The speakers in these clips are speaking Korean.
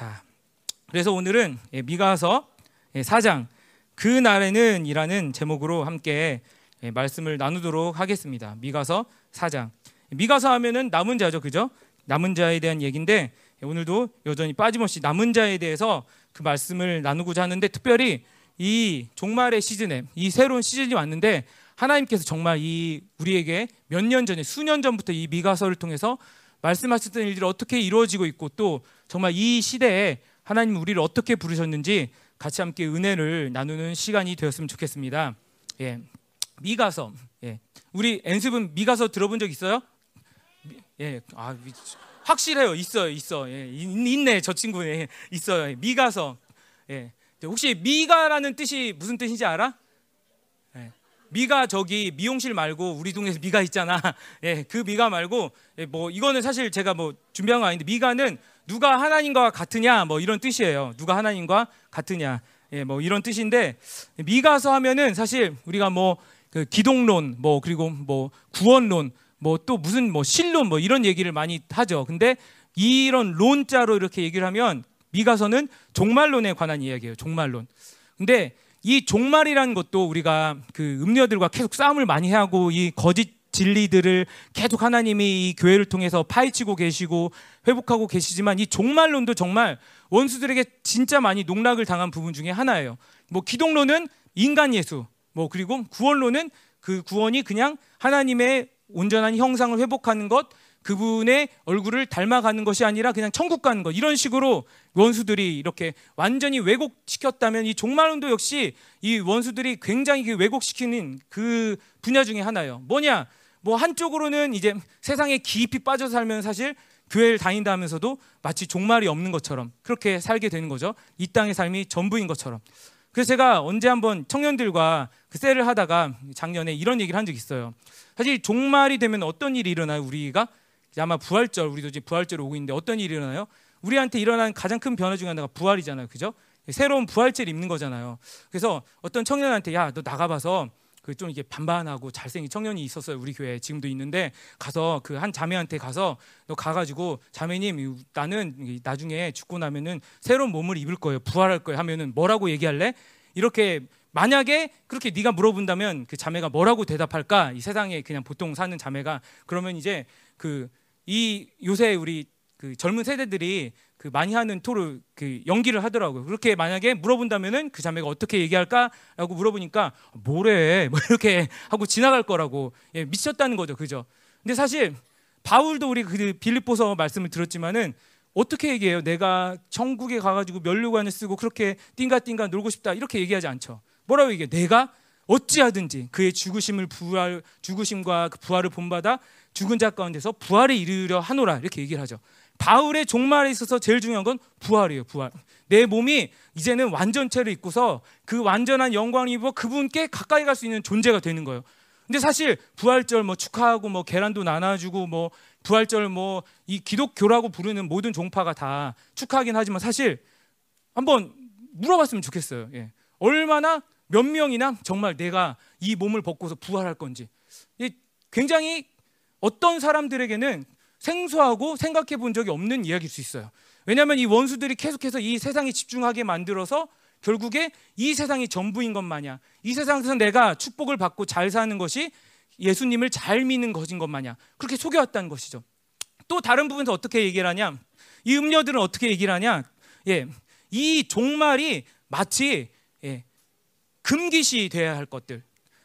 자, 그래서 오늘은 예, 미가서 4장 그 날에는이라는 제목으로 함께 예, 말씀을 나누도록 하겠습니다. 미가서 4장. 미가서 하면은 남은 자죠, 그죠? 남은 자에 대한 얘기인데 오늘도 여전히 빠짐없이 남은 자에 대해서 그 말씀을 나누고자 하는데 특별히 이 종말의 시즌에 이 새로운 시즌이 왔는데 하나님께서 정말 이 우리에게 몇 년 전에 수년 전부터 이 미가서를 통해서 말씀하셨던 일들이 어떻게 이루어지고 있고 또 정말 이 시대에 하나님 우리를 어떻게 부르셨는지 같이 함께 은혜를 나누는 시간이 되었으면 좋겠습니다. 예. 미가서. 예. 우리 엔습은 미가서 들어본 적 있어요? 예. 아, 확실해요. 있어요. 있어. 예. 있네. 저 친구. 예. 있어요. 미가서. 예. 혹시 미가라는 뜻이 무슨 뜻인지 알아? 예. 미가 저기 미용실 말고 우리 동네에서 미가 있잖아. 예, 그 미가 말고 예, 뭐 이거는 사실 제가 뭐 준비한 거 아닌데 미가는 누가 하나님과 같으냐 뭐 이런 뜻이에요. 누가 하나님과 같으냐. 예, 뭐 이런 뜻인데 미가서 하면은 사실 우리가 뭐 그 기독론 뭐 그리고 뭐 구원론 뭐 또 무슨 뭐 신론 뭐 이런 얘기를 많이 하죠. 근데 이런 론자로 이렇게 얘기를 하면 미가서는 종말론에 관한 이야기예요. 종말론. 근데 이 종말이라는 것도 우리가 그 음녀들과 계속 싸움을 많이 하고 이 거짓 진리들을 계속 하나님이 이 교회를 통해서 파헤치고 계시고 회복하고 계시지만 이 종말론도 정말 원수들에게 진짜 많이 농락을 당한 부분 중에 하나예요. 뭐 기독론은 인간 예수, 뭐 그리고 구원론은 그 구원이 그냥 하나님의 온전한 형상을 회복하는 것, 그분의 얼굴을 닮아가는 것이 아니라 그냥 천국 가는 것 이런 식으로 원수들이 이렇게 완전히 왜곡시켰다면 이 종말론도 역시 이 원수들이 굉장히 그 왜곡시키는 그 분야 중에 하나예요. 뭐냐? 뭐 한쪽으로는 이제 세상에 깊이 빠져 살면 사실 교회를 다닌다 하면서도 마치 종말이 없는 것처럼 그렇게 살게 되는 거죠. 이 땅의 삶이 전부인 것처럼. 그래서 제가 언제 한번 청년들과 그 셀을 하다가 작년에 이런 얘기를 한 적이 있어요. 사실 종말이 되면 어떤 일이 일어나요? 우리가 아마 부활절 우리도 이제 부활절 오고 있는데 어떤 일이 일어나요? 우리한테 일어난 가장 큰 변화 중에 하나가 부활이잖아요. 그죠? 새로운 부활절 입는 거잖아요. 그래서 어떤 청년한테 야, 너 나가봐서 그 좀 이게 반반하고 잘생긴 청년이 있었어요. 우리 교회에 지금도 있는데 가서 그 한 자매한테 가서 너 가가지고 자매님 나는 나중에 죽고 나면은 새로운 몸을 입을 거예요. 부활할 거예요. 하면은 뭐라고 얘기할래? 이렇게 만약에 그렇게 네가 물어본다면 그 자매가 뭐라고 대답할까? 이 세상에 그냥 보통 사는 자매가 그러면 이제 그 이 요새 우리 그 젊은 세대들이 그 많이 하는 토를 그 연기를 하더라고요. 그렇게 만약에 물어본다면은 그 자매가 어떻게 얘기할까라고 물어보니까 뭐래 뭐 이렇게 하고 지나갈 거라고 예, 미쳤다는 거죠, 그죠? 근데 사실 바울도 우리 그 빌립보서 말씀을 들었지만은 어떻게 얘기해요? 내가 천국에 가가지고 면류관을 쓰고 그렇게 띵가띵가 놀고 싶다 이렇게 얘기하지 않죠. 뭐라고 얘기해? 내가 어찌하든지 그의 죽으심을 부활 죽으심과 그 부활을 본받아 죽은 자 가운데서 부활에 이르려 하노라 이렇게 얘기를 하죠. 바울의 종말에 있어서 제일 중요한 건 부활이에요. 부활. 내 몸이 이제는 완전체를 입고서 그 완전한 영광을 입어 그분께 가까이 갈 수 있는 존재가 되는 거예요. 근데 사실 부활절 뭐 축하하고 뭐 계란도 나눠주고 뭐 부활절 뭐 이 기독교라고 부르는 모든 종파가 다 축하하긴 하지만 사실 한번 물어봤으면 좋겠어요. 예. 얼마나 몇 명이나 정말 내가 이 몸을 벗고서 부활할 건지 굉장히 어떤 사람들에게는 생소하고 생각해 본 적이 없는 이야기일 수 있어요. 왜냐하면 이 원수들이 계속해서 이 세상에 집중하게 만들어서 결국에 이 세상이 전부인 것 마냥 이 세상에서 내가 축복을 받고 잘 사는 것이 예수님을 잘 믿는 것인 것 마냥 그렇게 속여왔다는 것이죠. 또 다른 부분에서 어떻게 얘기를 하냐? 이 음녀들은 어떻게 얘기를 하냐? 예, 이 종말이 마치 예, 금기시 돼야 할 것들.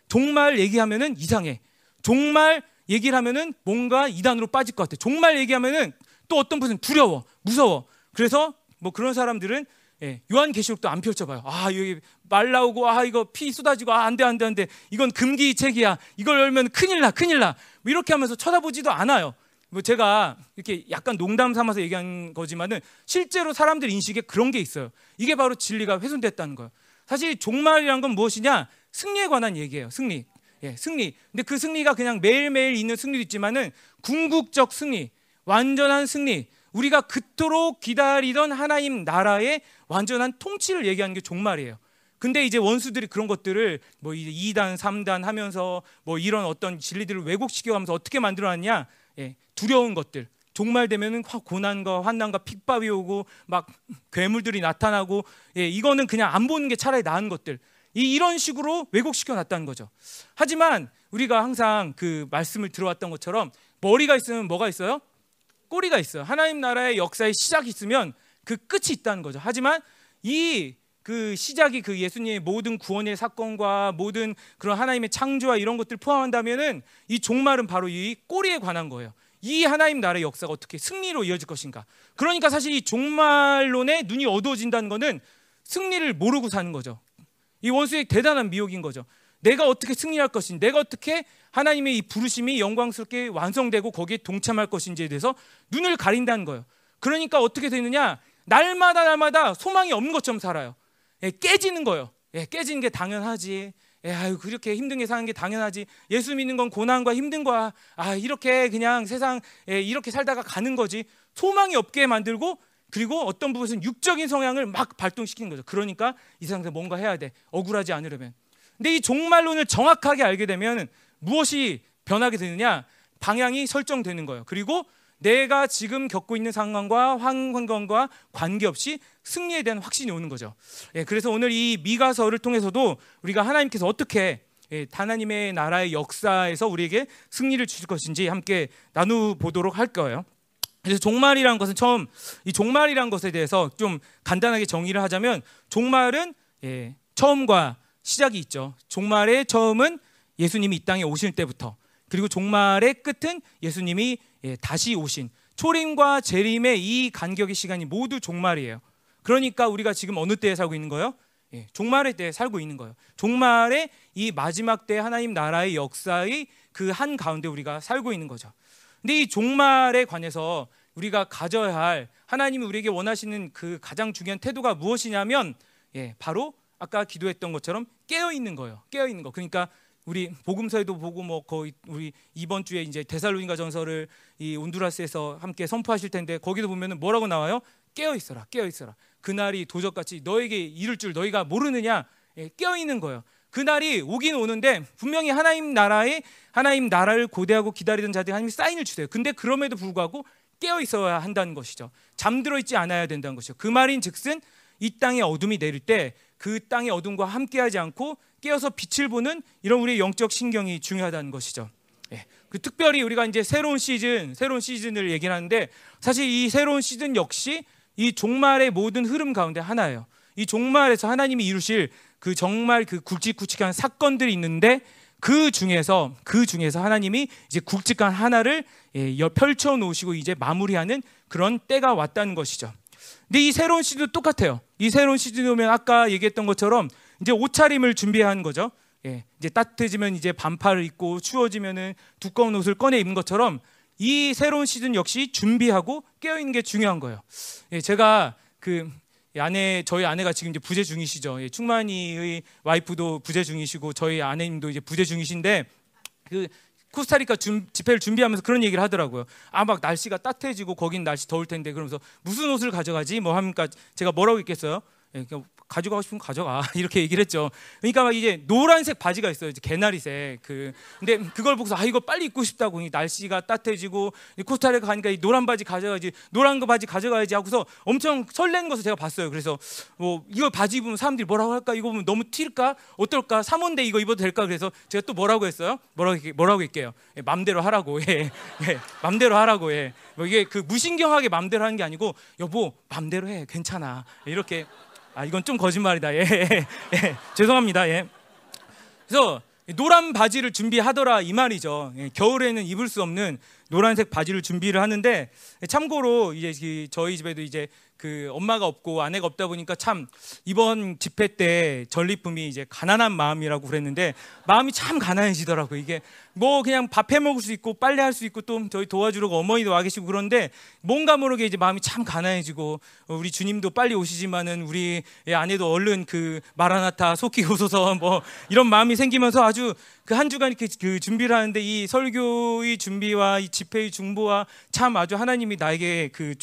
종말 얘기하면은 이상해. 종말 얘기를 하면은 뭔가 이단으로 빠질 것 같아. 종말 얘기하면은 또 어떤 분은 두려워, 무서워. 그래서 뭐 그런 사람들은 예, 요한 계시록도 안 펼쳐봐요. 아 여기 말 나오고 아 이거 피 쏟아지고 아 안돼 안돼 안돼 이건 금기 책이야. 이걸 열면 큰일 나 큰일 나. 뭐 이렇게 하면서 쳐다보지도 않아요. 뭐 제가 이렇게 약간 농담 삼아서 얘기한 거지만은 실제로 사람들 인식에 그런 게 있어요. 이게 바로 진리가 훼손됐다는 거예요. 사실 종말이란 건 무엇이냐? 승리에 관한 얘기예요. 승리. 예, 승리. 근데 그 승리가 그냥 매일매일 있는 승리도 있지만은 궁극적 승리, 완전한 승리. 우리가 그토록 기다리던 하나님 나라의 완전한 통치를 얘기하는 게 종말이에요. 근데 이제 원수들이 그런 것들을 뭐 2단, 3단 하면서 뭐 이런 어떤 진리들을 왜곡시켜 가면서 어떻게 만들어 놨냐? 예, 두려운 것들, 종말 되면은 고난과 환난과 핍박이 오고 막 괴물들이 나타나고 예, 이거는 그냥 안 보는 게 차라리 나은 것들. 이 이런 식으로 왜곡시켜 놨다는 거죠. 하지만 우리가 항상 그 말씀을 들어왔던 것처럼 머리가 있으면 뭐가 있어요? 꼬리가 있어요. 하나님 나라의 역사의 시작이 있으면 그 끝이 있다는 거죠. 하지만 이 그 시작이 그 예수님의 모든 구원의 사건과 모든 그런 하나님의 창조와 이런 것들 포함한다면은 이 종말은 바로 이 꼬리에 관한 거예요. 이 하나님 나라의 역사가 어떻게 승리로 이어질 것인가. 그러니까 사실 이 종말론에 눈이 어두워진다는 것은 승리를 모르고 사는 거죠. 이 원수의 대단한 미혹인 거죠. 내가 어떻게 승리할 것인지, 내가 어떻게 하나님의 이 부르심이 영광스럽게 완성되고 거기에 동참할 것인지에 대해서 눈을 가린다는 거예요. 그러니까 어떻게 되느냐? 날마다 날마다 소망이 없는 것처럼 살아요. 예, 깨지는 거예요. 예, 깨지는 게 당연하지. 예, 아유 그렇게 힘든 게 사는 게 당연하지. 예수 믿는 건 고난과 힘든 거야. 아 이렇게 그냥 세상 예, 이렇게 살다가 가는 거지. 소망이 없게 만들고 그리고 어떤 부분은 육적인 성향을 막 발동시키는 거죠. 그러니까 이 세상에서 뭔가 해야 돼. 억울하지 않으려면. 근데 이 종말론을 정확하게 알게 되면 무엇이 변하게 되느냐? 방향이 설정되는 거예요. 그리고 내가 지금 겪고 있는 상황과 환경과 관계없이 승리에 대한 확신이 오는 거죠. 예, 그래서 오늘 이 미가서를 통해서도 우리가 하나님께서 어떻게 예, 하나님의 나라의 역사에서 우리에게 승리를 주실 것인지 함께 나누 보도록 할 거예요. 그래서 종말이라는 것은 처음 이 종말이라는 것에 대해서 좀 간단하게 정의를 하자면 종말은 예, 처음과 시작이 있죠. 종말의 처음은 예수님이 이 땅에 오실 때부터 그리고 종말의 끝은 예수님이 예, 다시 오신 초림과 재림의 이 간격의 시간이 모두 종말이에요. 그러니까 우리가 지금 어느 때에 살고 있는 거예요? 예, 종말의 때에 살고 있는 거예요. 종말의 이 마지막 때 하나님 나라의 역사의 그 한 가운데 우리가 살고 있는 거죠. 근데 이 종말에 관해서 우리가 가져야 할 하나님이 우리에게 원하시는 그 가장 중요한 태도가 무엇이냐면 예, 바로 아까 기도했던 것처럼 깨어 있는 거예요. 깨어 있는 거. 그러니까 우리 복음서에도 보고 뭐 거의 우리 이번 주에 이제 데살로니가 전서를 이 온두라스에서 함께 선포하실 텐데 거기도 보면은 뭐라고 나와요? 깨어 있어라. 깨어 있어라. 그날이 도적같이 너에게 이를 줄 너희가 모르느냐? 예, 깨어 있는 거예요. 그날이 오긴 오는데 분명히 하나님 나라에 하나님 나라를 고대하고 기다리던 자들이 하나님 사인을 주세요. 근데 그럼에도 불구하고 깨어 있어야 한다는 것이죠. 잠들어 있지 않아야 된다는 것이죠. 그 말인즉슨 이 땅에 어둠이 내릴 때 그 땅의 어둠과 함께하지 않고 깨어서 빛을 보는 이런 우리의 영적 신경이 중요하다는 것이죠. 예. 그 특별히 우리가 이제 새로운 시즌, 새로운 시즌을 얘기를 하는데 사실 이 새로운 시즌 역시 이 종말의 모든 흐름 가운데 하나예요. 이 종말에서 하나님이 이루실 그 정말 그 굵직굵직한 사건들이 있는데 그 중에서 그 중에서 하나님이 이제 굵직한 하나를 예, 펼쳐 놓으시고 이제 마무리하는 그런 때가 왔다는 것이죠. 근데 이 새로운 시즌도 똑같아요. 이 새로운 시즌 오면 아까 얘기했던 것처럼 이제 옷차림을 준비한 거죠. 예, 이제 따뜻해지면 이제 반팔을 입고 추워지면은 두꺼운 옷을 꺼내 입는 것처럼 이 새로운 시즌 역시 준비하고 깨어 있는 게 중요한 거예요. 예, 제가 그 아내 저희 아내가 지금 이제 부재 중이시죠. 예, 충만이의 와이프도 부재 중이시고 저희 아내님도 이제 부재 중이신데 그 코스타리카 준, 집회를 준비하면서 그런 얘기를 하더라고요. 아 막 날씨가 따뜻해지고 거긴 날씨 더울 텐데 그러면서 무슨 옷을 가져가지? 뭐 합니까? 제가 뭐라고 했겠어요? 예, 가져가고 싶으면 가져가 이렇게 얘기를 했죠. 그러니까 막 이제 노란색 바지가 있어요. 이제 개나리색 그 근데 그걸 보고서 아 이거 빨리 입고 싶다고 날씨가 따뜻해지고 코스타리카 가니까 이 노란 바지 가져가야지 노란 거 바지 가져가야지 하고서 엄청 설레는 것을 제가 봤어요. 그래서 뭐 이거 바지 입으면 사람들이 뭐라고 할까 이거 보면 너무 튈까 어떨까 사모인데 이거 입어도 될까 그래서 제가 또 뭐라고 했어요? 뭐라고 뭐라고 할게요. 예, 맘대로 하라고 예, 예 맘대로 하라고 예. 뭐 이게 그 무신경하게 맘대로 하는 게 아니고 여보 맘대로 해 괜찮아 이렇게 아 이건 좀 거짓말이다. 예, 예, 예. 죄송합니다. 예. 그래서 노란 바지를 준비하더라 이 말이죠. 예, 겨울에는 입을 수 없는 노란색 바지를 준비를 하는데 참고로 이제 저희 집에도 이제 그 엄마가 없고 아내가 없다 보니까 참 이번 집회 때 전리품이 이제 가난한 마음이라고 그랬는데 마음이 참 가난해지더라고 이게 뭐 그냥 밥 해 먹을 수 있고 빨래 할 수 있고 또 저희 도와주러 어머니도 와 계시고 그런데 뭔가 모르게 이제 마음이 참 가난해지고 우리 주님도 빨리 오시지만은 우리 아내도 얼른 그 마라나타 속히 오소서 뭐 이런 마음이 생기면서 아주 그 한 주간 이렇게 그 준비를 하는데 이 설교의 준비와 이 집회의 중보와 참 아주 하나님이 나에게 그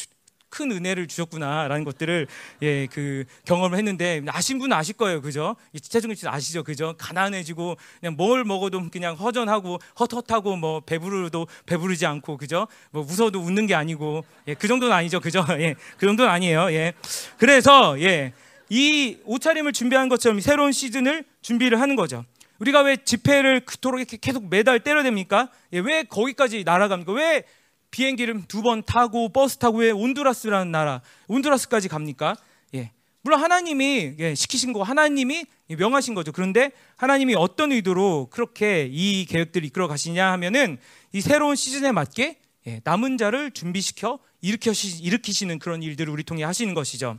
큰 은혜를 주셨구나라는 것들을 예, 그 경험을 했는데 아신 분은 아실 거예요. 그죠? 최종일 씨 아시죠? 그죠? 가난해지고 그냥 뭘 먹어도 그냥 허전하고 헛헛하고 뭐 배부르도 배부르지 않고 그죠? 뭐 웃어도 웃는 게 아니고 예, 그 정도는 아니죠. 그죠? 예. 그 정도는 아니에요. 예. 그래서 예. 이 옷차림을 준비한 것처럼 새로운 시즌을 준비를 하는 거죠. 우리가 왜 집회를 그토록 이렇게 계속 매달 때려댑니까? 예, 왜 거기까지 날아갑니까? 왜 비행기를 두 번 타고 버스 타고 왜 온두라스라는 나라, 온두라스까지 갑니까? 예. 물론 하나님이 예, 시키신 거 하나님이 명하신 거죠. 그런데 하나님이 어떤 의도로 그렇게 이 계획들을 이끌어 가시냐 하면은 이 새로운 시즌에 맞게 예, 남은 자를 준비시켜 일으키시, 일으키시는 그런 일들을 우리 통해 하시는 것이죠.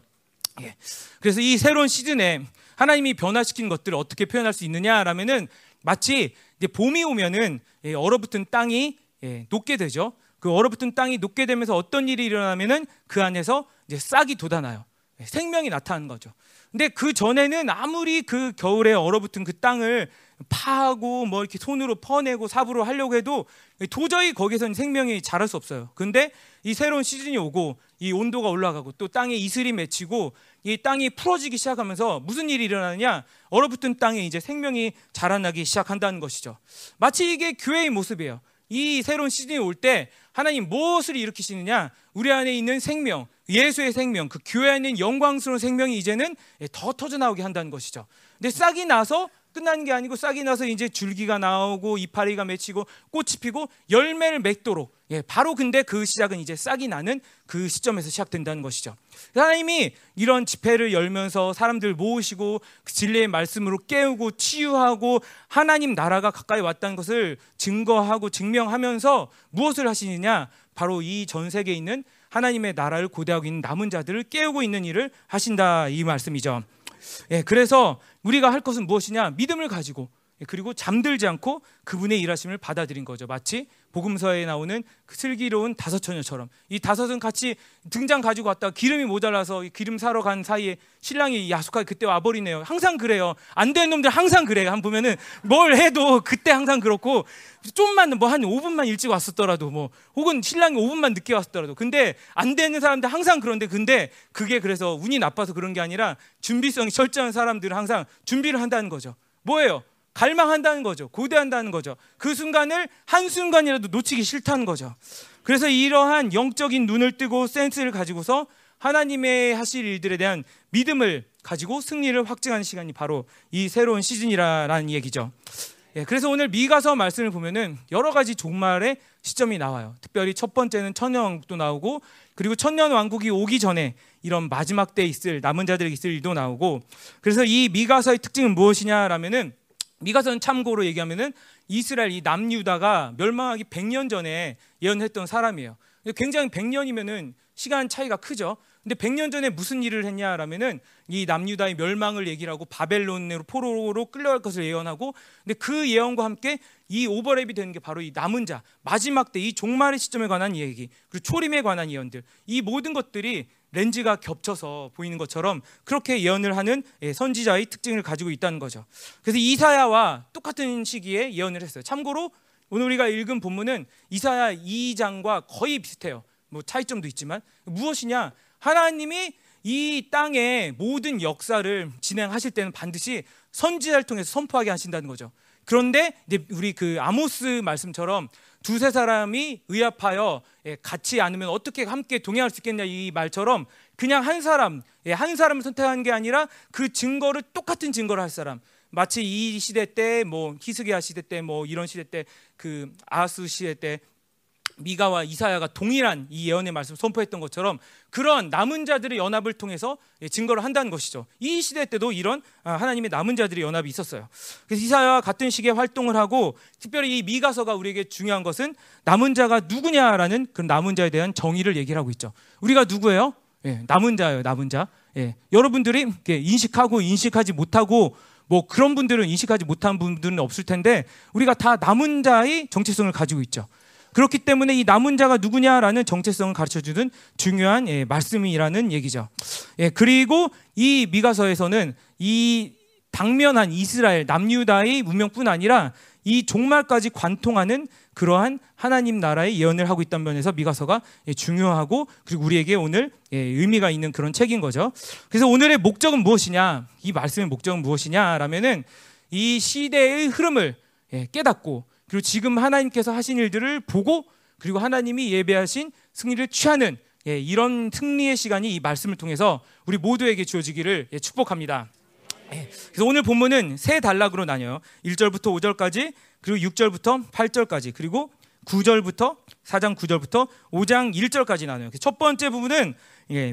예. 그래서 이 새로운 시즌에 하나님이 변화시킨 것들을 어떻게 표현할 수 있느냐라면은 마치 이제 봄이 오면은 예, 얼어붙은 땅이 예, 녹게 되죠. 그 얼어붙은 땅이 녹게 되면서 어떤 일이 일어나면은 그 안에서 이제 싹이 돋아나요. 예, 생명이 나타나는 거죠. 근데 그 전에는 아무리 그 겨울에 얼어붙은 그 땅을 파고 뭐 이렇게 손으로 퍼내고 삽으로 하려고 해도 도저히 거기서는 생명이 자랄 수 없어요. 근데 이 새로운 시즌이 오고 이 온도가 올라가고 또 땅에 이슬이 맺히고 이 땅이 풀어지기 시작하면서 무슨 일이 일어나느냐? 얼어붙은 땅에 이제 생명이 자라나기 시작한다는 것이죠. 마치 이게 교회의 모습이에요. 이 새로운 시즌이 올 때 하나님 무엇을 일으키시느냐? 우리 안에 있는 생명, 예수의 생명, 그 교회 안에 있는 영광스러운 생명이 이제는 더 터져 나오게 한다는 것이죠. 근데 싹이 나서 끝나는 게 아니고 싹이 나서 이제 줄기가 나오고 이파리가 맺히고 꽃이 피고 열매를 맺도록 예, 바로 근데 그 시작은 이제 싹이 나는 그 시점에서 시작된다는 것이죠. 하나님이 이런 집회를 열면서 사람들 모으시고 그 진리의 말씀으로 깨우고 치유하고 하나님 나라가 가까이 왔다는 것을 증거하고 증명하면서 무엇을 하시느냐? 바로 이 전 세계에 있는 하나님의 나라를 고대하고 있는 남은 자들을 깨우고 있는 일을 하신다 이 말씀이죠. 예, 그래서 우리가 할 것은 무엇이냐? 믿음을 가지고 예, 그리고 잠들지 않고 그분의 일하심을 받아들인 거죠. 마치 복음서에 나오는 그 슬기로운 다섯 처녀처럼 이 다섯은 같이 등장 가지고 왔다가 기름이 모자라서 기름 사러 간 사이에 신랑이 야속하게 그때 와버리네요. 항상 그래요. 안 되는 놈들 항상 그래요. 한 보면은 뭘 해도 그때 항상 그렇고 좀만 뭐 한 5분만 일찍 왔었더라도 뭐 혹은 신랑이 5분만 늦게 왔었더라도 근데 안 되는 사람들 항상 그런데 근데 그게 그래서 운이 나빠서 그런 게 아니라 준비성이 철저한 사람들은 항상 준비를 한다는 거죠. 뭐예요? 갈망한다는 거죠. 고대한다는 거죠. 그 순간을 한순간이라도 놓치기 싫다는 거죠. 그래서 이러한 영적인 눈을 뜨고 센스를 가지고서 하나님의 하실 일들에 대한 믿음을 가지고 승리를 확증하는 시간이 바로 이 새로운 시즌이라는 얘기죠. 예, 그래서 오늘 미가서 말씀을 보면은 여러 가지 종말의 시점이 나와요. 특별히 첫 번째는 천년왕국도 나오고 그리고 천년 왕국이 오기 전에 이런 마지막 때 있을 남은 자들에게 있을 일도 나오고 그래서 이 미가서의 특징은 무엇이냐라면은 미가서는 참고로 얘기하면은 이스라엘 이 남유다가 멸망하기 100년 전에 예언했던 사람이에요. 굉장히 100년이면은 시간 차이가 크죠. 근데 100년 전에 무슨 일을 했냐라면은 이 남유다의 멸망을 얘기를 하고 바벨론으로 포로로 끌려갈 것을 예언하고 근데 그 예언과 함께 이 오버랩이 되는 게 바로 이 남은 자 마지막 때 이 종말의 시점에 관한 얘기 그리고 초림에 관한 예언들 이 모든 것들이 렌즈가 겹쳐서 보이는 것처럼 그렇게 예언을 하는 예, 선지자의 특징을 가지고 있다는 거죠. 그래서 이사야와 똑같은 시기에 예언을 했어요. 참고로 오늘 우리가 읽은 본문은 이사야 2장과 거의 비슷해요. 뭐 차이점도 있지만 무엇이냐? 하나님이 이 땅의 모든 역사를 진행하실 때는 반드시 선지자를 통해서 선포하게 하신다는 거죠. 그런데 우리 그 아모스 말씀처럼 두세 사람이 의합하여 예, 같이 않으면 어떻게 함께 동행할 수 있겠냐 이 말처럼 그냥 한 사람, 예, 한 사람을 선택한 게 아니라 그 증거를 똑같은 증거를 할 사람. 마치 이 시대 때 뭐 히스기야 시대 때 뭐 이런 시대 때 그 아하스 시대 때 미가와 이사야가 동일한 이 예언의 말씀을 선포했던 것처럼 그런 남은 자들의 연합을 통해서 예, 증거를 한다는 것이죠. 이 시대 때도 이런 아, 하나님의 남은 자들의 연합이 있었어요. 그래서 이사야와 같은 시기에 활동을 하고 특별히 이 미가서가 우리에게 중요한 것은 남은 자가 누구냐라는 그 남은 자에 대한 정의를 얘기를 하고 있죠. 우리가 누구예요? 예, 남은 자예요, 남은 자. 예, 여러분들이 인식하고 인식하지 못하고 뭐 그런 분들은 인식하지 못한 분들은 없을 텐데 우리가 다 남은 자의 정체성을 가지고 있죠. 그렇기 때문에 이 남은 자가 누구냐라는 정체성을 가르쳐 주는 중요한 예, 말씀이라는 얘기죠. 예, 그리고 이 미가서에서는 이 당면한 이스라엘 남유다의 문명뿐 아니라 이 종말까지 관통하는 그러한 하나님 나라의 예언을 하고 있다는 면에서 미가서가 예, 중요하고 그리고 우리에게 오늘 예, 의미가 있는 그런 책인 거죠. 그래서 오늘의 목적은 무엇이냐? 이 말씀의 목적은 무엇이냐라면은 이 시대의 흐름을 예, 깨닫고 그리고 지금 하나님께서 하신 일들을 보고 그리고 하나님이 예배하신 승리를 취하는 이런 승리의 시간이 이 말씀을 통해서 우리 모두에게 주어지기를 축복합니다. 그래서 오늘 본문은 세 단락으로 나뉘어요. 1절부터 5절까지 그리고 6절부터 8절까지 그리고 9절부터 4장 9절부터 5장 1절까지 나눠요. 첫 번째 부분은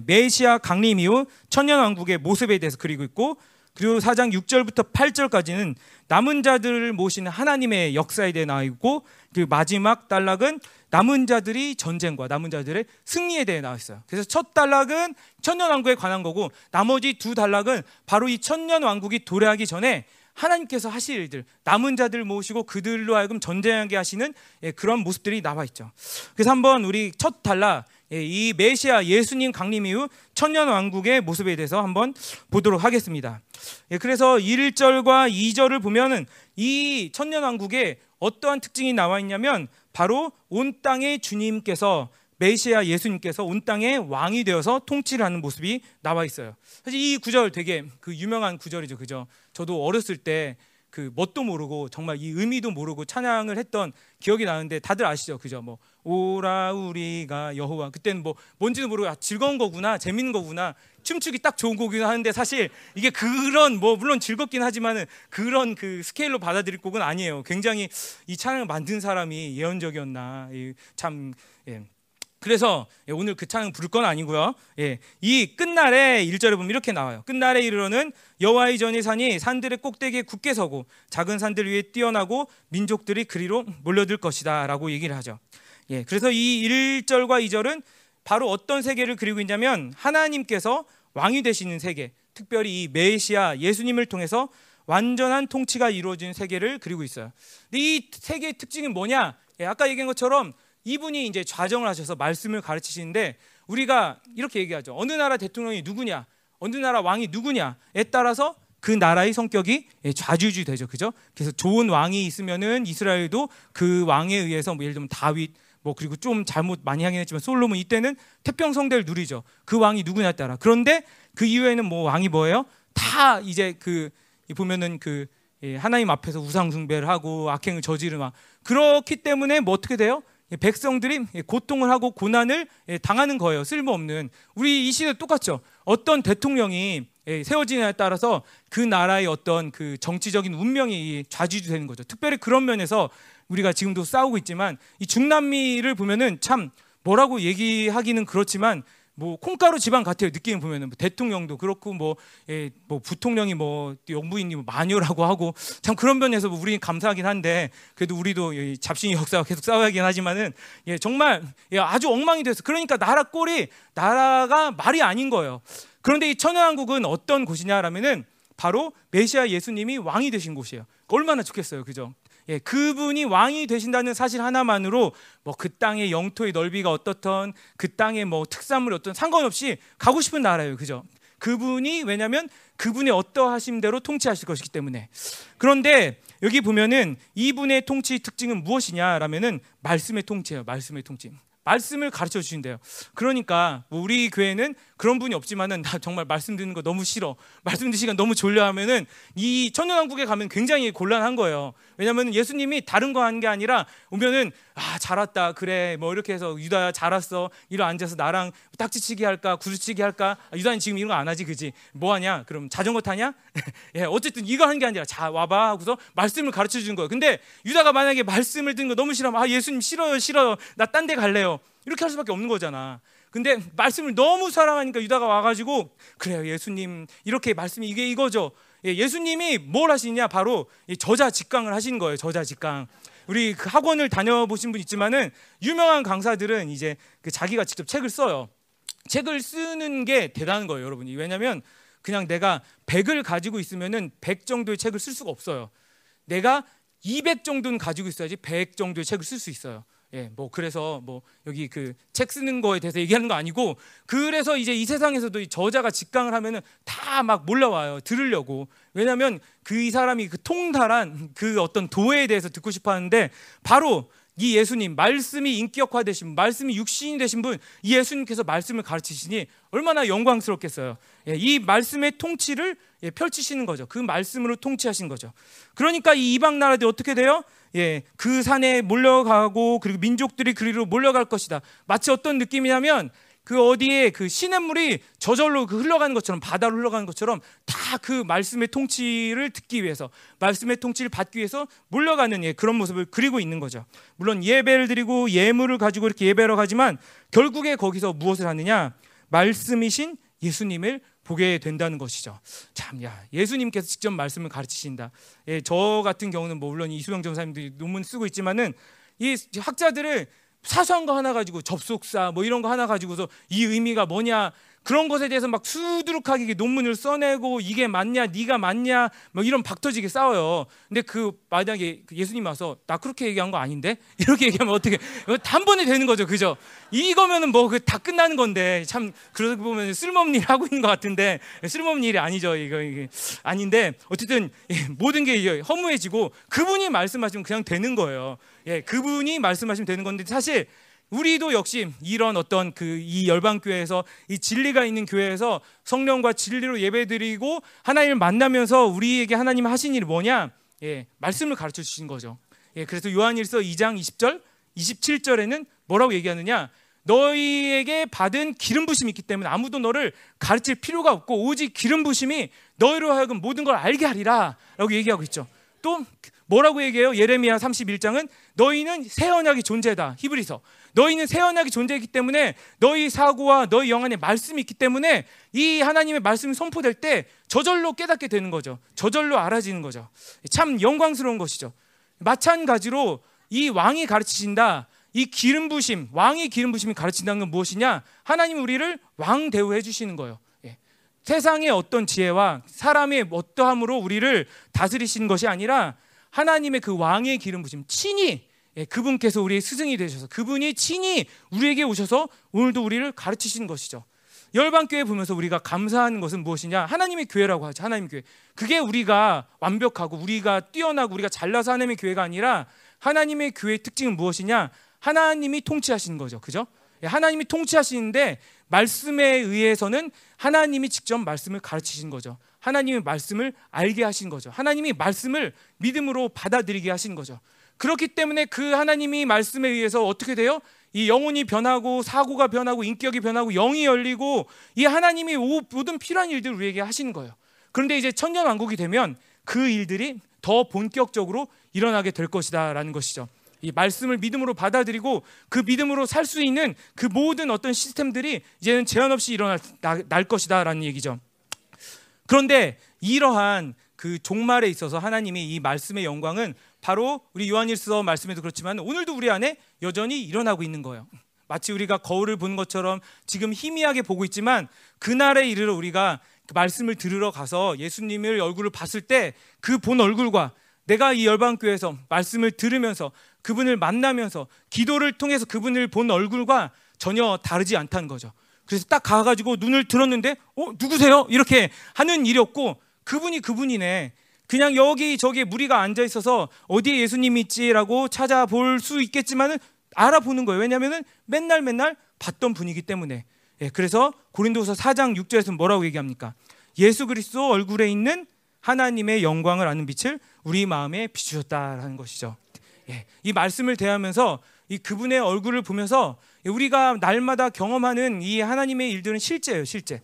메시아 강림 이후 천년 왕국의 모습에 대해서 그리고 있고 그리고 4장 6절부터 8절까지는 남은 자들을 모시는 하나님의 역사에 대해 나와 있고 그 마지막 단락은 남은 자들이 전쟁과 남은 자들의 승리에 대해 나와 있어요. 그래서 첫 단락은 천년 왕국에 관한 거고 나머지 두 단락은 바로 이 천년 왕국이 도래하기 전에 하나님께서 하실 일들, 남은 자들 모시고 그들로 하여금 전쟁하게 하시는 예, 그런 모습들이 나와 있죠. 그래서 한번 우리 첫 단락 예, 이 메시아 예수님 강림 이후 천년 왕국의 모습에 대해서 한번 보도록 하겠습니다. 예, 그래서 1절과 2절을 보면은 이 천년 왕국에 어떠한 특징이 나와 있냐면 바로 온 땅의 주님께서 메시아 예수님께서 온 땅의 왕이 되어서 통치를 하는 모습이 나와 있어요. 사실 이 구절 되게 그 유명한 구절이죠. 그죠? 저도 어렸을 때 그 뭣도 모르고 정말 이 의미도 모르고 찬양을 했던 기억이 나는데 다들 아시죠? 그죠? 뭐 오라 우리가 여호와 그때는 뭐 뭔지도 모르고 아, 즐거운 거구나 재밌는 거구나 춤추기 딱 좋은 곡이긴 하는데 사실 이게 그런 뭐 물론 즐겁긴 하지만은 그런 그 스케일로 받아들일 곡은 아니에요. 굉장히 이 찬양을 만든 사람이 예언적이었나 참 예. 그래서 예, 오늘 그 찬양 부를 건 아니고요. 예, 이 끝날에 1절에 보면 이렇게 나와요. 끝날에 이르러는 여호와의 전이 산이 산들의 꼭대기에 굳게 서고 작은 산들 위에 뛰어나고 민족들이 그리로 몰려들 것이다 라고 얘기를 하죠. 예, 그래서 이 1절과 2절은 바로 어떤 세계를 그리고 있냐면 하나님께서 왕이 되시는 세계, 특별히 이 메시아 예수님을 통해서 완전한 통치가 이루어진 세계를 그리고 있어요. 이 세계의 특징이 뭐냐? 예, 아까 얘기한 것처럼 이분이 이제 좌정을 하셔서 말씀을 가르치시는데 우리가 이렇게 얘기하죠. 어느 나라 대통령이 누구냐, 어느 나라 왕이 누구냐에 따라서 그 나라의 성격이 좌지우지 되죠. 그죠? 그래서 좋은 왕이 있으면은 이스라엘도 그 왕에 의해서 뭐 예를 들면 다윗 뭐 그리고 좀 잘못 많이 하긴 했지만 솔로몬 이때는 태평 성대를 누리죠. 그 왕이 누구냐에 따라. 그런데 그 이후에는 뭐 왕이 뭐예요? 다 이제 그 보면은 그 하나님 앞에서 우상 숭배를 하고 악행을 저지르막 그렇기 때문에 뭐 어떻게 돼요? 백성들이 고통을 하고 고난을 당하는 거예요. 쓸모없는. 우리 이 시대 똑같죠. 어떤 대통령이 세워지냐에 따라서 그 나라의 어떤 그 정치적인 운명이 좌지우지되는 거죠. 특별히 그런 면에서 우리가 지금도 싸우고 있지만 이 중남미를 보면은 참 뭐라고 얘기하기는 그렇지만 뭐 콩가루 집안 같아요. 느낌을 보면은 뭐 대통령도 그렇고 뭐, 예, 뭐 부통령이 뭐 영부인이 뭐 마녀라고 하고 참 그런 면에서 뭐 우리는 감사하긴 한데 그래도 우리도 잡신이 역사와 계속 싸워야긴 하지만은 예, 정말 예, 아주 엉망이 돼서 그러니까 나라 꼴이 나라가 말이 아닌 거예요. 그런데 이 천연왕국은 어떤 곳이냐라면은 바로 메시아 예수님이 왕이 되신 곳이에요. 얼마나 좋겠어요, 그죠? 예, 그분이 왕이 되신다는 사실 하나만으로 뭐 그 땅의 영토의 넓이가 어떻던 그 땅의 뭐 특산물이 어떤 상관없이 가고 싶은 나라예요. 그죠? 그분이 왜냐면 그분의 어떠하심 대로 통치하실 것이기 때문에. 그런데 여기 보면은 이분의 통치 특징은 무엇이냐라면은 말씀의 통치예요. 말씀의 통치. 말씀을 가르쳐 주신대요. 그러니까 뭐 우리 교회는 그런 분이 없지만은 나 정말 말씀 듣는 거 너무 싫어. 말씀 듣는 시간 너무 졸려 하면은 이 천년왕국에 가면 굉장히 곤란한 거예요. 왜냐하면 예수님이 다른 거 한 게 아니라 오면은 아 잘 왔다 그래 뭐 이렇게 해서 유다야 잘 왔어 이리 앉아서 나랑 딱지치기 할까 구두치기 할까 아, 유다는 지금 이런 거 안 하지 그지 뭐 하냐 그럼 자전거 타냐 예 어쨌든 이거 하는 게 아니라 자 와봐 하고서 말씀을 가르쳐 주는 거예요. 근데 유다가 만약에 말씀을 듣는 거 너무 싫어하면 아 예수님 싫어요 싫어요 나 딴 데 갈래요 이렇게 할 수밖에 없는 거잖아. 근데 말씀을 너무 사랑하니까 유다가 와가지고 그래요 예수님 이렇게 말씀이 이게 이거죠. 예, 예수님이 뭘 하시냐 바로 저자 직강을 하신 거예요. 저자 직강. 우리 그 학원을 다녀보신 분 있지만은 유명한 강사들은 이제 그 자기가 직접 책을 써요. 책을 쓰는 게 대단한 거예요, 여러분이. 왜냐하면 그냥 내가 100을 가지고 있으면은 100 정도의 책을 쓸 수가 없어요. 내가 200 정도는 가지고 있어야지 100 정도의 책을 쓸 수 있어요. 예, 뭐 그래서 뭐 여기 그 책 쓰는 거에 대해서 얘기하는 거 아니고 그래서 이제 이 세상에서도 이 저자가 직강을 하면은 다 막 몰려와요. 들으려고. 왜냐하면 그 이 사람이 그 통달한 그 어떤 도에 대해서 듣고 싶어 하는데 바로 이 예수님 말씀이 인격화되신 분, 말씀이 육신이 되신 분, 이 예수님께서 말씀을 가르치시니 얼마나 영광스럽겠어요. 예, 이 말씀의 통치를 예, 펼치시는 거죠. 그 말씀으로 통치하신 거죠. 그러니까 이 이방 나라들이 어떻게 돼요? 예, 그 산에 몰려가고 그리고 민족들이 그리로 몰려갈 것이다. 마치 어떤 느낌이냐면 그 어디에 그 시냇물이 저절로 그 흘러가는 것처럼 바다로 흘러가는 것처럼 다 그 말씀의 통치를 듣기 위해서 말씀의 통치를 받기 위해서 몰려가는 예, 그런 모습을 그리고 있는 거죠. 물론 예배를 드리고 예물을 가지고 이렇게 예배하러 가지만 결국에 거기서 무엇을 하느냐? 말씀이신 예수님을 보게 된다는 것이죠. 참, 야, 예수님께서 직접 말씀을 가르치신다. 예, 저 같은 경우는 뭐 물론 이수영 전사님들이 논문 쓰고 있지만은 이 학자들을 사소한 거 하나 가지고 접속사 뭐 이런 거 하나 가지고서 이 의미가 뭐냐 그런 것에 대해서 막 수두룩하게 논문을 써내고 이게 맞냐 네가 맞냐 뭐 이런 박터지게 싸워요. 근데 그 만약에 그 예수님 와서 나 그렇게 얘기한 거 아닌데 이렇게 얘기하면 어떻게 단번에 되는 거죠, 그죠? 이거면은 뭐 그 다 끝나는 건데 참 그러고 보면 쓸모없는 일 하고 있는 것 같은데 쓸모없는 일이 아니죠, 이거 이게 아닌데 어쨌든 예, 모든 게 허무해지고 그분이 말씀하시면 그냥 되는 거예요. 예, 그분이 말씀하시면 되는 건데 사실 우리도 역시 이런 어떤 그 이 열방 교회에서 이 진리가 있는 교회에서 성령과 진리로 예배드리고 하나님을 만나면서 우리에게 하나님 하신 일이 뭐냐? 예, 말씀을 가르쳐 주신 거죠. 예, 그래서 요한일서 2장 20절, 27절에는 뭐라고 얘기하느냐? 너희에게 받은 기름 부심이 있기 때문에 아무도 너를 가르칠 필요가 없고 오직 기름 부심이 너희로 하여금 모든 걸 알게 하리라라고 얘기하고 있죠. 또 뭐라고 얘기해요? 예레미야 31장은 너희는 새 언약의 존재다. 히브리서. 너희는 새 언약의 존재이기 때문에 너희 사고와 너희 영안에 말씀이 있기 때문에 이 하나님의 말씀이 선포될 때 저절로 깨닫게 되는 거죠. 저절로 알아지는 거죠. 참 영광스러운 것이죠. 마찬가지로 이 왕이 가르치신다. 이 기름 부심, 왕이 기름 부심이 가르친다는 건 무엇이냐? 하나님 우리를 왕 대우해 주시는 거예요. 예. 세상의 어떤 지혜와 사람의 어떠함으로 우리를 다스리시는 것이 아니라 하나님의 그 왕의 기름 부심 친히 예, 그분께서 우리의 스승이 되셔서 그분이 친히 우리에게 오셔서 오늘도 우리를 가르치시는 것이죠. 열방 교회 보면서 우리가 감사하는 것은 무엇이냐? 하나님의 교회라고 하죠. 하나님 교회. 그게 우리가 완벽하고 우리가 뛰어나고 우리가 잘나서 하나님의 교회가 아니라 하나님의 교회의 특징은 무엇이냐? 하나님이 통치하시는 거죠. 그죠? 예, 하나님이 통치하시는데 말씀에 의해서는 하나님이 직접 말씀을 가르치신 거죠. 하나님의 말씀을 알게 하신 거죠. 하나님이 말씀을 믿음으로 받아들이게 하신 거죠. 그렇기 때문에 그 하나님이 말씀에 의해서 어떻게 돼요? 이 영혼이 변하고 사고가 변하고 인격이 변하고 영이 열리고 이 하나님이 모든 필요한 일들을 우리에게 하시는 거예요. 그런데 이제 천년 왕국이 되면 그 일들이 더 본격적으로 일어나게 될 것이다라는 것이죠. 이 말씀을 믿음으로 받아들이고 그 믿음으로 살 수 있는 그 모든 어떤 시스템들이 이제는 제한 없이 일어날 날 것이다라는 얘기죠. 그런데 이러한 그 종말에 있어서 하나님이 이 말씀의 영광은 바로 우리 요한일서 말씀에도 그렇지만 오늘도 우리 안에 여전히 일어나고 있는 거예요. 마치 우리가 거울을 보는 것처럼 지금 희미하게 보고 있지만 그날에 이르러 우리가 그 말씀을 들으러 가서 예수님을 얼굴을 봤을 때 그 본 얼굴과 내가 이 열방교회에서 말씀을 들으면서 그분을 만나면서 기도를 통해서 그분을 본 얼굴과 전혀 다르지 않다는 거죠. 그래서 딱 가가지고 눈을 들었는데, 어, 누구세요? 이렇게 하는 일이 없고, 그분이 그분이네. 그냥 여기 저기 무리가 앉아 있어서 어디에 예수님이 있지라고 찾아볼 수 있겠지만은 알아보는 거예요. 왜냐하면은 맨날 맨날 봤던 분이기 때문에. 예, 그래서 고린도서 4장 6절에서 뭐라고 얘기합니까? 예수 그리스도 얼굴에 있는 하나님의 영광을 아는 빛을 우리 마음에 비추셨다라는 것이죠. 예, 이 말씀을 대하면서 이 그분의 얼굴을 보면서 우리가 날마다 경험하는 이 하나님의 일들은 실제예요, 실제.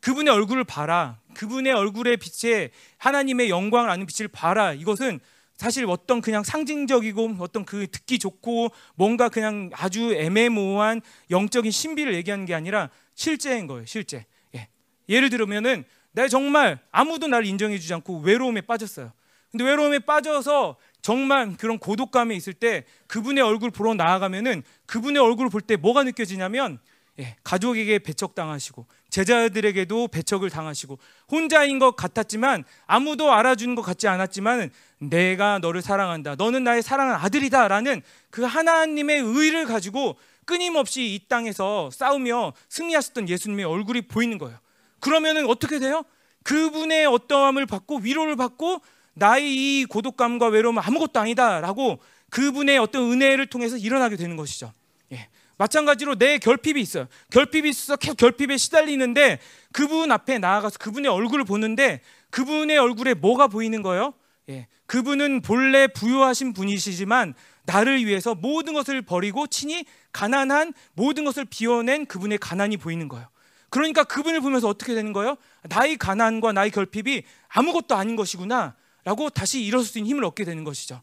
그분의 얼굴을 봐라. 그분의 얼굴의 빛에 하나님의 영광을 아는 빛을 봐라. 이것은 사실 어떤 그냥 상징적이고 어떤 그 듣기 좋고 뭔가 그냥 아주 애매모호한 영적인 신비를 얘기하는 게 아니라 실제인 거예요. 실제. 예. 예를 들면은 내가 정말 아무도 나를 인정해 주지 않고 외로움에 빠졌어요. 근데 외로움에 빠져서 정말 그런 고독감에 있을 때 그분의 얼굴 보러 나아가면은 그분의 얼굴을 볼 때 뭐가 느껴지냐면 예, 가족에게 배척당하시고 제자들에게도 배척을 당하시고 혼자인 것 같았지만 아무도 알아주는 것 같지 않았지만 내가 너를 사랑한다. 너는 나의 사랑하는 아들이다라는 그 하나님의 의를 가지고 끊임없이 이 땅에서 싸우며 승리하셨던 예수님의 얼굴이 보이는 거예요. 그러면은 어떻게 돼요? 그분의 어떠함을 받고 위로를 받고 나의 이 고독감과 외로움은 아무것도 아니다라고 그분의 어떤 은혜를 통해서 일어나게 되는 것이죠. 예. 마찬가지로 내 결핍이 있어요. 결핍이 있어서 계속 결핍에 시달리는데 그분 앞에 나아가서 그분의 얼굴을 보는데 그분의 얼굴에 뭐가 보이는 거예요? 예. 그분은 본래 부유하신 분이시지만 나를 위해서 모든 것을 버리고 친히 가난한 모든 것을 비워낸 그분의 가난이 보이는 거예요. 그러니까 그분을 보면서 어떻게 되는 거예요? 나의 가난과 나의 결핍이 아무것도 아닌 것이구나 라고 다시 일어설 수 있는 힘을 얻게 되는 것이죠.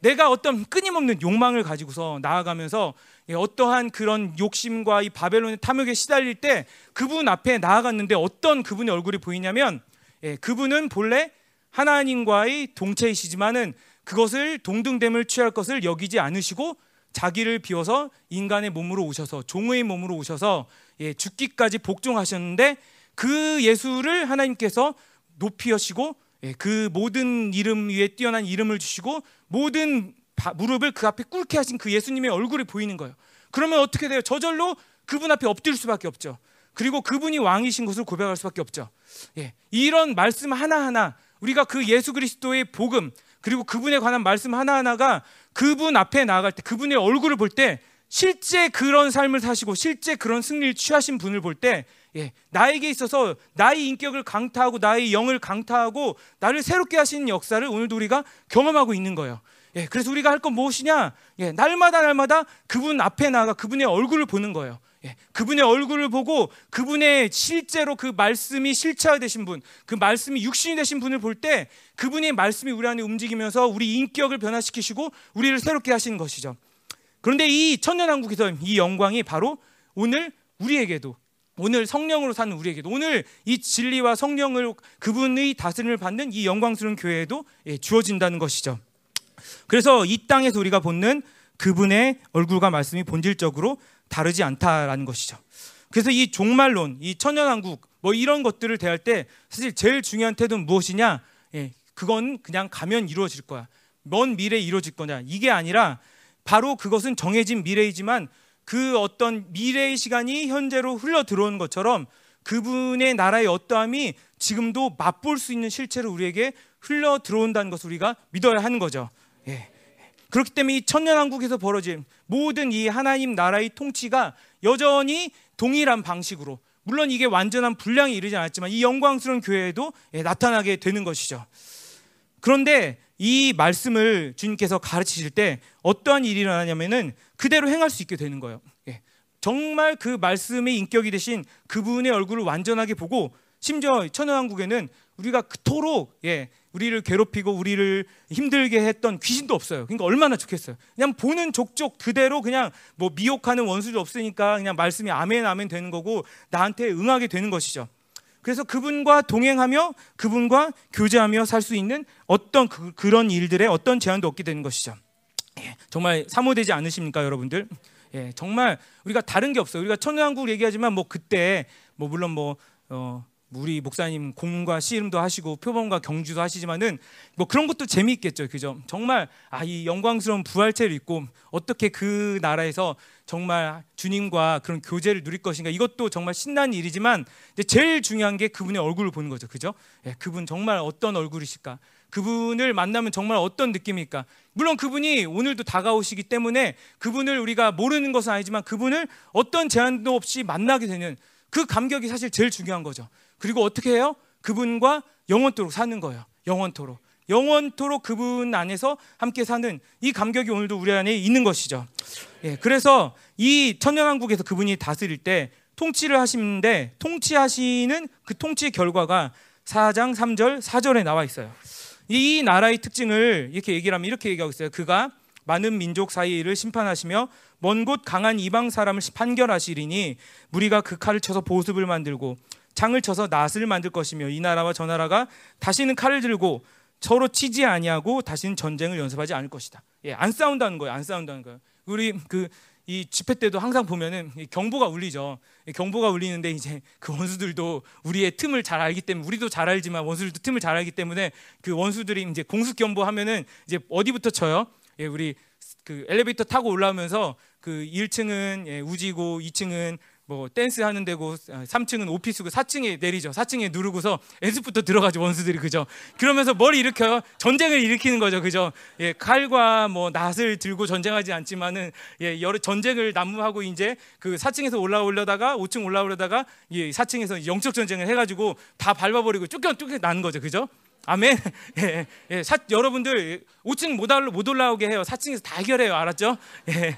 내가 어떤 끊임없는 욕망을 가지고서 나아가면서 어떠한 그런 욕심과 이 바벨론의 탐욕에 시달릴 때 그분 앞에 나아갔는데 어떤 그분의 얼굴이 보이냐면 예, 그분은 본래 하나님과의 동체이시지만은 그것을 동등됨을 취할 것을 여기지 않으시고 자기를 비워서 인간의 몸으로 오셔서 종의 몸으로 오셔서 예, 죽기까지 복종하셨는데 그 예수를 하나님께서 높이 하시고 예, 그 모든 이름 위에 뛰어난 이름을 주시고 모든 무릎을 그 앞에 꿇게 하신 그 예수님의 얼굴이 보이는 거예요. 그러면 어떻게 돼요? 저절로 그분 앞에 엎드릴 수밖에 없죠. 그리고 그분이 왕이신 것을 고백할 수밖에 없죠. 예, 이런 말씀 하나하나 우리가 그 예수 그리스도의 복음 그리고 그분에 관한 말씀 하나하나가 그분 앞에 나아갈 때 그분의 얼굴을 볼 때 실제 그런 삶을 사시고 실제 그런 승리를 취하신 분을 볼 때 예, 나에게 있어서 나의 인격을 강타하고 나의 영을 강타하고 나를 새롭게 하시는 역사를 오늘도 우리가 경험하고 있는 거예요. 예, 그래서 우리가 할 건 무엇이냐? 예, 날마다 날마다 그분 앞에 나가 그분의 얼굴을 보는 거예요. 예, 그분의 얼굴을 보고 그분의 실제로 그 말씀이 실체화되신 분, 그 말씀이 육신이 되신 분을 볼 때 그분의 말씀이 우리 안에 움직이면서 우리 인격을 변화시키시고 우리를 새롭게 하시는 것이죠. 그런데 이 천년왕국에서 이 영광이 바로 오늘 우리에게도 오늘 성령으로 사는 우리에게도 오늘 이 진리와 성령을 그분의 다스림을 받는 이 영광스러운 교회에도 예, 주어진다는 것이죠. 그래서 이 땅에서 우리가 보는 그분의 얼굴과 말씀이 본질적으로 다르지 않다라는 것이죠. 그래서 이 종말론, 이 천연왕국 뭐 이런 것들을 대할 때 사실 제일 중요한 태도는 무엇이냐? 예, 그건 그냥 가면 이루어질 거야. 먼 미래에 이루어질 거냐? 이게 아니라 바로 그것은 정해진 미래이지만 그 어떤 미래의 시간이 현재로 흘러 들어오는 것처럼 그분의 나라의 어떠함이 지금도 맛볼 수 있는 실체로 우리에게 흘러 들어온다는 것을 우리가 믿어야 하는 거죠. 예. 그렇기 때문에 이 천년왕국에서 벌어진 모든 이 하나님 나라의 통치가 여전히 동일한 방식으로 물론 이게 완전한 분량이 이르지 않았지만 이 영광스러운 교회에도 예, 나타나게 되는 것이죠. 그런데 이 말씀을 주님께서 가르치실 때 어떠한 일이 일어나냐면은 그대로 행할 수 있게 되는 거예요. 예. 정말 그 말씀의 인격이 되신 그분의 얼굴을 완전하게 보고 심지어 천연왕국에는 우리가 그토록 예, 우리를 괴롭히고 우리를 힘들게 했던 귀신도 없어요. 그러니까 얼마나 좋겠어요. 그냥 보는 족족 그대로 그냥 뭐 미혹하는 원수도 없으니까 그냥 말씀이 아멘 아멘 되는 거고 나한테 응하게 되는 것이죠. 그래서 그분과 동행하며 그분과 교제하며 살 수 있는 어떤 그, 런 일들의 어떤 제한도 없게 되는 것이죠. 예, 정말 사모되지 않으십니까, 여러분들? 예, 정말 우리가 다른 게 없어요. 우리가 천연왕국 얘기하지만 뭐 그때 뭐 물론 뭐 어, 우리 목사님 공과 씨름도 하시고 표범과 경주도 하시지만은 뭐 그런 것도 재미있겠죠, 그죠? 정말 아 이 영광스러운 부활체를 입고 어떻게 그 나라에서 정말 주님과 그런 교제를 누릴 것인가 이것도 정말 신나는 일이지만 제일 중요한 게 그분의 얼굴을 보는 거죠, 그죠? 예, 그분 정말 어떤 얼굴이실까? 그분을 만나면 정말 어떤 느낌일까? 물론 그분이 오늘도 다가오시기 때문에 그분을 우리가 모르는 것은 아니지만 그분을 어떤 제한도 없이 만나게 되는 그 감격이 사실 제일 중요한 거죠. 그리고 어떻게 해요? 그분과 영원토록 사는 거예요. 영원토록. 영원토록 그분 안에서 함께 사는 이 감격이 오늘도 우리 안에 있는 것이죠. 예, 그래서 이 천년왕국에서 그분이 다스릴 때 통치를 하시는데 통치하시는 그 통치의 결과가 4장 3절 4절에 나와 있어요. 이 나라의 특징을 이렇게 얘기를 하면 이렇게 얘기하고 있어요. 그가 많은 민족 사이를 심판하시며 먼 곳 강한 이방 사람을 판결하시리니 무리가 그 칼을 쳐서 보습을 만들고 장을 쳐서 낫을 만들 것이며 이 나라와 저 나라가 다시는 칼을 들고 서로 치지 아니하고 다시는 전쟁을 연습하지 않을 것이다. 예, 안 싸운다는 거예요. 안 싸운다는 거예요. 우리 그 이 집회 때도 항상 보면은 경보가 울리죠. 경보가 울리는데 이제 그 원수들도 우리의 틈을 잘 알기 때문에 우리도 잘 알지만 원수들도 틈을 잘 알기 때문에 그 원수들이 이제 공습 경보 하면은 이제 어디부터 쳐요? 예, 우리 그 엘리베이터 타고 올라오면서 그 1층은 예, 우지고 2층은 뭐 댄스 하는 데고 3층은 아, 오피스고 4층에 내리죠. 4층에 누르고서 연습부터 들어가죠. 원수들이 그죠. 그러면서 뭘 일으켜요? 전쟁을 일으키는 거죠. 그죠. 예, 칼과 뭐 낫을 들고 전쟁하지 않지만은 예, 여러 전쟁을 난무하고 이제 그 4층에서 올라오려다가 5층 올라오려다가 예, 4층에서 영적 전쟁을 해 가지고 다 밟아 버리고 쫓겨 쫓겨 나는 거죠. 그죠? 아멘. 예, 예, 사, 여러분들 5층 못, 올라, 못 올라오게 해요. 4층에서 다 해결해요. 알았죠? 예.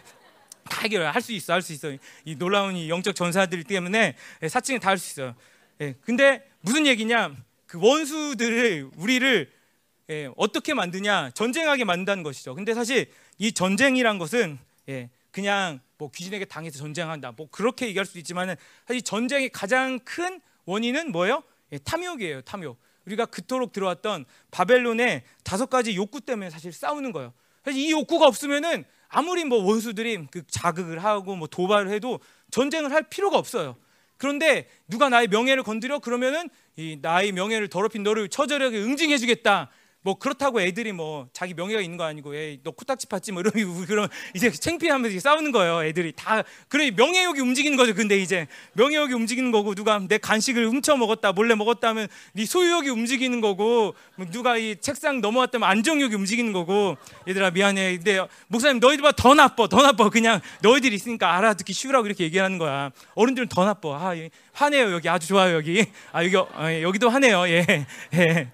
다 해결해. 할수 있어. 할 수 있어. 이 놀라운 이 영적 전사들 때문에 4층에 다할 수 있어요. 예. 근데 무슨 얘기냐? 그 원수들을 우리를 예, 어떻게 만드냐? 전쟁하게 만든다는 것이죠. 근데 사실 이 전쟁이란 것은 예, 그냥 뭐 귀신에게 당해서 전쟁한다. 뭐 그렇게 얘기할 수도 있지만은 사실 전쟁의 가장 큰 원인은 뭐예요? 예, 탐욕이에요. 탐욕. 우리가 그토록 들어왔던 바벨론의 다섯 가지 욕구 때문에 사실 싸우는 거예요. 사실 이 욕구가 없으면은 아무리 뭐 원수들이 그 자극을 하고 뭐 도발을 해도 전쟁을 할 필요가 없어요. 그런데 누가 나의 명예를 건드려 그러면은 이 나의 명예를 더럽힌 너를 처절하게 응징해 주겠다. 뭐 그렇다고 애들이 뭐 자기 명예가 있는 거 아니고 에이 너 코딱지 팠지? 뭐 이런 그런 이제 창피하면서 싸우는 거예요 애들이. 다 그래 명예욕이 움직이는 거죠. 근데 이제 명예욕이 움직이는 거고 누가 내 간식을 훔쳐 먹었다 몰래 먹었다 하면 네 소유욕이 움직이는 거고 뭐 누가 이 책상 넘어왔다면 안정욕이 움직이는 거고. 얘들아 미안해. 근데 목사님 너희들보다 더 나빠 더 나빠. 그냥 너희들이 있으니까 알아듣기 쉬우라고 이렇게 얘기하는 거야 어른들은 더 나빠 아 화내요 여기. 아주 좋아요 여기 아 여기 어, 여기도 화내요. 예 예.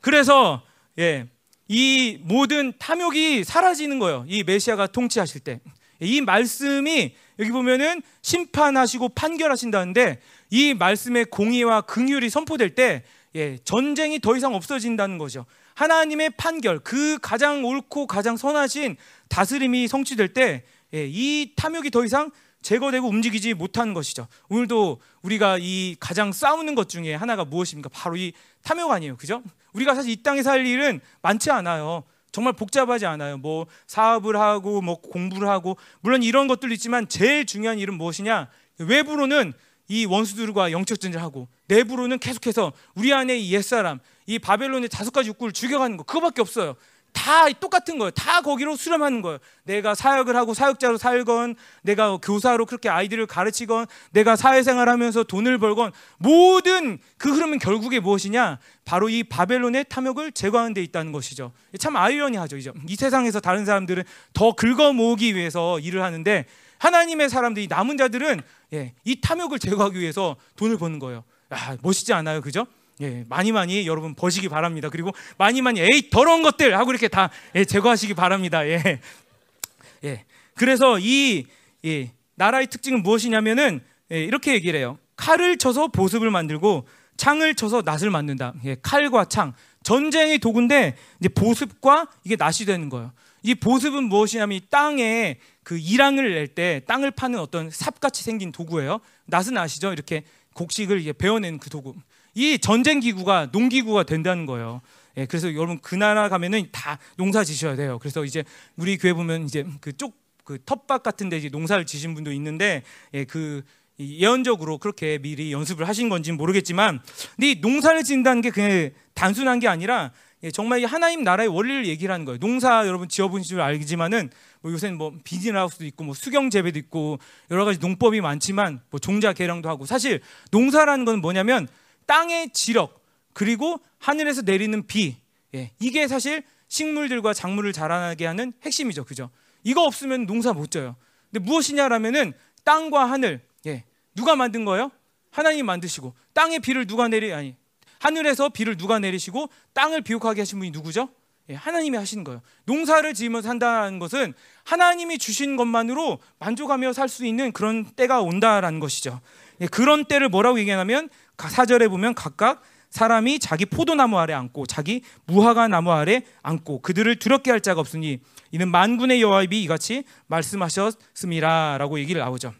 그래서 예, 이 모든 탐욕이 사라지는 거예요. 이 메시아가 통치하실 때. 이 말씀이 여기 보면은 심판하시고 판결하신다는데 이 말씀의 공의와 긍휼이 선포될 때 예, 전쟁이 더 이상 없어진다는 거죠. 하나님의 판결, 그 가장 옳고 가장 선하신 다스림이 성취될 때, 예, 이 탐욕이 더 이상 제거되고 움직이지 못하는 것이죠. 오늘도 우리가 이 가장 싸우는 것 중에 하나가 무엇입니까? 바로 이 탐욕 아니에요. 그죠? 우리가 사실 이 땅에 살 일은 많지 않아요. 정말 복잡하지 않아요. 뭐 사업을 하고 뭐 공부를 하고 물론 이런 것들도 있지만 제일 중요한 일은 무엇이냐? 외부로는 이 원수들과 영적 전쟁하고 내부로는 계속해서 우리 안에 이 옛사람, 이 바벨론의 다섯 가지 육구를 죽여가는 거 그거밖에 없어요. 다 똑같은 거예요. 다 거기로 수렴하는 거예요. 내가 사역을 하고 사역자로 살건, 내가 교사로 그렇게 아이들을 가르치건, 내가 사회생활하면서 돈을 벌건, 모든 그 흐름은 결국에 무엇이냐? 바로 이 바벨론의 탐욕을 제거하는 데 있다는 것이죠. 참 아이러니하죠. 이 세상에서 다른 사람들은 더 긁어 모으기 위해서 일을 하는데 하나님의 사람들이 남은 자들은 예, 이 탐욕을 제거하기 위해서 돈을 버는 거예요. 아, 멋있지 않아요, 그죠? 예, 많이 많이 여러분 버시기 바랍니다. 그리고 많이 많이 에이 더러운 것들 하고 이렇게 다 예, 제거하시기 바랍니다. 예. 예. 그래서 이 예, 나라의 특징은 무엇이냐면은 예, 이렇게 얘기를 해요. 칼을 쳐서 보습을 만들고 창을 쳐서 낫을 만든다. 예, 칼과 창. 전쟁의 도구인데 이제 보습과 이게 낫이 되는 거예요. 이 보습은 무엇이냐면 이 땅에 그 이랑을 낼 때 땅을 파는 어떤 삽같이 생긴 도구예요. 낫은 아시죠? 이렇게 곡식을 이게 베어낸 그 도구. 이 전쟁 기구가 농기구가 된다는 거예요. 예, 그래서 여러분 그 나라 가면은 다 농사 지셔야 돼요. 그래서 이제 우리 교회 보면 이제 그쪽 그 텃밭 같은데 이제 농사를 지신 분도 있는데 예, 그 예언적으로 그렇게 미리 연습을 하신 건지는 모르겠지만 근데 이 농사를 짓는다는 게 그냥 단순한 게 아니라 예, 정말 이 하나님 나라의 원리를 얘기를 하는 거예요. 농사 여러분 지어보신 줄 알지만은 뭐 요새는 뭐 비즈니스하우스도 있고 뭐 수경 재배도 있고 여러 가지 농법이 많지만 뭐 종자 개량도 하고 사실 농사라는 건 뭐냐면 땅의 지력 그리고 하늘에서 내리는 비 예, 이게 사실 식물들과 작물을 자라나게 하는 핵심이죠, 그죠? 이거 없으면 농사 못 져요. 근데 무엇이냐라면은 땅과 하늘 예, 누가 만든 거예요? 하나님 만드시고 땅에 비를 누가 내리 아니 하늘에서 비를 누가 내리시고 땅을 비옥하게 하신 분이 누구죠? 예, 하나님이 하시는 거예요. 농사를 지으면서 산다는 것은 하나님이 주신 것만으로 만족하며 살 수 있는 그런 때가 온다라는 것이죠. 예, 그런 때를 뭐라고 얘기하냐면 사절에 보면 각각 사람이 자기 포도나무 아래 앉고 자기 무화과 나무 아래 앉고 그들을 두렵게 할 자가 없으니 이는 만군의 여호와이 이같이 말씀하셨음이라라고 얘기를 나오죠.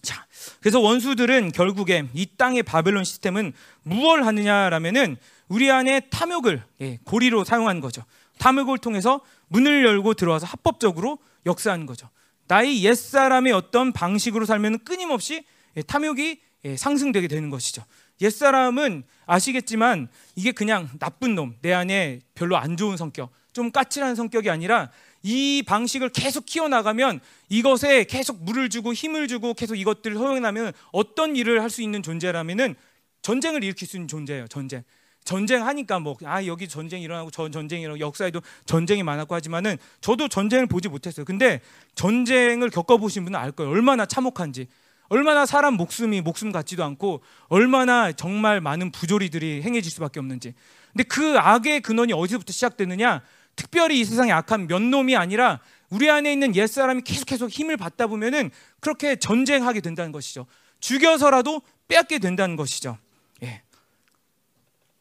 자, 그래서 원수들은 결국에 이 땅의 바벨론 시스템은 무엇을 하느냐라면은 우리 안에 탐욕을 예, 고리로 사용하는 거죠. 탐욕을 통해서 문을 열고 들어와서 합법적으로 역사하는 거죠. 나의 옛 사람의 어떤 방식으로 살면 끊임없이 예, 탐욕이 예, 상승되게 되는 것이죠. 옛 사람은 아시겠지만 이게 그냥 나쁜 놈, 내 안에 별로 안 좋은 성격, 좀 까칠한 성격이 아니라 이 방식을 계속 키워나가면 이것에 계속 물을 주고 힘을 주고 계속 이것들을 허용하면 어떤 일을 할 수 있는 존재라면은 전쟁을 일으킬 수 있는 존재예요. 전쟁. 전쟁하니까 뭐 아 여기 전쟁 일어나고 저 전쟁 일어나고 역사에도 전쟁이 많았고 하지만은 저도 전쟁을 보지 못했어요. 근데 전쟁을 겪어보신 분은 알 거예요. 얼마나 참혹한지. 얼마나 사람 목숨이 목숨 같지도 않고 얼마나 정말 많은 부조리들이 행해질 수밖에 없는지. 근데 그 악의 근원이 어디서부터 시작되느냐? 특별히 이 세상에 악한 몇 놈이 아니라 우리 안에 있는 옛 사람이 계속 계속 힘을 받다 보면은 그렇게 전쟁하게 된다는 것이죠. 죽여서라도 빼앗게 된다는 것이죠. 예.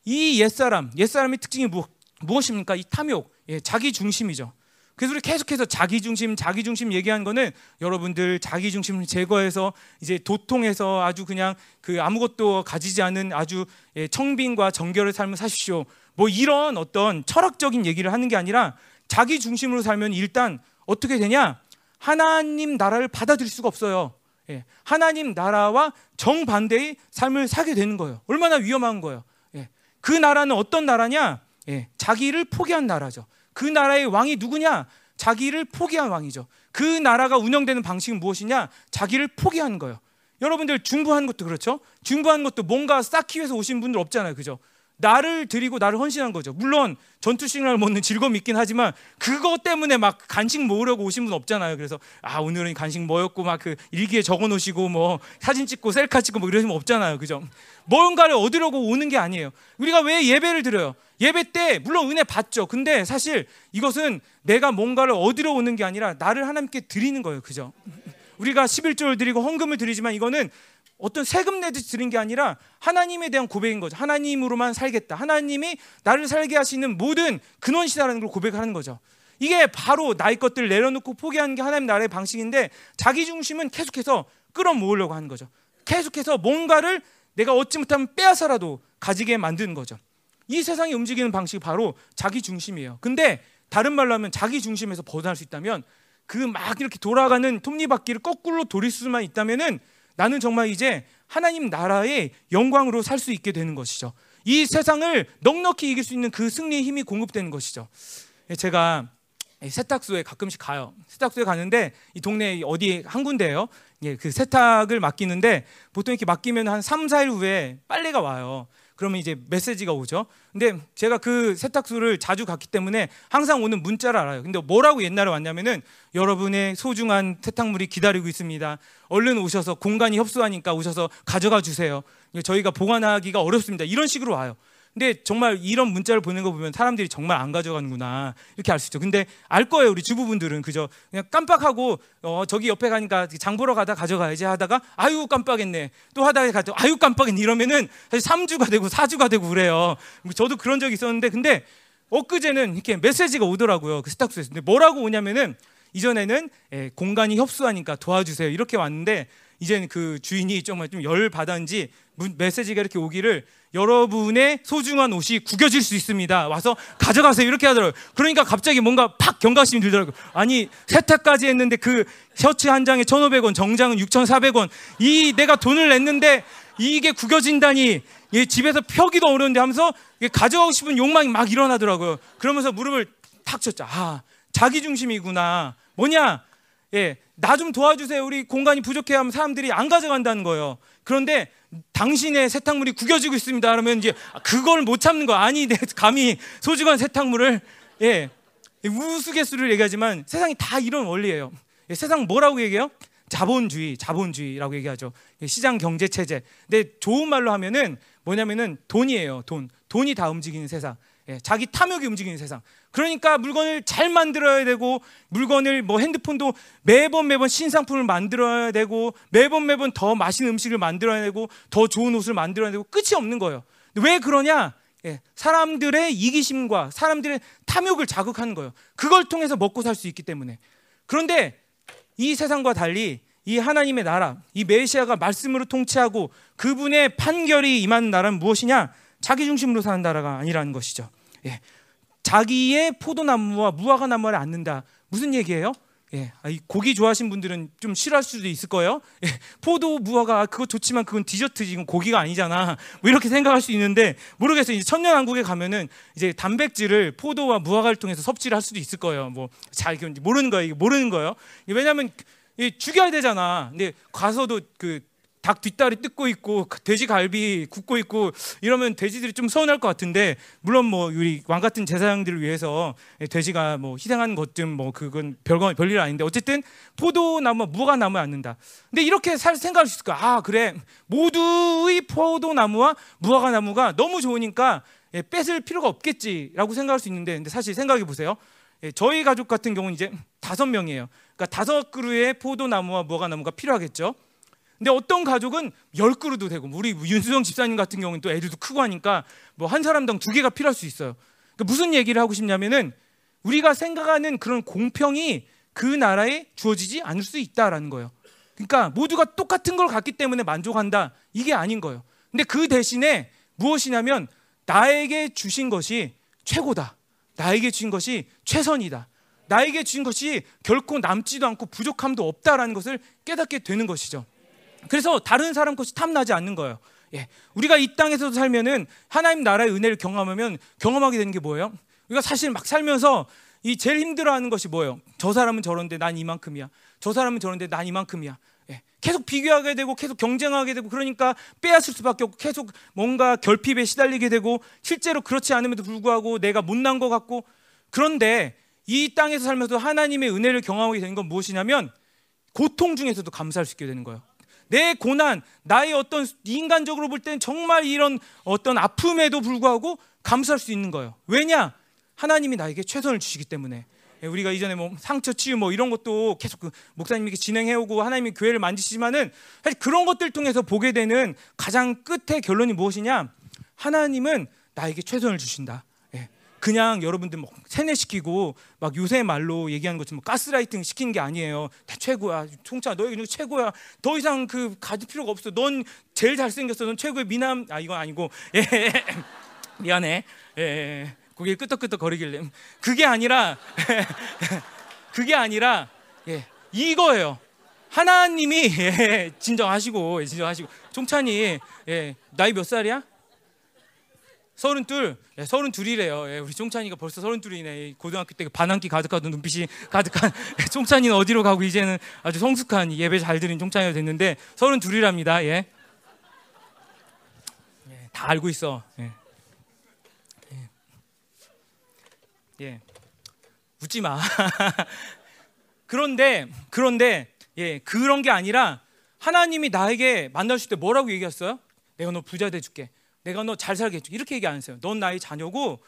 이 옛 사람, 옛 사람의 특징이 무, 무엇입니까? 이 탐욕, 예, 자기 중심이죠. 그래서 우리 계속해서 자기 중심, 자기 중심 얘기한 거는 여러분들 자기 중심을 제거해서 이제 도통해서 아주 그냥 그 아무것도 가지지 않은 아주 예, 청빈과 정결의 삶을 사십시오. 뭐 이런 어떤 철학적인 얘기를 하는 게 아니라 자기 중심으로 살면 일단 어떻게 되냐? 하나님 나라를 받아들일 수가 없어요. 예, 하나님 나라와 정반대의 삶을 사게 되는 거예요. 얼마나 위험한 거예요. 예, 그 나라는 어떤 나라냐? 예, 자기를 포기한 나라죠. 그 나라의 왕이 누구냐? 자기를 포기한 왕이죠. 그 나라가 운영되는 방식은 무엇이냐? 자기를 포기하는 거예요. 여러분들 중부한 것도 그렇죠? 중부한 것도 뭔가 쌓기 위해서 오신 분들 없잖아요. 그죠? 나를 드리고 나를 헌신한 거죠. 물론 전투 시간을 먹는 즐거움이 있긴 하지만 그것 때문에 막 간식 모으려고 오신 분 없잖아요. 그래서 아 오늘은 간식 뭐였고 막 그 일기에 적어 놓으시고 뭐 사진 찍고 셀카 찍고 뭐 이러시면 없잖아요. 그죠? 뭔가를 얻으려고 오는 게 아니에요. 우리가 왜 예배를 드려요? 예배 때 물론 은혜 받죠. 근데 사실 이것은 내가 뭔가를 얻으려 오는 게 아니라 나를 하나님께 드리는 거예요. 그죠? 우리가 11조를 드리고 헌금을 드리지만 이거는 어떤 세금 내듯이 드린 게 아니라 하나님에 대한 고백인 거죠. 하나님으로만 살겠다. 하나님이 나를 살게 하시는 모든 근원시다라는 걸 고백하는 거죠. 이게 바로 나의 것들을 내려놓고 포기하는 게 하나님 나라의 방식인데 자기 중심은 계속해서 끌어모으려고 하는 거죠. 계속해서 뭔가를 내가 얻지 못하면 빼앗아라도 가지게 만드는 거죠. 이 세상이 움직이는 방식이 바로 자기 중심이에요. 근데 다른 말로 하면 자기 중심에서 벗어날 수 있다면 그 막 이렇게 돌아가는 톱니바퀴를 거꾸로 돌릴 수만 있다면은 나는 정말 이제 하나님 나라의 영광으로 살 수 있게 되는 것이죠. 이 세상을 넉넉히 이길 수 있는 그 승리의 힘이 공급되는 것이죠. 예, 제가 세탁소에 가끔씩 가요. 세탁소에 가는데 이 동네 어디 한 군데예요. 예, 그 세탁을 맡기는데 보통 이렇게 맡기면 한 3, 4일 후에 빨래가 와요. 그러면 이제 메시지가 오죠. 근데 제가 그 세탁소를 자주 갔기 때문에 항상 오는 문자를 알아요. 근데 뭐라고 옛날에 왔냐면은 여러분의 소중한 세탁물이 기다리고 있습니다. 얼른 오셔서 공간이 협소하니까 오셔서 가져가 주세요. 저희가 보관하기가 어렵습니다. 이런 식으로 와요. 근데 정말 이런 문자를 보낸 거 보면 사람들이 정말 안 가져가는구나 이렇게 알 수 있죠. 근데 알 거예요 우리 주부분들은 그죠? 그냥 깜빡하고 어 저기 옆에 가니까 장 보러 가다 가져가야지 하다가 아유 깜빡했네 또 하다가 가져 아유 깜빡했네 이러면은 사실 3주가 되고 4주가 되고 그래요. 저도 그런 적이 있었는데 근데 엊그제는 이렇게 메시지가 오더라고요 그 스탁소에서 근데 뭐라고 오냐면은 이전에는 예, 공간이 협소하니까 도와주세요 이렇게 왔는데 이제는 그 주인이 정말 좀 열 받았는지 메시지가 이렇게 오기를 여러분의 소중한 옷이 구겨질 수 있습니다. 와서 가져가세요. 이렇게 하더라고요. 그러니까 갑자기 뭔가 팍 경각심이 들더라고요. 아니, 세탁까지 했는데 그 셔츠 한 장에 1,500원, 정장은 6,400원. 이 내가 돈을 냈는데 이게 구겨진다니 집에서 펴기도 어려운데 하면서 가져가고 싶은 욕망이 막 일어나더라고요. 그러면서 무릎을 탁 쳤죠. 아, 자기 중심이구나. 뭐냐? 예, 나 좀 도와주세요. 우리 공간이 부족해 하면 사람들이 안 가져간다는 거예요. 그런데 당신의 세탁물이 구겨지고 있습니다. 그러면 이제 그걸 못 참는 거 아니 내 감히 소중한 세탁물을 예 우스갯소리를 얘기하지만 세상이 다 이런 원리예요. 예, 세상 뭐라고 얘기해요? 자본주의, 자본주의라고 얘기하죠. 예, 시장 경제 체제. 근데 좋은 말로 하면은 뭐냐면은 돈이에요. 돈, 돈이 다 움직이는 세상. 예, 자기 탐욕이 움직이는 세상. 그러니까 물건을 잘 만들어야 되고 물건을 뭐 핸드폰도 매번 매번 신상품을 만들어야 되고 매번 매번 더 맛있는 음식을 만들어야 되고 더 좋은 옷을 만들어야 되고 끝이 없는 거예요. 왜 그러냐? 예, 사람들의 이기심과 사람들의 탐욕을 자극하는 거예요. 그걸 통해서 먹고 살 수 있기 때문에. 그런데 이 세상과 달리 이 하나님의 나라, 이 메시아가 말씀으로 통치하고 그분의 판결이 임하는 나라는 무엇이냐? 자기 중심으로 사는 나라가 아니라는 것이죠. 예. 자기의 포도나무와 무화과 나무를 앉는다. 무슨 얘기예요? 예, 아, 고기 좋아하시는 분들은 좀 싫어할 수도 있을 거예요. 예, 포도 무화과 그거 좋지만 그건 디저트 지금 고기가 아니잖아. 뭐 이렇게 생각할 수 있는데 모르겠어요. 이제 천년왕국에 가면은 이제 단백질을 포도와 무화과를 통해서 섭취를 할 수도 있을 거예요. 뭐잘 모르는 거예요. 모르는 거예요. 왜냐하면 죽여야 되잖아. 근데 가서도 그 닭 뒷다리 뜯고 있고 돼지 갈비 굽고 있고 이러면 돼지들이 좀 서운할 것 같은데 물론 뭐 우리 왕 같은 제사장들을 위해서 돼지가 뭐 희생한 것좀뭐 그건 별거 별일 아닌데 어쨌든 포도나무 무가 나무에 앉는다. 근데 이렇게 살 생각할 수 있을 거야. 아 그래 모두의 포도나무와 무화과 나무가 너무 좋으니까 예, 뺏을 필요가 없겠지라고 생각할 수 있는데 근데 사실 생각해 보세요. 예, 저희 가족 같은 경우는 이제 다섯 명이에요. 그러니까 다섯 그루의 포도나무와 무화과 나무가 필요하겠죠. 근데 어떤 가족은 열 그루도 되고 우리 윤수정 집사님 같은 경우는 또 애들도 크고 하니까 뭐 한 사람당 두 개가 필요할 수 있어요. 그러니까 무슨 얘기를 하고 싶냐면은 우리가 생각하는 그런 공평이 그 나라에 주어지지 않을 수 있다라는 거예요. 그러니까 모두가 똑같은 걸 갖기 때문에 만족한다 이게 아닌 거예요. 근데 그 대신에 무엇이냐면 나에게 주신 것이 최고다. 나에게 주신 것이 최선이다. 나에게 주신 것이 결코 남지도 않고 부족함도 없다라는 것을 깨닫게 되는 것이죠. 그래서 다른 사람 것이 탐나지 않는 거예요. 예. 우리가 이 땅에서도 살면은 하나님 나라의 은혜를 경험하면 경험하게 되는 게 뭐예요? 우리가 사실 막 살면서 이 제일 힘들어하는 것이 뭐예요? 저 사람은 저런데 난 이만큼이야. 저 사람은 저런데 난 이만큼이야. 예. 계속 비교하게 되고 계속 경쟁하게 되고 그러니까 빼앗을 수밖에 없고 계속 뭔가 결핍에 시달리게 되고 실제로 그렇지 않음에도 불구하고 내가 못난 것 같고 그런데 이 땅에서 살면서 하나님의 은혜를 경험하게 되는 건 무엇이냐면 고통 중에서도 감사할 수 있게 되는 거예요. 내 고난, 나의 어떤 인간적으로 볼 때는 정말 이런 어떤 아픔에도 불구하고 감사할 수 있는 거예요. 왜냐? 하나님이 나에게 최선을 주시기 때문에. 예, 우리가 이전에 뭐 상처 치유 뭐 이런 것도 계속 그 목사님이 진행해 오고 하나님이 교회를 만지시지만은 사실 그런 것들 통해서 보게 되는 가장 끝의 결론이 무엇이냐? 하나님은 나에게 최선을 주신다. 그냥 여러분들 뭐 세뇌시키고 막 요새 말로 얘기하는 것처럼 뭐 가스라이팅 시키는 게 아니에요. 다 최고야. 총차 너 이거 최고야. 더 이상 그 가질 필요가 없어. 넌 제일 잘생겼어. 넌 최고의 미남. 아 이건 아니고. 예. 미안해. 예. 고개 끄덕끄덕 거리길래 그게 아니라 그게 아니라 예. 이거예요. 하나님이 예, 진정하시고 진정하시고 종찬이 예, 나이 몇 살이야? 서른 둘, 예, 서른 둘이래요. 예, 우리 종찬이가 벌써 서른 둘이네. 고등학교 때그 반항기 가득하던 눈빛이 가득한 종찬이는 어디로 가고 이제는 아주 성숙한 예배 잘 드린 종찬이가 됐는데 서른 둘이랍니다. 예. 예, 다 알고 있어. 예. 예. 예. 웃지 마. 그런데 그런데 예 그런 게 아니라 하나님이 나에게 만나실 때 뭐라고 얘기했어요? 내가 너 부자 돼줄게. 내가 너 잘 살게 해줘. 이렇게 얘기 안 했어요. 넌 나의 자녀고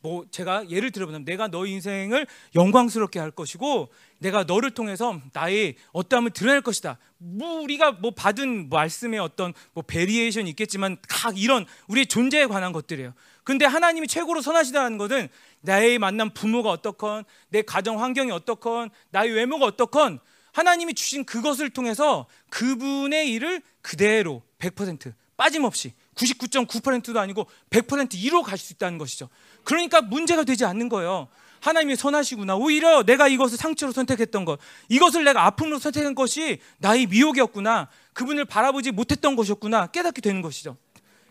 뭐 제가 예를 들어보면 내가 너 인생을 영광스럽게 할 것이고 내가 너를 통해서 나의 어떠함을 드러낼 것이다. 뭐 우리가 뭐 받은 말씀의 어떤 뭐 variation이 있겠지만 각 이런 우리의 존재에 관한 것들이에요. 근데 하나님이 최고로 선하시다는 것은 나의 만난 부모가 어떻건 내 가정 환경이 어떻건 나의 외모가 어떻건 하나님이 주신 그것을 통해서 그분의 일을 그대로 100% 빠짐없이 99.9%도 아니고 100% 이로 갈 수 있다는 것이죠. 그러니까 문제가 되지 않는 거예요. 하나님이 선하시구나. 오히려 내가 이것을 상처로 선택했던 것, 이것을 내가 아픔으로 선택한 것이 나의 미혹이었구나. 그분을 바라보지 못했던 것이었구나. 깨닫게 되는 것이죠.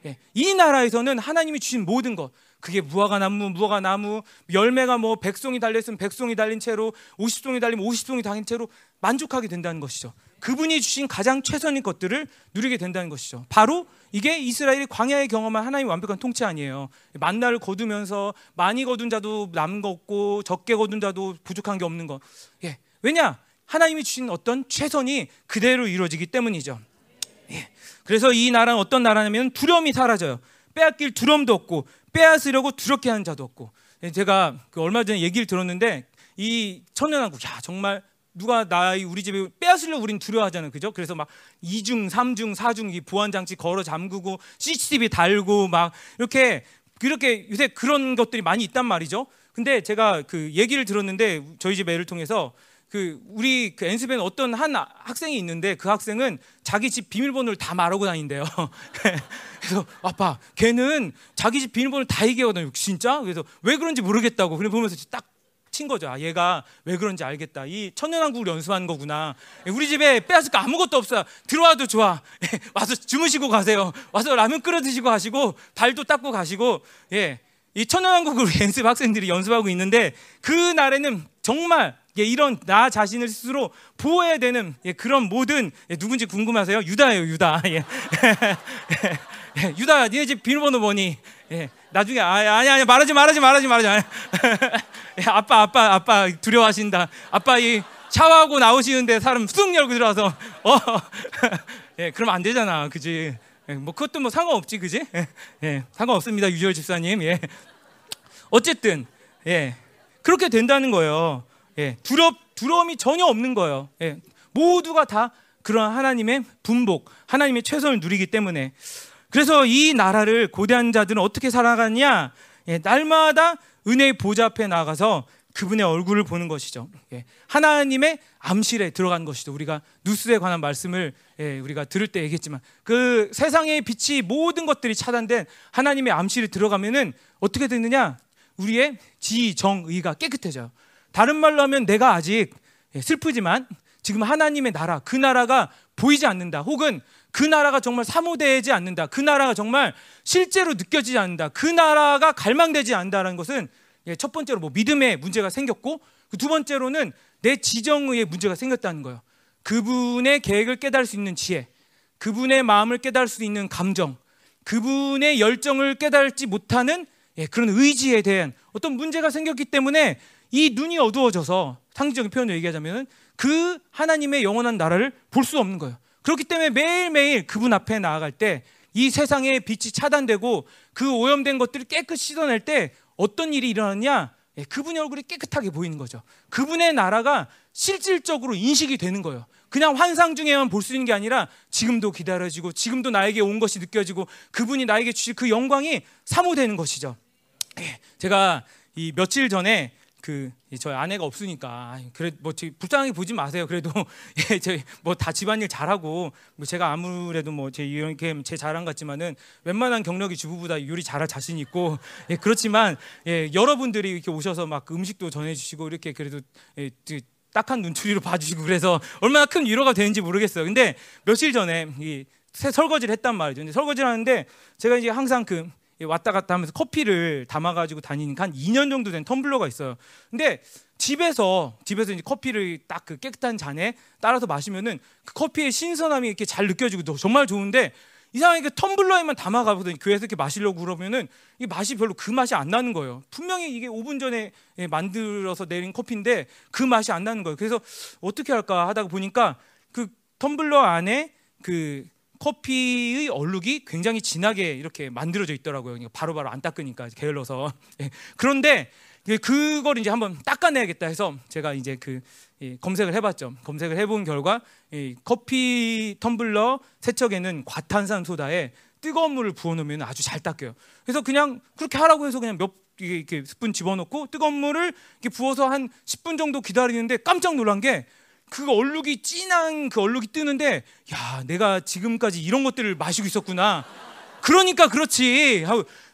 예. 이 나라에서는 하나님이 주신 모든 것, 그게 무화과 나무, 무화과 나무, 열매가 뭐 백송이 달렸으면 백송이 달린 채로, 50송이 달리면 50송이 달린 채로 만족하게 된다는 것이죠. 그분이 주신 가장 최선의 것들을 누리게 된다는 것이죠. 바로 이게 이스라엘이 광야의 경험한 하나님의 완벽한 통치 아니에요. 만나를 거두면서 많이 거둔 자도 남은 거 없고 적게 거둔 자도 부족한 게 없는 거. 예. 왜냐? 하나님이 주신 어떤 최선이 그대로 이루어지기 때문이죠. 예. 그래서 이 나라는 어떤 나라냐면 두려움이 사라져요. 빼앗길 두려움도 없고 빼앗으려고 두렵게 하는 자도 없고. 예, 제가 그 얼마 전에 얘기를 들었는데 이 천년왕국 야 정말 누가 나의 우리 집에 빼앗으려고 우린 두려워하잖아요. 그죠? 그래서 막 2중, 3중, 4중 이 보안 장치 걸어 잠그고 CCTV 달고 막 이렇게 그렇게 요새 그런 것들이 많이 있단 말이죠. 근데 제가 그 얘기를 들었는데 저희 집 애를 통해서 그 우리 그 엔스벤 어떤 한 학생이 있는데 그 학생은 자기 집 비밀번호를 다 말하고 다닌대요. 그래서 아빠, 걔는 자기 집 비밀번호를 다 얘기하거든요. 진짜? 그래서 왜 그런지 모르겠다고. 그래 보면서 딱 친 거죠. 아, 얘가 왜 그런지 알겠다. 이 천연한국을 연습하는 거구나. 예, 우리 집에 빼앗을 거 아무것도 없어요. 들어와도 좋아. 예, 와서 주무시고 가세요. 와서 라면 끓여 드시고 가시고 발도 닦고 가시고 예. 이 천연한국을 연습 학생들이 연습하고 있는데 그 날에는 정말 예, 이런 나 자신을 스스로 보호해야 되는 예, 그런 모든 예, 누군지 궁금하세요? 유다예요, 유다. 예. 예, 유다, 니네 집 비밀번호 뭐니? 예, 나중에 아, 아니 아니 말하지 말하지 말하지 말하지. 예, 아빠 아빠 아빠 두려워하신다. 아빠 이 샤워하고 나오시는데 사람 쑥 열고 들어와서 어, 예, 그러면 안 되잖아, 그지? 예, 뭐 그것도 뭐 상관없지, 그지? 예, 예, 상관없습니다, 유절 집사님. 예, 어쨌든 예, 그렇게 된다는 거예요. 예, 두렵 두려움이 전혀 없는 거예요. 예, 모두가 다 그런 하나님의 분복, 하나님의 최선을 누리기 때문에 그래서 이 나라를 고대한 자들은 어떻게 살아가냐? 예, 날마다 은혜의 보좌 앞에 나가서 그분의 얼굴을 보는 것이죠. 예, 하나님의 암실에 들어간 것이죠. 우리가 누스에 관한 말씀을 예, 우리가 들을 때 얘기했지만 그 세상의 빛이 모든 것들이 차단된 하나님의 암실에 들어가면은 어떻게 되느냐? 우리의 지, 정, 의가 깨끗해져요. 다른 말로 하면 내가 아직 예, 슬프지만 지금 하나님의 나라, 그 나라가 보이지 않는다. 혹은 그 나라가 정말 사모되지 않는다. 그 나라가 정말 실제로 느껴지지 않는다. 그 나라가 갈망되지 않는다는 것은 예, 첫 번째로 뭐 믿음의 문제가 생겼고 그 두 번째로는 내 지정의 문제가 생겼다는 거예요. 그분의 계획을 깨달을 수 있는 지혜, 그분의 마음을 깨달을 수 있는 감정, 그분의 열정을 깨달지 못하는 예, 그런 의지에 대한 어떤 문제가 생겼기 때문에 이 눈이 어두워져서 상징적인 표현을 얘기하자면 그 하나님의 영원한 나라를 볼 수 없는 거예요. 그렇기 때문에 매일매일 그분 앞에 나아갈 때 이 세상의 빛이 차단되고 그 오염된 것들을 깨끗이 씻어낼 때 어떤 일이 일어나냐? 예, 그분의 얼굴이 깨끗하게 보이는 거죠. 그분의 나라가 실질적으로 인식이 되는 거예요. 그냥 환상 중에만 볼 수 있는 게 아니라 지금도 기다려지고 지금도 나에게 온 것이 느껴지고 그분이 나에게 주실 그 영광이 사모되는 것이죠. 예, 제가 이 며칠 전에 그 저희 아내가 없으니까 그래 뭐 불쌍하게 보지 마세요. 그래도 예, 저뭐다 집안일 잘하고 뭐 제가 아무래도 뭐제 이렇게 제 자랑 같지만은 웬만한 경력이 주부보다 요리 잘할 자신 있고 예, 그렇지만 예, 여러분들이 이렇게 오셔서 막 음식도 전해주시고 이렇게 그래도 예, 딱한 눈초리로 봐주시고 그래서 얼마나 큰 위로가 되는지 모르겠어요. 근데 며칠 전에 이 설거지를 했단 말이죠. 근데 설거지를 하는데 제가 이제 항상 그 왔다 갔다 하면서 커피를 담아가지고 다니니까 한 2년 정도 된 텀블러가 있어요. 근데 집에서 집에서 이제 커피를 딱 그 깨끗한 잔에 따라서 마시면은 그 커피의 신선함이 이렇게 잘 느껴지고 정말 좋은데 이상하게 그 텀블러에만 담아가거든 교회에서 이렇게 마시려고 그러면은 이 맛이 별로 그 맛이 안 나는 거예요. 분명히 이게 5분 전에 예, 만들어서 내린 커피인데 그 맛이 안 나는 거예요. 그래서 어떻게 할까 하다가 보니까 그 텀블러 안에 그 커피의 얼룩이 굉장히 진하게 이렇게 만들어져 있더라고요. 그러니까 바로바로 안 닦으니까 게을러서. 예. 그런데 그걸 이제 한번 닦아내야겠다 해서 제가 이제 그 검색을 해봤죠. 검색을 해본 결과 커피 텀블러 세척에는 과탄산 소다에 뜨거운 물을 부어놓으면 아주 잘 닦여요. 그래서 그냥 그렇게 하라고 해서 그냥 몇 이렇게 스푼 집어넣고 뜨거운 물을 이렇게 부어서 한 10분 정도 기다리는데 깜짝 놀란 게 그 얼룩이 진한 그 얼룩이 뜨는데 야 내가 지금까지 이런 것들을 마시고 있었구나. 그러니까 그렇지.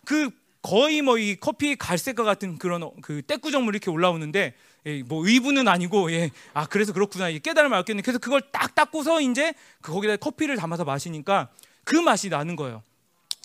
그 거의 뭐 이 커피 갈색과 같은 그런 그 떼꾸정물 이렇게 올라오는데 예, 뭐 의부는 아니고 예, 아 그래서 그렇구나. 깨달음을 얻겠네. 그래서 그걸 딱 닦고서 이제 그 거기다 커피를 담아서 마시니까 그 맛이 나는 거예요.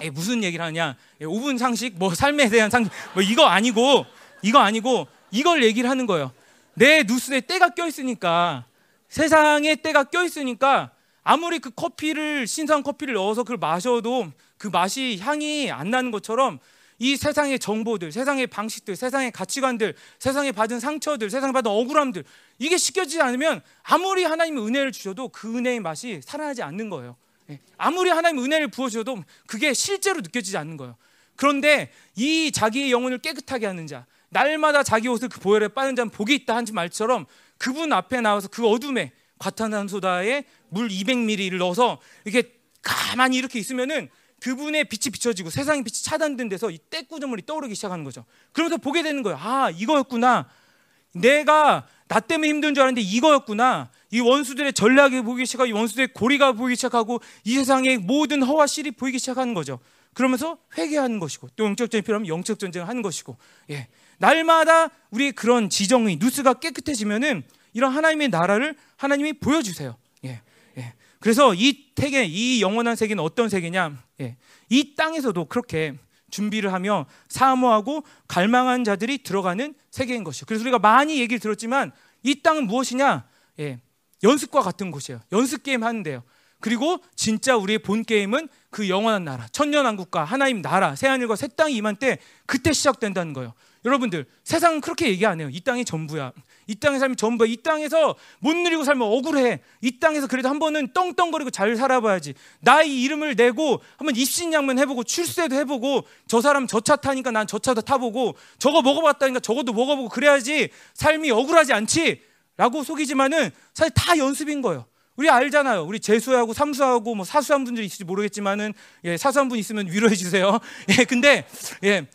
예, 무슨 얘기를 하냐. 예, 5분 상식 뭐 삶에 대한 상식 뭐 이거 아니고 이거 아니고 이걸 얘기를 하는 거예요. 내 누스에 때가 껴 있으니까 세상에 때가 껴 있으니까 아무리 그 커피를 신선 커피를 넣어서 그걸 마셔도 그 맛이 향이 안 나는 것처럼 이 세상의 정보들, 세상의 방식들, 세상의 가치관들, 세상에 받은 상처들, 세상에 받은 억울함들 이게 씻겨지지 않으면 아무리 하나님의 은혜를 주셔도 그 은혜의 맛이 살아나지 않는 거예요. 예. 아무리 하나님 은혜를 부어주셔도 그게 실제로 느껴지지 않는 거예요. 그런데 이 자기의 영혼을 깨끗하게 하는 자, 날마다 자기 옷을 그 보혈에 빠는 자는 복이 있다 한지 말처럼 그분 앞에 나와서 그 어둠에 과탄산소다에 물 200ml를 넣어서 이렇게 가만히 이렇게 있으면은 그분의 빛이 비춰지고 세상의 빛이 차단된 데서 이 때꾸저물이 떠오르기 시작하는 거죠. 그러면서 보게 되는 거예요. 아, 이거였구나. 내가 나 때문에 힘든 줄 알았는데 이거였구나. 이 원수들의 전략이 보이기 시작하고 이 원수들의 고리가 보이기 시작하고 이 세상의 모든 허와 실이 보이기 시작하는 거죠. 그러면서 회개하는 것이고 또 영적 전쟁이 필요하면 영적 전쟁을 하는 것이고 예. 날마다 우리 그런 지정의 누스가 깨끗해지면은 이런 하나님의 나라를 하나님이 보여주세요. 예. 예. 그래서 이 세계, 이 영원한 세계는 어떤 세계냐? 예. 이 땅에서도 그렇게 준비를 하며 사모하고 갈망한 자들이 들어가는 세계인 것이요. 그래서 우리가 많이 얘기를 들었지만 이 땅은 무엇이냐? 예. 연습과 같은 곳이에요. 연습 게임 하는데요. 그리고 진짜 우리의 본 게임은 그 영원한 나라, 천년왕국과 하나님 나라, 새하늘과 새 땅이 임한 때 그때 시작된다는 거예요. 여러분들 세상은 그렇게 얘기 안 해요. 이 땅이 전부야. 이 땅의 삶이 전부야. 이 땅에서 못 누리고 살면 억울해. 이 땅에서 그래도 한 번은 떵떵거리고 잘 살아봐야지. 나의 이름을 내고 한번 입신양면 해보고 출세도 해보고 저 사람 저 차 타니까 난 저 차도 타보고 저거 먹어봤다니까 저것도 먹어보고 그래야지 삶이 억울하지 않지. 라고 속이지만은 사실 다 연습인 거예요. 우리 알잖아요. 우리 재수하고 삼수하고 뭐 사수한 분들이 있을지 모르겠지만은 예, 사수한 분 있으면 위로해 주세요. 예, 근데 예,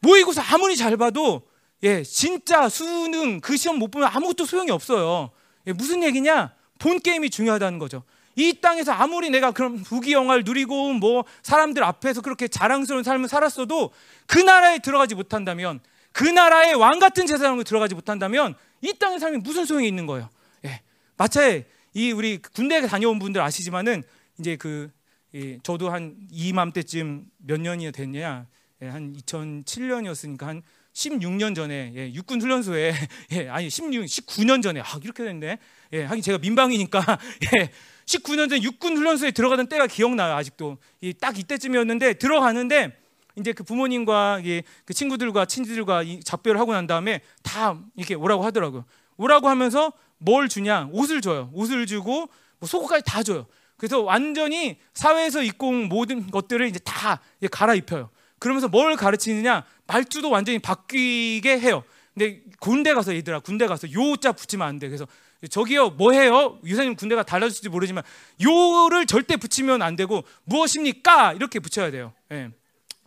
모의고사 아무리 잘 봐도 예, 진짜 수능 그 시험 못 보면 아무것도 소용이 없어요. 예, 무슨 얘기냐? 본 게임이 중요하다는 거죠. 이 땅에서 아무리 내가 그런 부귀 영화를 누리고 뭐 사람들 앞에서 그렇게 자랑스러운 삶을 살았어도 그 나라에 들어가지 못한다면 그 나라의 왕 같은 제사장으로 들어가지 못한다면 이 땅의 삶이 무슨 소용이 있는 거예요. 예. 마차에 이 우리 군대에 다녀온 분들 아시지만은 이제 그 예, 저도 한 이맘때쯤 몇 년이 됐냐 예, 한 2007년이었으니까 한 16년 전에 예, 육군 훈련소에 예, 아니 16, 19년 전에 아 이렇게 됐네. 예, 하긴 제가 민방위니까 예, 19년 전 육군 훈련소에 들어가던 때가 기억나요 아직도. 이, 딱 이때쯤이었는데 들어가는데 이제 그 부모님과 예, 그 친구들과 친지들과 이 작별을 하고 난 다음에 다 이렇게 오라고 하더라고요. 오라고 하면서 뭘 주냐? 옷을 줘요. 옷을 주고 뭐 속옷까지 다 줘요. 그래서 완전히 사회에서 입고 온 모든 것들을 이제 다 갈아입혀요. 그러면서 뭘 가르치느냐? 말투도 완전히 바뀌게 해요. 근데 군대 가서 얘들아 군대 가서 요자 붙이면 안 돼. 그래서 저기요 뭐 해요? 유사님 군대가 달라질지 모르지만 요를 절대 붙이면 안 되고 무엇입니까? 이렇게 붙여야 돼요. 예.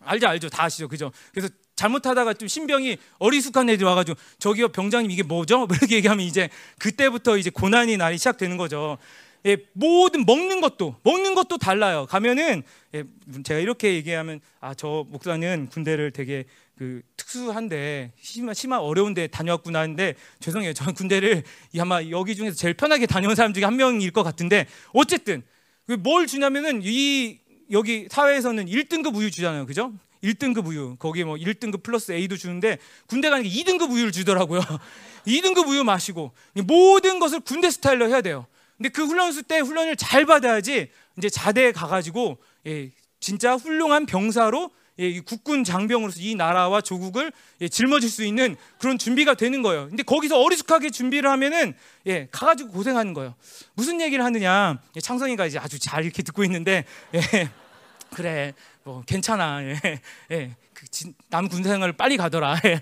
알죠 알죠 다 아시죠 그죠? 그래서 잘못하다가 좀 신병이 어리숙한 애들이 와가지고 저기요 병장님 이게 뭐죠? 이렇게 얘기하면 이제 그때부터 이제 고난이 날이 시작되는 거죠. 예, 모든 먹는 것도 먹는 것도 달라요. 가면은 예, 제가 이렇게 얘기하면 아 저 목사는 군대를 되게 그 특수한데 심한 심한 어려운데 다녀왔구나 하는데 죄송해요. 저는 군대를 아마 여기 중에서 제일 편하게 다녀온 사람 중에 한 명일 것 같은데 어쨌든 그뭘 주냐면은 이 여기 사회에서는 1등급 우유 주잖아요. 그죠? 1등급 우유. 거기에 뭐 1등급 플러스 A도 주는데 군대 가니까 2등급 우유를 주더라고요. 2등급 우유 마시고 모든 것을 군대 스타일로 해야 돼요. 근데 그 훈련소 때 훈련을 잘 받아야지 이제 자대에 가가지고 예, 진짜 훌륭한 병사로 예, 국군 장병으로서 이 나라와 조국을 예, 짊어질 수 있는 그런 준비가 되는 거예요. 근데 거기서 어리숙하게 준비를 하면은 예, 가가지고 고생하는 거예요. 무슨 얘기를 하느냐? 예, 창성이가 이제 아주 잘 이렇게 듣고 있는데 예, 그래, 뭐 괜찮아. 예, 예, 그남 군대 생활을 빨리 가더라. 예,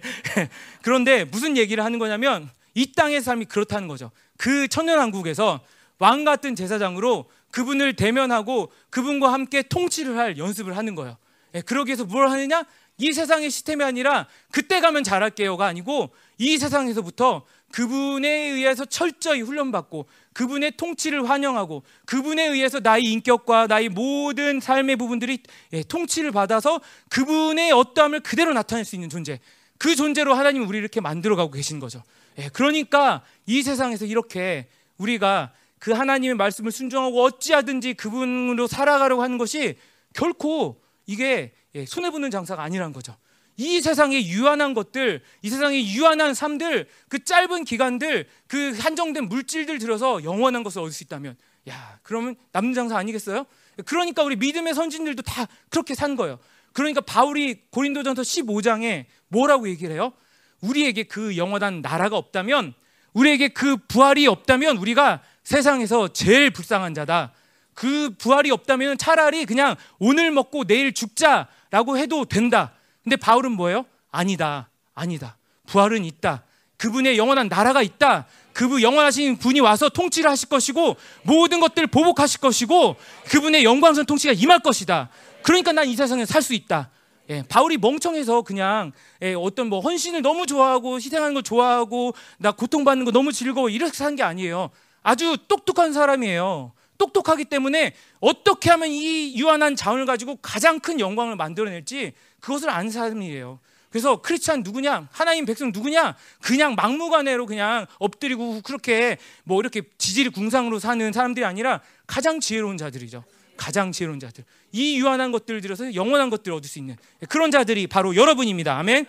그런데 무슨 얘기를 하는 거냐면 이 땅의 삶이 그렇다는 거죠. 그 천년왕국에서 왕 같은 제사장으로 그분을 대면하고 그분과 함께 통치를 할 연습을 하는 거예요. 예, 그러기 위해서 뭘 하느냐? 이 세상의 시스템이 아니라 그때 가면 잘할게요가 아니고 이 세상에서부터 그분에 의해서 철저히 훈련받고 그분의 통치를 환영하고 그분에 의해서 나의 인격과 나의 모든 삶의 부분들이 예, 통치를 받아서 그분의 어떠함을 그대로 나타낼 수 있는 존재 그 존재로 하나님은 우리를 이렇게 만들어가고 계신 거죠. 예, 그러니까 이 세상에서 이렇게 우리가 그 하나님의 말씀을 순종하고 어찌하든지 그분으로 살아가려고 하는 것이 결코 이게 예, 손해 보는 장사가 아니라는 거죠. 이 세상의 유한한 것들, 이 세상의 유한한 삶들, 그 짧은 기간들, 그 한정된 물질들 들어서 영원한 것을 얻을 수 있다면, 야, 그러면 남는 장사 아니겠어요? 그러니까 우리 믿음의 선진들도 다 그렇게 산 거예요. 그러니까 바울이 고린도전서 15장에 뭐라고 얘기를 해요? 우리에게 그 영원한 나라가 없다면, 우리에게 그 부활이 없다면 우리가 세상에서 제일 불쌍한 자다. 그 부활이 없다면 차라리 그냥 오늘 먹고 내일 죽자라고 해도 된다. 근데 바울은 뭐예요? 아니다. 아니다. 부활은 있다. 그분의 영원한 나라가 있다. 그분 영원하신 분이 와서 통치를 하실 것이고 모든 것들을 보복하실 것이고 그분의 영광선 통치가 임할 것이다. 그러니까 난 이 세상에 살 수 있다. 예, 바울이 멍청해서 그냥 예, 어떤 뭐 헌신을 너무 좋아하고 희생하는 거 좋아하고 나 고통받는 거 너무 즐거워 이렇게 산 게 아니에요. 아주 똑똑한 사람이에요. 똑똑하기 때문에 어떻게 하면 이 유한한 자원을 가지고 가장 큰 영광을 만들어낼지 그것을 아는 사람이에요. 그래서 크리스찬 누구냐? 하나님 백성 누구냐? 그냥 막무가내로 그냥 엎드리고 그렇게 뭐 이렇게 지질이 궁상으로 사는 사람들이 아니라 가장 지혜로운 자들이죠. 가장 지혜로운 자들. 이 유한한 것들을 들여서 영원한 것들을 얻을 수 있는 그런 자들이 바로 여러분입니다. 아멘.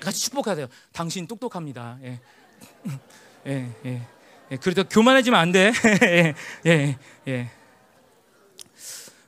같이 축복하세요. 당신 똑똑합니다. 예. 예, 예. 예. 그래도 교만해지면 안 돼. 예, 예, 예.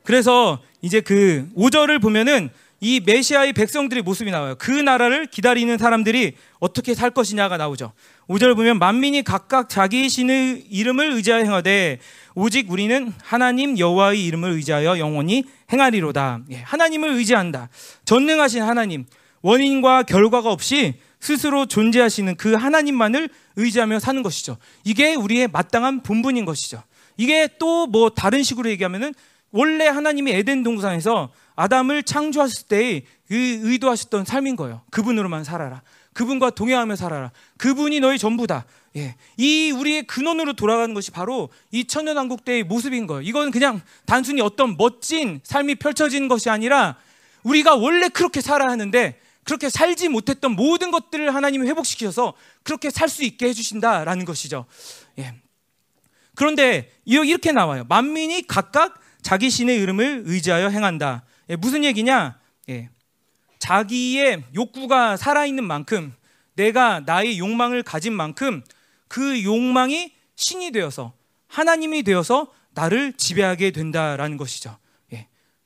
그래서 이제 그 5절을 보면은 이 메시아의 백성들의 모습이 나와요. 그 나라를 기다리는 사람들이 어떻게 살 것이냐가 나오죠. 5절 보면 만민이 각각 자기 신의 이름을 의지하여 행하되 오직 우리는 하나님 여호와의 이름을 의지하여 영원히 행하리로다. 예, 하나님을 의지한다. 전능하신 하나님, 원인과 결과가 없이 스스로 존재하시는 그 하나님만을 의지하며 사는 것이죠. 이게 우리의 마땅한 본분인 것이죠. 이게 또 뭐 다른 식으로 얘기하면은 원래 하나님이 에덴 동산에서 아담을 창조하실 때의 그 의도하셨던 삶인 거예요. 그분으로만 살아라. 그분과 동행하며 살아라. 그분이 너희 전부다. 예. 이 우리의 근원으로 돌아가는 것이 바로 이 천년왕국 때의 모습인 거예요. 이건 그냥 단순히 어떤 멋진 삶이 펼쳐진 것이 아니라 우리가 원래 그렇게 살아야 하는데 그렇게 살지 못했던 모든 것들을 하나님이 회복시켜서 그렇게 살 수 있게 해주신다라는 것이죠. 예. 그런데 이렇게 나와요. 만민이 각각 자기 신의 이름을 의지하여 행한다. 예, 무슨 얘기냐? 예. 자기의 욕구가 살아있는 만큼 내가 나의 욕망을 가진 만큼 그 욕망이 신이 되어서 하나님이 되어서 나를 지배하게 된다라는 것이죠.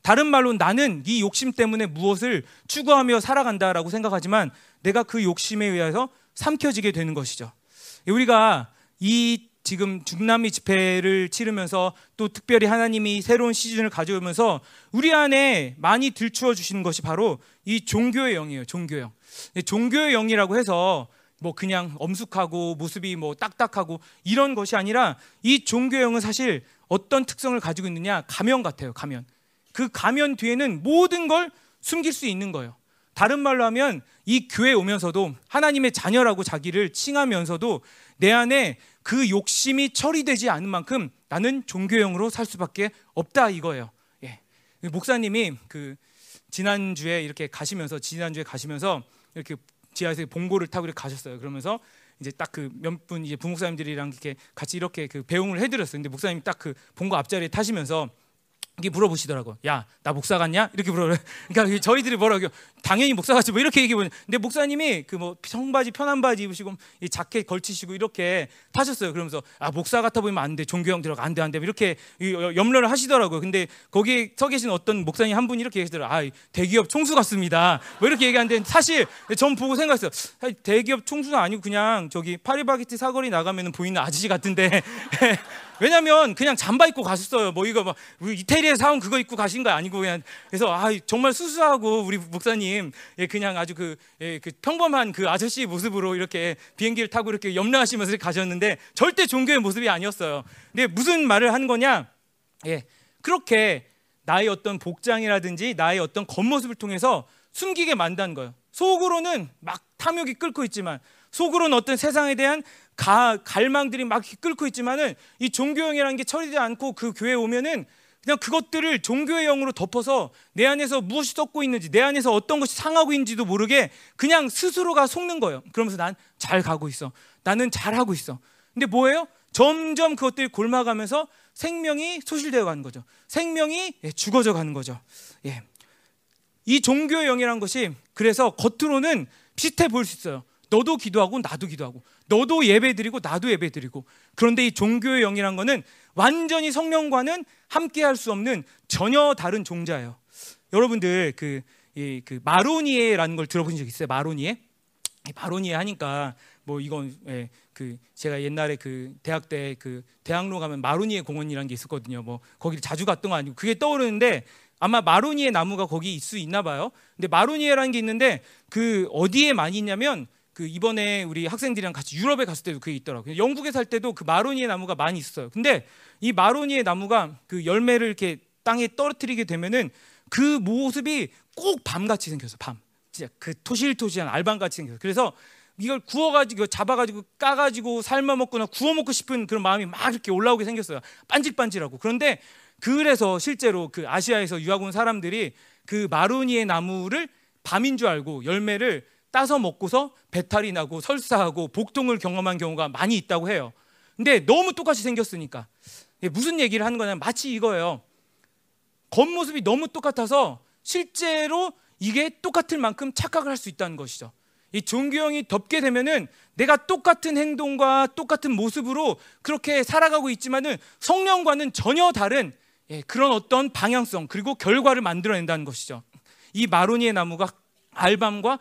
예. 다른 말로 나는 이 욕심 때문에 무엇을 추구하며 살아간다라고 생각하지만 내가 그 욕심에 의해서 삼켜지게 되는 것이죠. 예, 우리가 이 지금 중남미 집회를 치르면서 또 특별히 하나님이 새로운 시즌을 가져오면서 우리 안에 많이 들추어 주시는 것이 바로 이 종교의 영이에요. 종교의 영. 종교의 영이라고 해서 뭐 그냥 엄숙하고 모습이 뭐 딱딱하고 이런 것이 아니라 이 종교의 영은 사실 어떤 특성을 가지고 있느냐? 가면 같아요. 가면. 그 가면 뒤에는 모든 걸 숨길 수 있는 거예요. 다른 말로 하면 이 교회 오면서도 하나님의 자녀라고 자기를 칭하면서도 내 안에 그 욕심이 처리되지 않은 만큼 나는 종교형으로 살 수밖에 없다 이거예요. 예. 목사님이 그 지난주에 이렇게 가시면서 지난주에 가시면서 이렇게 지하에서 봉고를 타고 이렇게 가셨어요. 그러면서 이제 딱 그 몇 분 이제 부목사님들이랑 이렇게 같이 이렇게 그 배웅을 해드렸어요. 근데 목사님 딱그 봉고 앞자리에 타시면서 이게 물어보시더라고. 야, 나 목사 같냐? 이렇게 물어. 그러니까 저희들이 뭐라고 당연히 목사 같지 뭐 이렇게 얘기해 보는. 근데 목사님이 그 뭐 청바지 편한 바지 입으시고 이 자켓 걸치시고 이렇게 타셨어요. 그러면서 아 목사 같아 보이면 안 돼. 종교형 들어가 안 돼, 안 돼. 이렇게 염려를 하시더라고요. 근데 거기에 서 계신 어떤 목사님 한 분이 이렇게 얘기하더라고. 아, 대기업 총수 같습니다. 뭐 이렇게 얘기하는데 사실 전 보고 생각했어요. 대기업 총수가 아니고 그냥 저기 파리바게트 사거리 나가면 보이는 아저씨 같은데 왜냐면 그냥 잠바 입고 가셨어요. 뭐 이거 막 이태리에 사온 그거 입고 가신 거 아니고 그냥 그래서 아 정말 수수하고 우리 목사님 예, 그냥 아주 그, 예, 그 평범한 그 아저씨 모습으로 이렇게 비행기를 타고 이렇게 염려하시면서 가셨는데 절대 종교의 모습이 아니었어요. 근데 무슨 말을 한 거냐? 예, 그렇게 나의 어떤 복장이라든지 나의 어떤 겉모습을 통해서 숨기게 만든 거예요. 속으로는 막 탐욕이 끓고 있지만 속으로는 어떤 세상에 대한 가, 갈망들이 막 끓고 있지만은 이 종교형이라는 게 처리되지 않고 그 교회에 오면은 그냥 그것들을 종교의 영으로 덮어서 내 안에서 무엇이 썩고 있는지 내 안에서 어떤 것이 상하고 있는지도 모르게 그냥 스스로가 속는 거예요. 그러면서 난 잘 가고 있어. 나는 잘 하고 있어. 근데 뭐예요? 점점 그것들이 골마가면서 생명이 소실되어 가는 거죠. 생명이 예, 죽어져 가는 거죠. 예. 이 종교의 영이라는 것이 그래서 겉으로는 비슷해 보일 수 있어요. 너도 기도하고 나도 기도하고 너도 예배드리고 나도 예배드리고 그런데 이 종교의 영이란 거는 완전히 성령과는 함께 할 수 없는 전혀 다른 종자예요. 여러분들 그, 이, 그 마로니에라는 걸 들어보신 적 있어요? 마로니에? 마로니에 하니까 뭐 이건 예, 그 제가 옛날에 그 대학 때 그 대학로 가면 마로니에 공원이라는 게 있었거든요. 뭐 거기 자주 갔던 거 아니고 그게 떠오르는데 아마 마로니에 나무가 거기 있을 수 있나 봐요. 근데 마로니에라는 게 있는데 그 어디에 많이 있냐면 그 이번에 우리 학생들이랑 같이 유럽에 갔을 때도 그게 있더라고요. 영국에 살 때도 그 마로니에 나무가 많이 있어요. 근데 이 마로니에 나무가 그 열매를 이렇게 땅에 떨어뜨리게 되면은 그 모습이 꼭 밤같이 생겨서 밤. 진짜 그 토실토실한 알밤같이 생겨서 그래서 이걸 구워가지고 잡아가지고 까가지고 삶아 먹거나 구워 먹고 싶은 그런 마음이 막 이렇게 올라오게 생겼어요. 반질반질하고. 그런데 그래서 실제로 그 아시아에서 유학 온 사람들이 그 마루니의 나무를 밤인 줄 알고 열매를 따서 먹고서 배탈이 나고 설사하고 복통을 경험한 경우가 많이 있다고 해요. 근데 너무 똑같이 생겼으니까 무슨 얘기를 하는 거냐면 마치 이거예요. 겉모습이 너무 똑같아서 실제로 이게 똑같을 만큼 착각을 할 수 있다는 것이죠. 이 종교형이 덮게 되면은 내가 똑같은 행동과 똑같은 모습으로 그렇게 살아가고 있지만은 성령과는 전혀 다른 예, 그런 어떤 방향성 그리고 결과를 만들어낸다는 것이죠. 이 마로니의 나무가 알밤과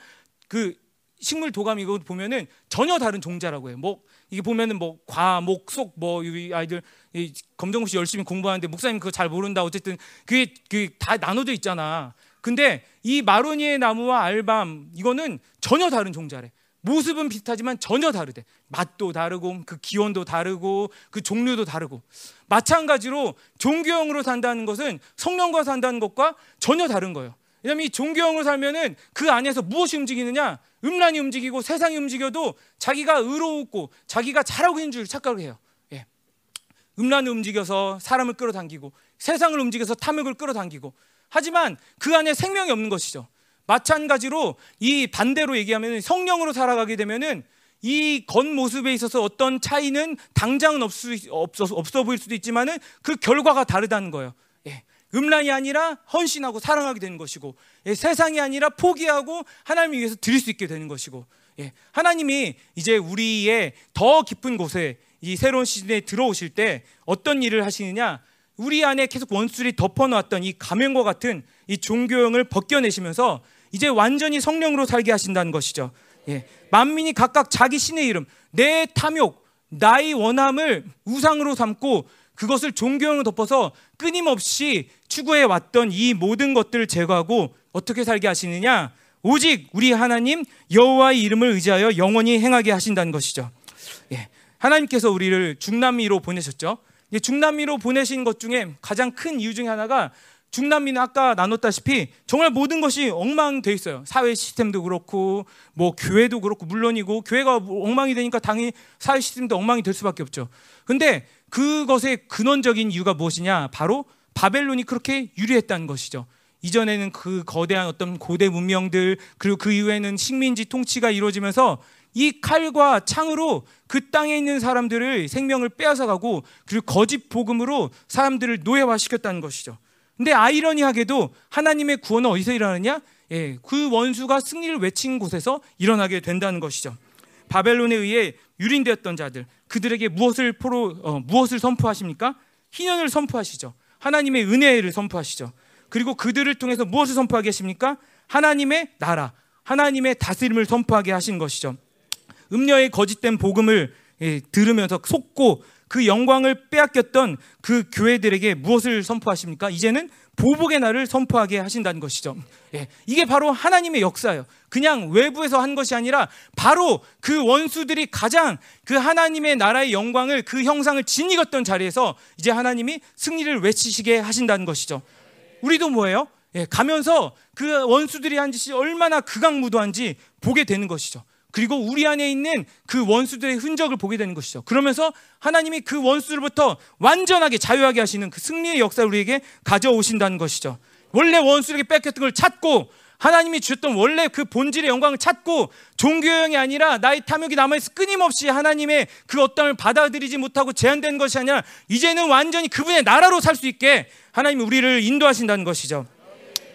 그 식물 도감 이거 보면은 전혀 다른 종자라고 해요. 뭐 이게 보면은 뭐 과, 목, 속, 뭐 이 아이들 이 검정고 씨 열심히 공부하는데 목사님 그거 잘 모른다. 어쨌든 그게 그 다 나눠져 있잖아. 근데 이 마로니의 나무와 알밤 이거는 전혀 다른 종자래. 모습은 비슷하지만 전혀 다르대. 맛도 다르고 그 기온도 다르고 그 종류도 다르고 마찬가지로 종교형으로 산다는 것은 성령과 산다는 것과 전혀 다른 거예요. 왜냐하면 이 종교형으로 살면은 그 안에서 무엇이 움직이느냐? 음란이 움직이고 세상이 움직여도 자기가 의로웠고 자기가 잘하고 있는 줄 착각을 해요. 예. 음란을 움직여서 사람을 끌어당기고 세상을 움직여서 탐욕을 끌어당기고 하지만 그 안에 생명이 없는 것이죠. 마찬가지로 이 반대로 얘기하면 성령으로 살아가게 되면은 이 겉모습에 있어서 어떤 차이는 당장은 없어, 없어, 없어 보일 수도 있지만은 그 결과가 다르다는 거예요. 예. 음란이 아니라 헌신하고 사랑하게 되는 것이고 예. 세상이 아니라 포기하고 하나님을 위해서 드릴 수 있게 되는 것이고 예. 하나님이 이제 우리의 더 깊은 곳에 이 새로운 시즌에 들어오실 때 어떤 일을 하시느냐 우리 안에 계속 원수들이 덮어놓았던 이 가면과 같은 이 종교형을 벗겨내시면서 이제 완전히 성령으로 살게 하신다는 것이죠. 예. 만민이 각각 자기 신의 이름, 내 탐욕, 나의 원함을 우상으로 삼고 그것을 종교형을 덮어서 끊임없이 추구해 왔던 이 모든 것들을 제거하고 어떻게 살게 하시느냐? 오직 우리 하나님 여호와의 이름을 의지하여 영원히 행하게 하신다는 것이죠. 예. 하나님께서 우리를 중남미로 보내셨죠. 중남미로 보내신 것 중에 가장 큰 이유 중에 하나가 중남미는 아까 나눴다시피 정말 모든 것이 엉망돼 있어요. 사회 시스템도 그렇고 뭐 교회도 그렇고 물론이고 교회가 엉망이 되니까 당연히 사회 시스템도 엉망이 될 수밖에 없죠. 근데 그것의 근원적인 이유가 무엇이냐? 바로 바벨론이 그렇게 유리했다는 것이죠. 이전에는 그 거대한 어떤 고대 문명들 그리고 그 이후에는 식민지 통치가 이루어지면서 이 칼과 창으로 그 땅에 있는 사람들을 생명을 빼앗아 가고 그리고 거짓 복음으로 사람들을 노예화 시켰다는 것이죠. 근데 아이러니하게도 하나님의 구원은 어디서 일어나느냐? 예, 그 원수가 승리를 외친 곳에서 일어나게 된다는 것이죠. 바벨론에 의해 유린되었던 자들, 그들에게 무엇을 포로 어, 무엇을 선포하십니까? 희년을 선포하시죠. 하나님의 은혜를 선포하시죠. 그리고 그들을 통해서 무엇을 선포하게 하십니까? 하나님의 나라, 하나님의 다스림을 선포하게 하신 것이죠. 음녀의 거짓된 복음을 예, 들으면서 속고 그 영광을 빼앗겼던 그 교회들에게 무엇을 선포하십니까? 이제는 보복의 날을 선포하게 하신다는 것이죠. 예, 이게 바로 하나님의 역사예요. 그냥 외부에서 한 것이 아니라 바로 그 원수들이 가장 그 하나님의 나라의 영광을 그 형상을 지니었던 자리에서 이제 하나님이 승리를 외치시게 하신다는 것이죠. 우리도 뭐예요? 예, 가면서 그 원수들이 한 짓이 얼마나 극악무도한지 보게 되는 것이죠. 그리고 우리 안에 있는 그 원수들의 흔적을 보게 되는 것이죠. 그러면서 하나님이 그 원수로부터 완전하게 자유하게 하시는 그 승리의 역사를 우리에게 가져오신다는 것이죠. 원래 원수에게 뺏겼던 걸 찾고 하나님이 주셨던 원래 그 본질의 영광을 찾고 종교형이 아니라 나의 탐욕이 남아있어 끊임없이 하나님의 그 어떠함을 받아들이지 못하고 제한된 것이 아니라 이제는 완전히 그분의 나라로 살 수 있게 하나님이 우리를 인도하신다는 것이죠.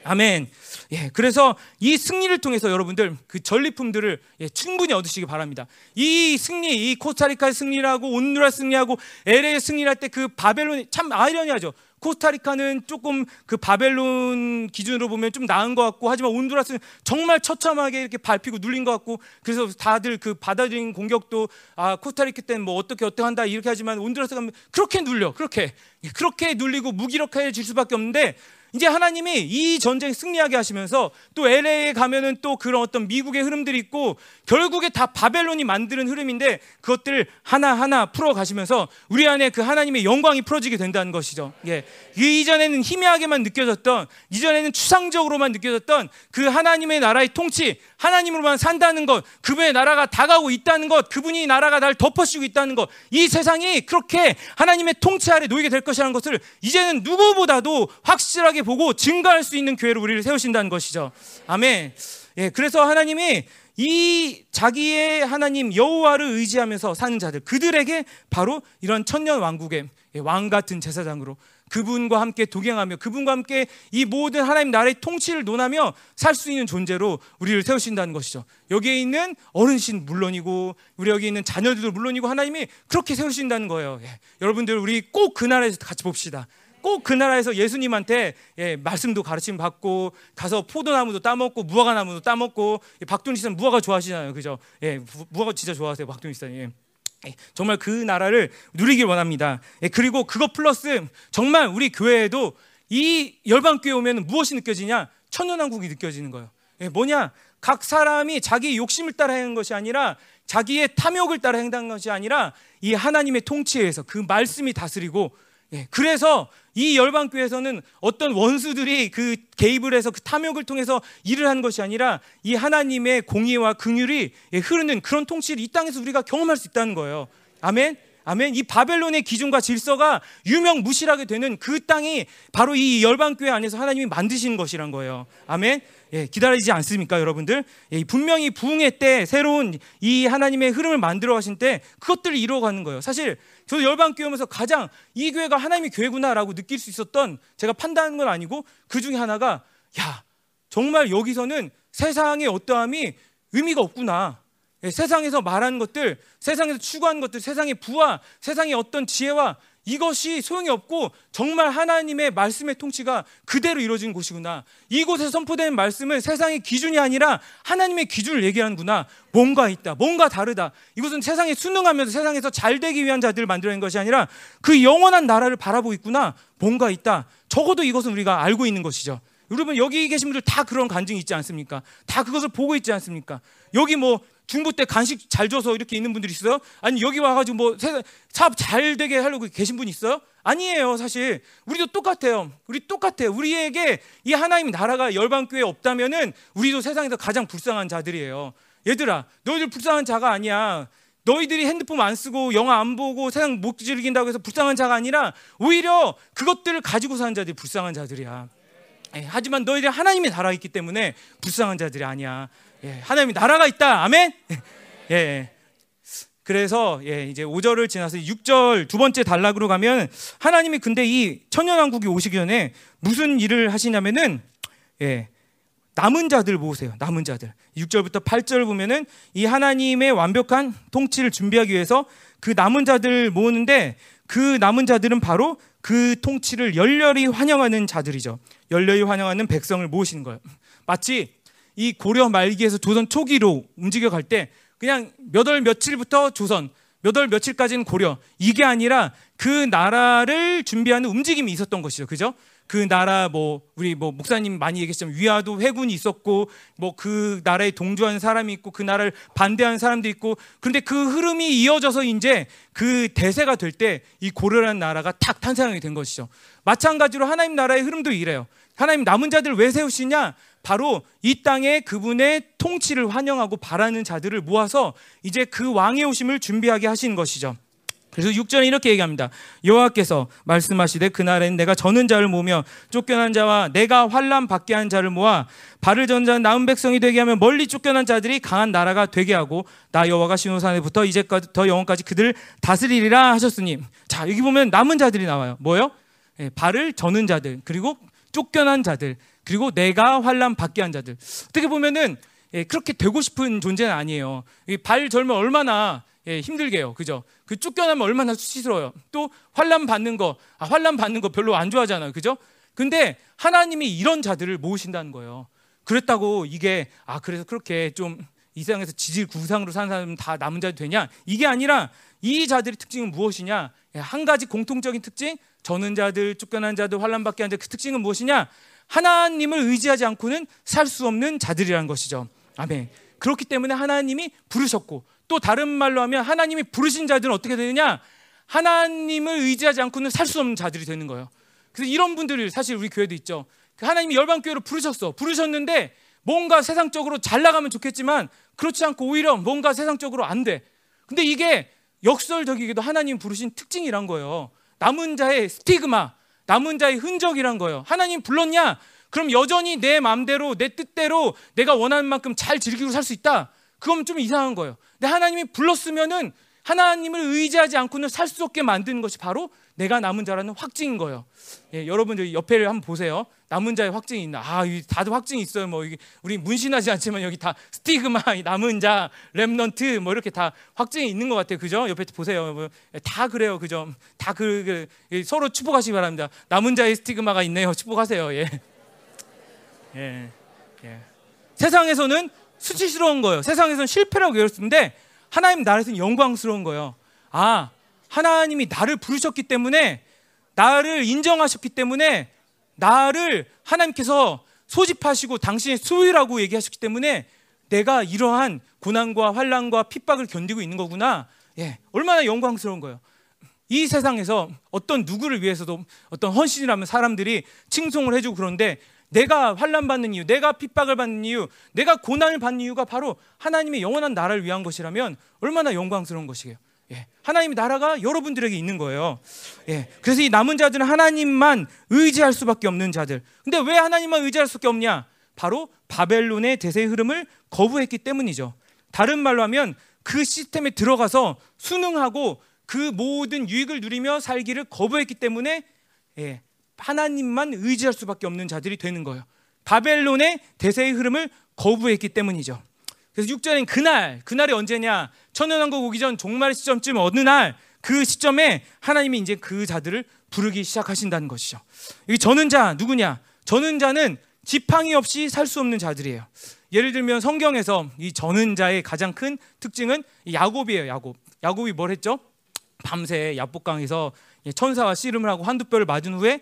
아멘. 예, 그래서 이 승리를 통해서 여러분들 그 전리품들을 예, 충분히 얻으시기 바랍니다. 이 승리, 이 코스타리카 승리라고 온누라 승리하고 LA 승리할 때 그 바벨론이 참 아이러니하죠. 코스타리카는 조금 그 바벨론 기준으로 보면 좀 나은 것 같고 하지만 온두라스는 정말 처참하게 이렇게 밟히고 눌린 것 같고 그래서 다들 그 받아들인 공격도 아 코스타리카 때는 뭐 어떻게 어떻게 한다 이렇게 하지만 온두라스 가면 그렇게 눌려 그렇게 그렇게 눌리고 무기력해질 수밖에 없는데 이제 하나님이 이 전쟁 승리하게 하시면서 또 LA에 가면은 또 그런 어떤 미국의 흐름들이 있고 결국에 다 바벨론이 만드는 흐름인데 그것들을 하나하나 풀어 가시면서 우리 안에 그 하나님의 영광이 풀어지게 된다는 것이죠. 예. 이전에는 희미하게만 느껴졌던 이전에는 추상적으로만 느껴졌던 그 하나님의 나라의 통치, 하나님으로만 산다는 것, 그분의 나라가 다가오고 있다는 것, 그분이 나라가 날 덮어씌우고 있다는 것, 이 세상이 그렇게 하나님의 통치 아래 놓이게 될 것이라는 것을 이제는 누구보다도 확실하게 보고 증가할 수 있는 교회로 우리를 세우신다는 것이죠. 아멘. 예, 그래서 하나님이 이 자기의 하나님 여호와를 의지하면서 사는 자들 그들에게 바로 이런 천년 왕국의 왕 같은 제사장으로 그분과 함께 동행하며 그분과 함께 이 모든 하나님 나라의 통치를 논하며 살 수 있는 존재로 우리를 세우신다는 것이죠. 여기에 있는 어른신 물론이고 우리 여기 있는 자녀들도 물론이고 하나님이 그렇게 세우신다는 거예요. 예. 여러분들 우리 꼭 그 나라에서 같이 봅시다. 꼭그 나라에서 예수님한테 예, 말씀도 가르침 받고 가서 포도나무도 따먹고 무화과 나무도 따먹고 예, 박동희 씨는 무화과 좋아하시잖아요, 그죠? 예, 무화과 진짜 좋아하세요, 박동희 씨는. 예. 예, 정말 그 나라를 누리길 원합니다. 예, 그리고 그것 플러스 정말 우리 교회에도 이 열방교회 오면 무엇이 느껴지냐? 천연왕국이 느껴지는 거예요. 예, 뭐냐? 각 사람이 자기 욕심을 따라 하는 것이 아니라 자기의 탐욕을 따라 행동하는 것이 아니라 이 하나님의 통치에서 그 말씀이 다스리고 예, 그래서 이 열방교회에서는 어떤 원수들이 그 개입을 해서 그 탐욕을 통해서 일을 하는 것이 아니라 이 하나님의 공의와 긍휼이 예, 흐르는 그런 통치를 이 땅에서 우리가 경험할 수 있다는 거예요. 아멘. 아멘. 이 바벨론의 기준과 질서가 유명 무실하게 되는 그 땅이 바로 이 열방교회 안에서 하나님이 만드신 것이란 거예요. 아멘. 예, 기다리지 않습니까, 여러분들? 예, 분명히 부흥회 때 새로운 이 하나님의 흐름을 만들어 가신 때 그것들을 이루어 가는 거예요. 사실 저도 열방교회 오면서 가장 이 교회가 하나님의 교회구나라고 느낄 수 있었던 제가 판단하는 건 아니고 그 중에 하나가 야 정말 여기서는 세상의 어떠함이 의미가 없구나. 예, 세상에서 말하는 것들, 세상에서 추구하는 것들, 세상의 부와 세상의 어떤 지혜와 이것이 소용이 없고 정말 하나님의 말씀의 통치가 그대로 이루어진 곳이구나. 이곳에서 선포되는 말씀은 세상의 기준이 아니라 하나님의 기준을 얘기하는구나. 뭔가 있다. 뭔가 다르다. 이것은 세상에 순응하면서 세상에서 잘 되기 위한 자들을 만들어낸 것이 아니라 그 영원한 나라를 바라보고 있구나. 뭔가 있다. 적어도 이것은 우리가 알고 있는 것이죠. 여러분 여기 계신 분들 다 그런 간증이 있지 않습니까? 다 그것을 보고 있지 않습니까? 여기 뭐 중부 때 간식 잘 줘서 이렇게 있는 분들이 있어요? 아니 여기 와가지고 뭐 사업 잘 되게 하려고 계신 분 있어요? 아니에요 사실. 우리도 똑같아요. 우리 똑같아요. 우리에게 이 하나님 나라가 열방교회 없다면은 우리도 세상에서 가장 불쌍한 자들이에요. 얘들아 너희들 불쌍한 자가 아니야. 너희들이 핸드폰 안 쓰고 영화 안 보고 세상 못 즐긴다고 해서 불쌍한 자가 아니라 오히려 그것들을 가지고 사는 자들이 불쌍한 자들이야. 예, 하지만 너희들 하나님의 나라 있기 때문에 불쌍한 자들이 아니야 예, 하나님의 나라가 있다. 아멘. 예. 예. 그래서 예, 이제 5절을 지나서 6절 두 번째 단락으로 가면 하나님이 근데 이 천년왕국이 오시기 전에 무슨 일을 하시냐면은 예, 남은 자들 모으세요. 남은 자들. 6절부터 8절 보면은 이 하나님의 완벽한 통치를 준비하기 위해서 그 남은 자들 모으는데 그 남은 자들은 바로 그 통치를 열렬히 환영하는 자들이죠. 열렬히 환영하는 백성을 모으시는 거예요. 마치 이 고려 말기에서 조선 초기로 움직여 갈 때 그냥 몇 월 며칠부터 조선, 몇 월 며칠까지는 고려 이게 아니라 그 나라를 준비하는 움직임이 있었던 것이죠. 그죠? 그 나라 뭐 우리 뭐 목사님 많이 얘기했지만 위화도 회군이 있었고 뭐 그 나라에 동조하는 사람이 있고 그 나라를 반대하는 사람도 있고 그런데 그 흐름이 이어져서 이제 그 대세가 될 때 이 고려라는 나라가 탁 탄생하게 된 것이죠. 마찬가지로 하나님 나라의 흐름도 이래요. 하나님 남은 자들 왜 세우시냐? 바로 이 땅에 그분의 통치를 환영하고 바라는 자들을 모아서 이제 그 왕의 오심을 준비하게 하신 것이죠. 그래서 6절에 이렇게 얘기합니다. 여호와께서 말씀하시되 그날엔 내가 저는 자를 모으며 쫓겨난 자와 내가 환란 받게 한 자를 모아 발을 전자한 나은 백성이 되게 하며 멀리 쫓겨난 자들이 강한 나라가 되게 하고 나 여호와가 시온산에부터 이제까지 더 영원까지 그들을 다스리리라 하셨으니 자 여기 보면 남은 자들이 나와요. 뭐요? 예, 발을 저는 자들 그리고 쫓겨난 자들 그리고 내가 환란 받게 한 자들. 어떻게 보면은 예, 그렇게 되고 싶은 존재는 아니에요. 발 절면 얼마나 예, 힘들게요. 그죠? 그 쫓겨나면 얼마나 수치스러워요. 또 환란 받는 거, 아, 환란 받는 거 별로 안 좋아하잖아요. 그죠? 근데 하나님이 이런 자들을 모으신다는 거예요. 그랬다고 이게 아 그래서 그렇게 좀 이 세상에서 지질 구상으로 사는 사람 다 남은 자들 되냐? 이게 아니라 이 자들의 특징은 무엇이냐? 예, 한 가지 공통적인 특징, 저는 자들, 쫓겨난 자들, 환란 받게 한 자들 그 특징은 무엇이냐? 하나님을 의지하지 않고는 살 수 없는 자들이라는 것이죠. 아멘. 그렇기 때문에 하나님이 부르셨고 또 다른 말로 하면 하나님이 부르신 자들은 어떻게 되느냐? 하나님을 의지하지 않고는 살 수 없는 자들이 되는 거예요. 그래서 이런 분들이 사실 우리 교회도 있죠. 그 하나님이 열방교회로 부르셨어. 부르셨는데 뭔가 세상적으로 잘 나가면 좋겠지만 그렇지 않고 오히려 뭔가 세상적으로 안 돼. 근데 이게 역설적이기도 하나님 부르신 특징이란 거예요. 남은 자의 스티그마, 남은 자의 흔적이란 거예요. 하나님 불렀냐? 그럼 여전히 내 마음대로 내 뜻대로 내가 원하는 만큼 잘 즐기고 살 수 있다. 그건 좀 이상한 거예요. 근데 하나님이 불렀으면은 하나님을 의지하지 않고는 살 수 없게 만드는 것이 바로 내가 남은 자라는 확증인 거예요. 예, 여러분 저 옆에를 한번 보세요. 남은 자의 확증이 있나? 아, 다들 확증이 있어요. 뭐 이게 우리 문신하지 않지만 여기 다 스티그마, 남은 자, 렘넌트 뭐 이렇게 다 확증이 있는 것 같아요. 그죠? 옆에 보세요. 뭐, 다 그래요. 그죠? 다그 그, 그, 서로 축복하시기 바랍니다. 남은 자의 스티그마가 있네요. 축복하세요. 예. 예. 예. 세상에서는 수치스러운 거예요. 세상에서는 실패라고 여겼는데 하나님 나라에서는 영광스러운 거예요. 아, 하나님이 나를 부르셨기 때문에 나를 인정하셨기 때문에 나를 하나님께서 소집하시고 당신의 소유라고 얘기하셨기 때문에 내가 이러한 고난과 환란과 핍박을 견디고 있는 거구나. 예, 얼마나 영광스러운 거예요. 이 세상에서 어떤 누구를 위해서도 어떤 헌신이라면 사람들이 칭송을 해주고 그런데 내가 환란 받는 이유, 내가 핍박을 받는 이유, 내가 고난을 받는 이유가 바로 하나님의 영원한 나라를 위한 것이라면 얼마나 영광스러운 것이에요. 예, 하나님의 나라가 여러분들에게 있는 거예요. 예, 그래서 이 남은 자들은 하나님만 의지할 수밖에 없는 자들. 근데 왜 하나님만 의지할 수밖에 없냐? 바로 바벨론의 대세의 흐름을 거부했기 때문이죠. 다른 말로 하면 그 시스템에 들어가서 순응하고 그 모든 유익을 누리며 살기를 거부했기 때문에 예, 하나님만 의지할 수밖에 없는 자들이 되는 거예요. 바벨론의 대세의 흐름을 거부했기 때문이죠. 그래서 6절엔 그날, 그날이 언제냐? 천연왕국 오기 전 종말 시점쯤 어느 날 그 시점에 하나님이 이제 그 자들을 부르기 시작하신다는 것이죠. 이 저는 자 누구냐? 저는 자는 지팡이 없이 살 수 없는 자들이에요. 예를 들면 성경에서 이 저는 자의 가장 큰 특징은 야곱이에요. 야곱. 야곱이 뭘 했죠? 밤새 야복강에서 천사와 씨름을 하고 한두 뼈를 맞은 후에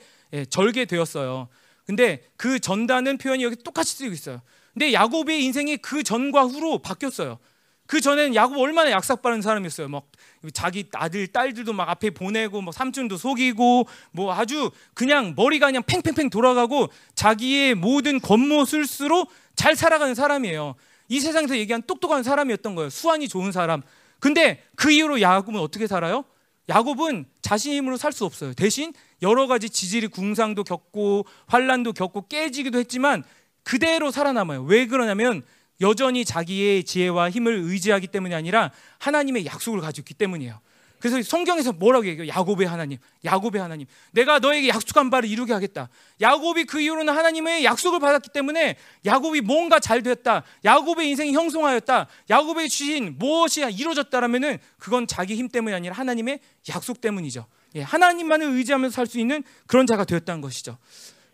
절개되었어요. 근데 그 전다는 표현이 여기 똑같이 쓰이고 있어요. 근데 야곱의 인생이 그 전과 후로 바뀌었어요. 그 전에는 야곱 얼마나 약삭빠른 사람이었어요. 막 자기 아들 딸들도 막 앞에 보내고 뭐 삼촌도 속이고 뭐 아주 그냥 머리가 그냥 팽팽팽 돌아가고 자기의 모든 겉모술수로 잘 살아가는 사람이에요. 이 세상에서 얘기한 똑똑한 사람이었던 거예요. 수완이 좋은 사람. 근데 그 이후로 야곱은 어떻게 살아요? 야곱은 자신 힘으로 살 수 없어요. 대신 여러 가지 지질이 궁상도 겪고 환란도 겪고 깨지기도 했지만 그대로 살아남아요. 왜 그러냐면 여전히 자기의 지혜와 힘을 의지하기 때문이 아니라 하나님의 약속을 가지고 있기 때문이에요. 그래서 성경에서 뭐라고 얘기해요? 야곱의 하나님, 야곱의 하나님. 내가 너에게 약속한 바를 이루게 하겠다. 야곱이 그 이후로는 하나님의 약속을 받았기 때문에 야곱이 뭔가 잘 됐다. 야곱의 인생이 형성하였다. 야곱의 주신 무엇이 이루어졌다라면은 그건 자기 힘 때문이 아니라 하나님의 약속 때문이죠. 예, 하나님만을 의지하면서 살 수 있는 그런 자가 되었다는 것이죠.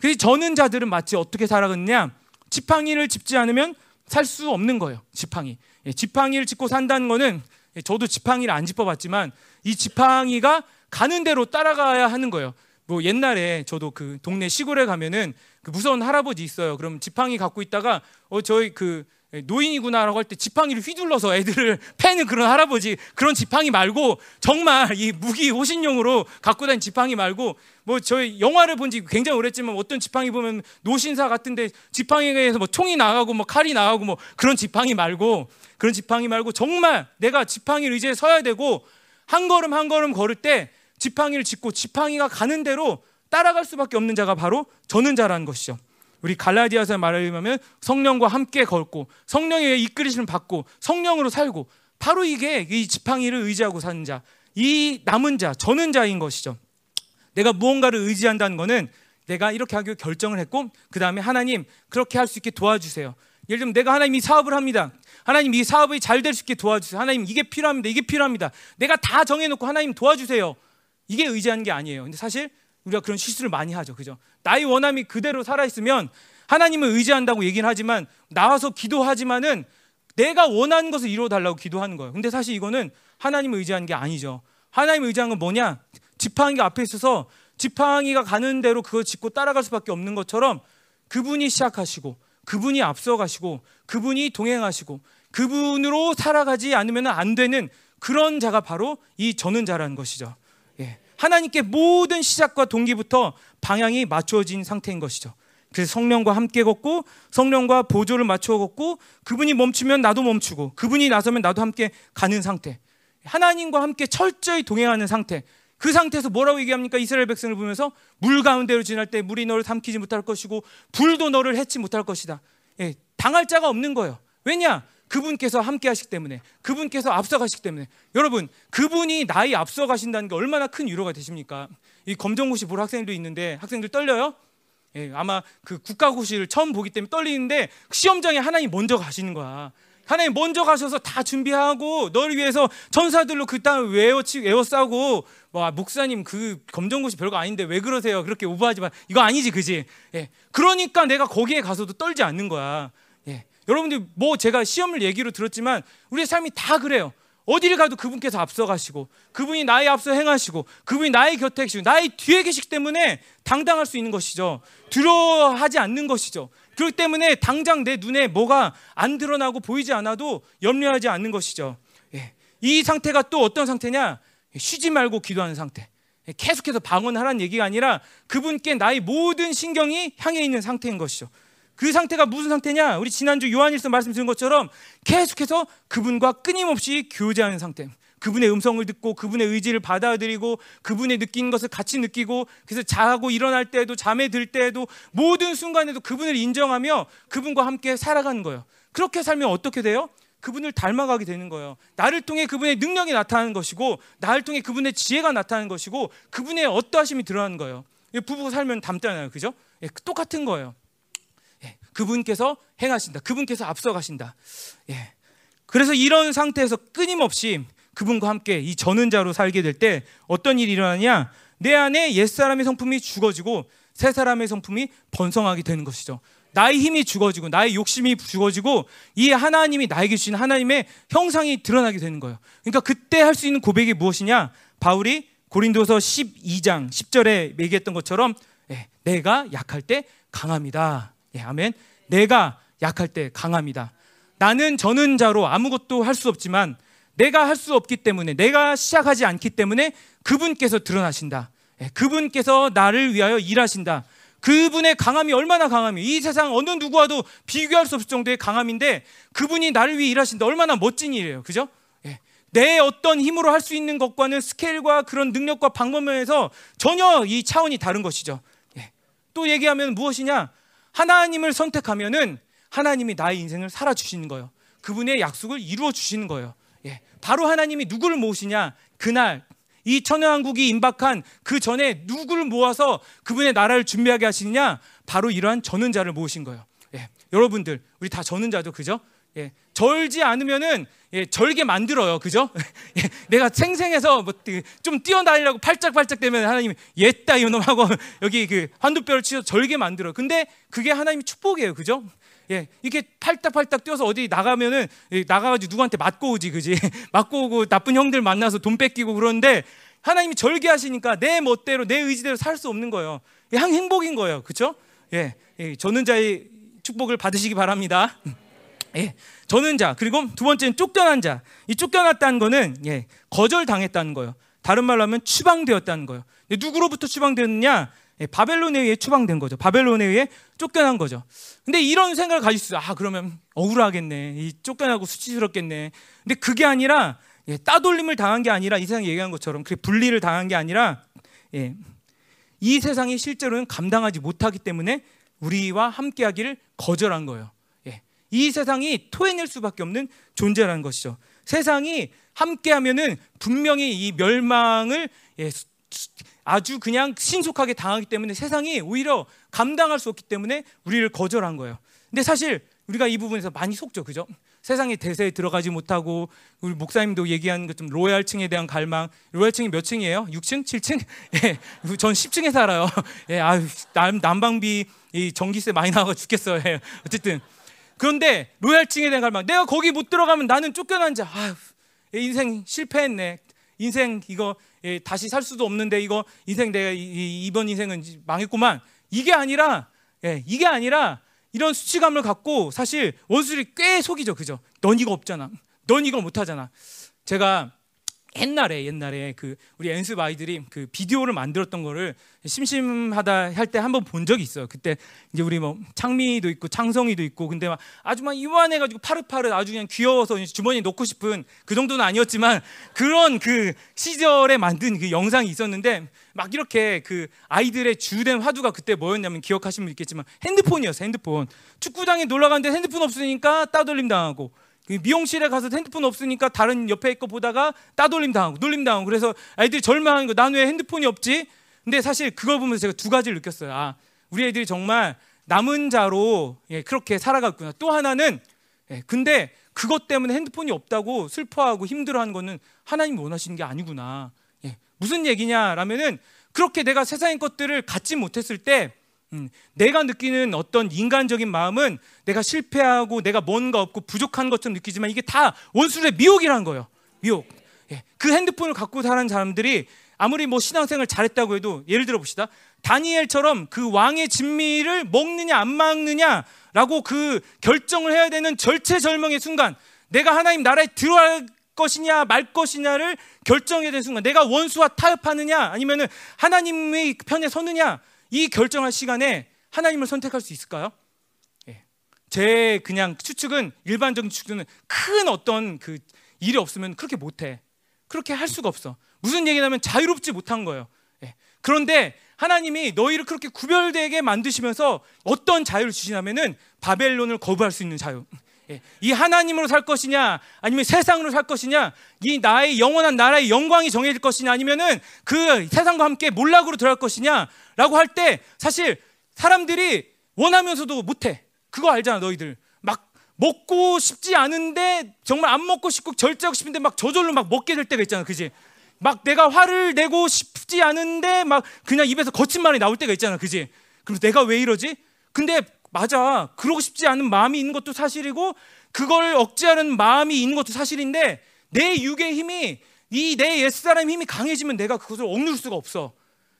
그래서 저는 자들은 마치 어떻게 살아갔냐? 지팡이를 짚지 않으면 살 수 없는 거예요. 지팡이. 예, 지팡이를 짚고 산다는 거는 예, 저도 지팡이를 안 짚어봤지만 이 지팡이가 가는 대로 따라가야 하는 거예요. 뭐 옛날에 저도 그 동네 시골에 가면은 그 무서운 할아버지 있어요. 그럼 지팡이 갖고 있다가 어 저희 그 예, 노인이구나라고 할 때 지팡이를 휘둘러서 애들을 패는 그런 할아버지 그런 지팡이 말고 정말 이 무기 호신용으로 갖고 다니는 지팡이 말고 뭐 저희 영화를 본 지 굉장히 오래지만 어떤 지팡이 보면 노신사 같은데 지팡이에서 뭐 총이 나가고 뭐 칼이 나가고 뭐 그런 지팡이 말고 그런 지팡이 말고 정말 내가 지팡이를 의지해 서야 되고 한 걸음 한 걸음 걸을 때 지팡이를 짚고 지팡이가 가는 대로 따라갈 수밖에 없는 자가 바로 저는 자라는 것이죠. 우리 갈라디아서 말하면 성령과 함께 걷고 성령의 이끌리심을 받고 성령으로 살고 바로 이게 이 지팡이를 의지하고 사는 자, 이 남은 자, 저는 자인 것이죠. 내가 무언가를 의지한다는 것은 내가 이렇게 하기로 결정을 했고 그 다음에 하나님 그렇게 할 수 있게 도와주세요. 예를 들면 내가 하나님 이 사업을 합니다. 하나님 이 사업이 잘 될 수 있게 도와주세요. 하나님 이게 필요합니다. 이게 필요합니다. 내가 다 정해놓고 하나님 도와주세요. 이게 의지하는 게 아니에요. 근데 사실 우리가 그런 실수를 많이 하죠. 그죠? 나의 원함이 그대로 살아 있으면 하나님을 의지한다고 얘기는 하지만 나와서 기도하지만은 내가 원하는 것을 이루어 달라고 기도하는 거예요. 근데 사실 이거는 하나님을 의지하는 게 아니죠. 하나님을 의지한 건 뭐냐? 지팡이가 앞에 있어서 지팡이가 가는 대로 그걸 짚고 따라갈 수밖에 없는 것처럼 그분이 시작하시고 그분이 앞서가시고 그분이 동행하시고 그분으로 살아가지 않으면 안 되는 그런 자가 바로 이 저는 자라는 것이죠. 예. 하나님께 모든 시작과 동기부터 방향이 맞추어진 상태인 것이죠. 그래서 성령과 함께 걷고 성령과 보조를 맞추어 걷고 그분이 멈추면 나도 멈추고 그분이 나서면 나도 함께 가는 상태. 하나님과 함께 철저히 동행하는 상태. 그 상태에서 뭐라고 얘기합니까? 이스라엘 백성을 보면서 물 가운데로 지날 때 물이 너를 삼키지 못할 것이고 불도 너를 해치 못할 것이다. 예, 당할 자가 없는 거예요. 왜냐? 그분께서 함께 하시기 때문에 그분께서 앞서가시기 때문에 여러분 그분이 나이 앞서가신다는 게 얼마나 큰 위로가 되십니까? 이 검정고시 볼 학생들도 있는데 학생들 떨려요? 예, 아마 그 국가고시를 처음 보기 때문에 떨리는데 시험장에 하나님 먼저 가시는 거야. 하나님 먼저 가셔서 다 준비하고 너를 위해서 전사들로 그 땅을 외워치 외워싸고 와 목사님 그 검정고시 별거 아닌데 왜 그러세요? 그렇게 오버하지 마. 이거 아니지, 그지? 예. 그러니까 내가 거기에 가서도 떨지 않는 거야. 예. 여러분들 뭐 제가 시험을 얘기로 들었지만 우리의 삶이 다 그래요. 어디를 가도 그분께서 앞서가시고 그분이 나의 앞서 행하시고 그분이 나의 곁에 계시고 나의 뒤에 계시기 때문에 당당할 수 있는 것이죠. 두려워하지 않는 것이죠. 그렇기 때문에 당장 내 눈에 뭐가 안 드러나고 보이지 않아도 염려하지 않는 것이죠. 예. 이 상태가 또 어떤 상태냐? 쉬지 말고 기도하는 상태. 예. 계속해서 방언하라는 얘기가 아니라 그분께 나의 모든 신경이 향해 있는 상태인 것이죠. 그 상태가 무슨 상태냐? 우리 지난주 요한일서 말씀 드린 것처럼 계속해서 그분과 끊임없이 교제하는 상태. 그분의 음성을 듣고 그분의 의지를 받아들이고 그분의 느낀 것을 같이 느끼고 그래서 자고 일어날 때에도 잠에 들 때에도 모든 순간에도 그분을 인정하며 그분과 함께 살아가는 거예요. 그렇게 살면 어떻게 돼요? 그분을 닮아가게 되는 거예요. 나를 통해 그분의 능력이 나타나는 것이고 나를 통해 그분의 지혜가 나타나는 것이고 그분의 어떠하심이 드러나는 거예요. 부부가 살면 닮잖아요. 그죠? 예, 똑같은 거예요. 예, 그분께서 행하신다. 그분께서 앞서가신다. 예. 그래서 이런 상태에서 끊임없이 그분과 함께 이 전은자로 살게 될 때 어떤 일이 일어나냐? 내 안에 옛사람의 성품이 죽어지고 새 사람의 성품이 번성하게 되는 것이죠. 나의 힘이 죽어지고 나의 욕심이 죽어지고 이 하나님이 나에게 주신 하나님의 형상이 드러나게 되는 거예요. 그러니까 그때 할 수 있는 고백이 무엇이냐? 바울이 고린도서 12장 10절에 얘기했던 것처럼 예, 내가 약할 때 강합니다. 예, 아멘. 내가 약할 때 강합니다. 나는 저는 자로 아무것도 할 수 없지만 내가 할 수 없기 때문에 내가 시작하지 않기 때문에 그분께서 드러나신다. 예, 그분께서 나를 위하여 일하신다. 그분의 강함이 얼마나 강함이 이 세상 어느 누구와도 비교할 수 없을 정도의 강함인데 그분이 나를 위해 일하신다. 얼마나 멋진 일이에요. 그죠? 예. 내 어떤 힘으로 할 수 있는 것과는 스케일과 그런 능력과 방법면에서 전혀 이 차원이 다른 것이죠. 예. 또 얘기하면 무엇이냐? 하나님을 선택하면은 하나님이 나의 인생을 살아 주시는 거예요. 그분의 약속을 이루어 주시는 거예요. 예, 바로 하나님이 누구를 모으시냐? 그날 이 천연왕국이 임박한 그 전에 누구를 모아서 그분의 나라를 준비하게 하시느냐? 바로 이러한 전은자를 모으신 거예요. 예, 여러분들 우리 다 전은자죠, 그죠? 예, 절지 않으면은 예, 절게 만들어요, 그죠? 예, 내가 생생해서 뭐 좀 뛰어다니려고 팔짝팔짝 되면 하나님이 옛다 이놈 하고 여기 그 환두뼈를 치서 절게 만들어. 근데 그게 하나님의 축복이에요, 그죠? 예, 이렇게 팔딱팔딱 뛰어서 어디 나가면은 나가가지고 누구한테 맞고 오지, 그지? 맞고 오고 나쁜 형들 만나서 돈 뺏기고 그러는데 하나님이 절개하시니까 내 멋대로 내 의지대로 살 수 없는 거예요. 향 행복인 거예요, 그렇죠? 예, 예, 전능자의 축복을 받으시기 바랍니다. 예, 전능자 그리고 두 번째는 쫓겨난 자. 이 쫓겨났다는 거는 예, 거절당했다는 거예요. 다른 말로 하면 추방되었다는 거예요. 누구로부터 추방되었느냐? 예, 바벨론에 의해 추방된 거죠. 바벨론에 의해 쫓겨난 거죠. 근데 이런 생각을 가질 수 있어요. 아, 그러면 억울하겠네. 이 쫓겨나고 수치스럽겠네. 근데 그게 아니라 예, 따돌림을 당한 게 아니라 이 세상 얘기한 것처럼 그 분리를 당한 게 아니라 예, 이 세상이 실제로는 감당하지 못하기 때문에 우리와 함께하기를 거절한 거예요. 예, 이 세상이 토해낼 수밖에 없는 존재라는 것이죠. 세상이 함께하면은 분명히 이 멸망을 예, 아주 그냥 신속하게 당하기 때문에 세상이 오히려 감당할 수 없기 때문에 우리를 거절한 거예요. 근데 사실 우리가 이 부분에서 많이 속죠, 그죠? 세상의 대세에 들어가지 못하고 우리 목사님도 얘기하는 것좀 로얄층에 대한 갈망. 로얄층이 몇 층이에요? 6층, 7층? 예, 전 10층에 살아요. 예, 남, 난방비 이 전기세 많이 나와 죽겠어요. 예, 어쨌든 그런데 로얄층에 대한 갈망. 내가 거기 못 들어가면 나는 쫓겨난 자. 아유, 인생 실패했네. 인생 이거 예, 다시 살 수도 없는데 이거 인생 내가 이, 번 인생은 망했구만. 이게 아니라 예, 이게 아니라 이런 수치감을 갖고 사실 원수들이 꽤 속이죠, 그죠? 넌 이거 없잖아. 넌 이거 못 하잖아. 제가 옛날에 옛날에 그 우리 연습 아이들이 그 비디오를 만들었던 거를 심심하다 할 때 한 번 본 적이 있어요. 그때 이제 우리 뭐 창미도 있고 창성이도 있고 근데 막 아주 막 이만해 가지고 파릇파릇 아주 그냥 귀여워서 주머니에 넣고 싶은 그 정도는 아니었지만 그런 그 시절에 만든 그 영상이 있었는데 막 이렇게 그 아이들의 주된 화두가 그때 뭐였냐면 기억하시면 있겠지만 핸드폰이었어요. 핸드폰. 축구장에 놀러 갔는데 핸드폰 없으니까 따돌림 당하고 그 미용실에 가서 핸드폰 없으니까 다른 옆에 거 보다가 따돌림 당하고 놀림 당하고 그래서 아이들이 절망하는 거. 난 왜 핸드폰이 없지? 근데 사실 그걸 보면서 제가 두 가지를 느꼈어요. 아, 우리 애들이 정말 남은 자로 예, 그렇게 살아갔구나. 또 하나는 예, 근데 그것 때문에 핸드폰이 없다고 슬퍼하고 힘들어하는 거는 하나님 원하시는 게 아니구나. 예, 무슨 얘기냐라면은 그렇게 내가 세상의 것들을 갖지 못했을 때 음, 내가 느끼는 어떤 인간적인 마음은 내가 실패하고 내가 뭔가 없고 부족한 것처럼 느끼지만 이게 다 원수의 미혹이라는 거예요. 미혹. 예, 그 핸드폰을 갖고 사는 사람들이 아무리 뭐 신앙생활 잘했다고 해도 예를 들어 봅시다. 다니엘처럼 그 왕의 진미를 먹느냐 안 먹느냐라고 그 결정을 해야 되는 절체절명의 순간 내가 하나님 나라에 들어갈 것이냐 말 것이냐를 결정해야 되는 순간 내가 원수와 타협하느냐 아니면은 하나님의 편에 서느냐 이 결정할 시간에 하나님을 선택할 수 있을까요? 예. 제 그냥 추측은 일반적인 추측은 큰 어떤 그 일이 없으면 그렇게 못해. 그렇게 할 수가 없어. 무슨 얘기냐면 자유롭지 못한 거예요. 예. 그런데 하나님이 너희를 그렇게 구별되게 만드시면서 어떤 자유를 주시냐면은 바벨론을 거부할 수 있는 자유. 예. 이 하나님으로 살 것이냐, 아니면 세상으로 살 것이냐, 이 나의 영원한 나라의 영광이 정해질 것이냐, 아니면은 그 세상과 함께 몰락으로 들어갈 것이냐, 라고 할 때 사실 사람들이 원하면서도 못해. 그거 알잖아, 너희들. 막 먹고 싶지 않은데 정말 안 먹고 싶고 절제하고 싶은데 막 저절로 막 먹게 될 때가 있잖아, 그지? 막 내가 화를 내고 싶지 않은데 막 그냥 입에서 거친 말이 나올 때가 있잖아, 그지? 그럼 내가 왜 이러지? 근데 맞아. 그러고 싶지 않은 마음이 있는 것도 사실이고 그걸 억제하는 마음이 있는 것도 사실인데 내 육의 힘이 이 내 옛사람 힘이 강해지면 내가 그것을 억누를 수가 없어.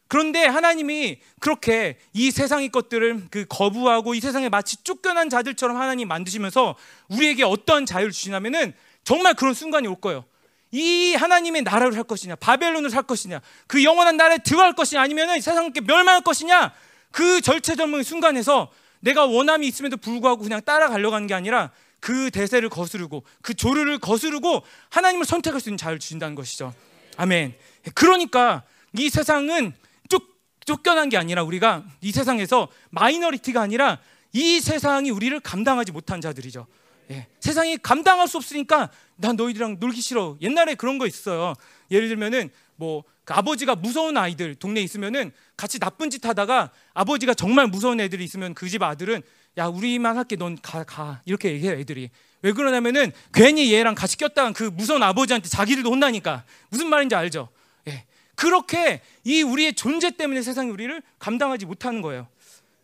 그런데 하나님이 그렇게 이 세상의 것들을 그 거부하고 이 세상에 마치 쫓겨난 자들처럼 하나님 만드시면서 우리에게 어떤 자유를 주시냐면은 정말 그런 순간이 올 거예요. 이 하나님의 나라를 할 것이냐, 바벨론을 살 것이냐, 그 영원한 나라에 들어갈 것이냐, 아니면은 세상께 멸망할 것이냐, 그 절체절명의 순간에서 내가 원함이 있음에도 불구하고 그냥 따라가려고 하는 게 아니라 그 대세를 거스르고 그 조류를 거스르고 하나님을 선택할 수 있는 자유를 주신다는 것이죠. 아멘. 그러니까 이 세상은 쫓, 쫓겨난 게 아니라 우리가 이 세상에서 minority가 아니라 이 세상이 우리를 감당하지 못한 자들이죠. 예. 세상이 감당할 수 없으니까 난 너희들이랑 놀기 싫어. 옛날에 그런 거 있어요. 예를 들면은 뭐 그 아버지가 무서운 아이들 동네에 있으면은 같이 나쁜 짓 하다가 아버지가 정말 무서운 애들이 있으면 그 집 아들은 야 우리만 할게 넌가가 이렇게 얘기해요 애들이 왜 그러냐면은 괜히 얘랑 같이 꼈다간 그 무서운 아버지한테 자기들도 혼나니까 무슨 말인지 알죠? 예. 그렇게 이 우리의 존재 때문에 세상이 우리를 감당하지 못하는 거예요.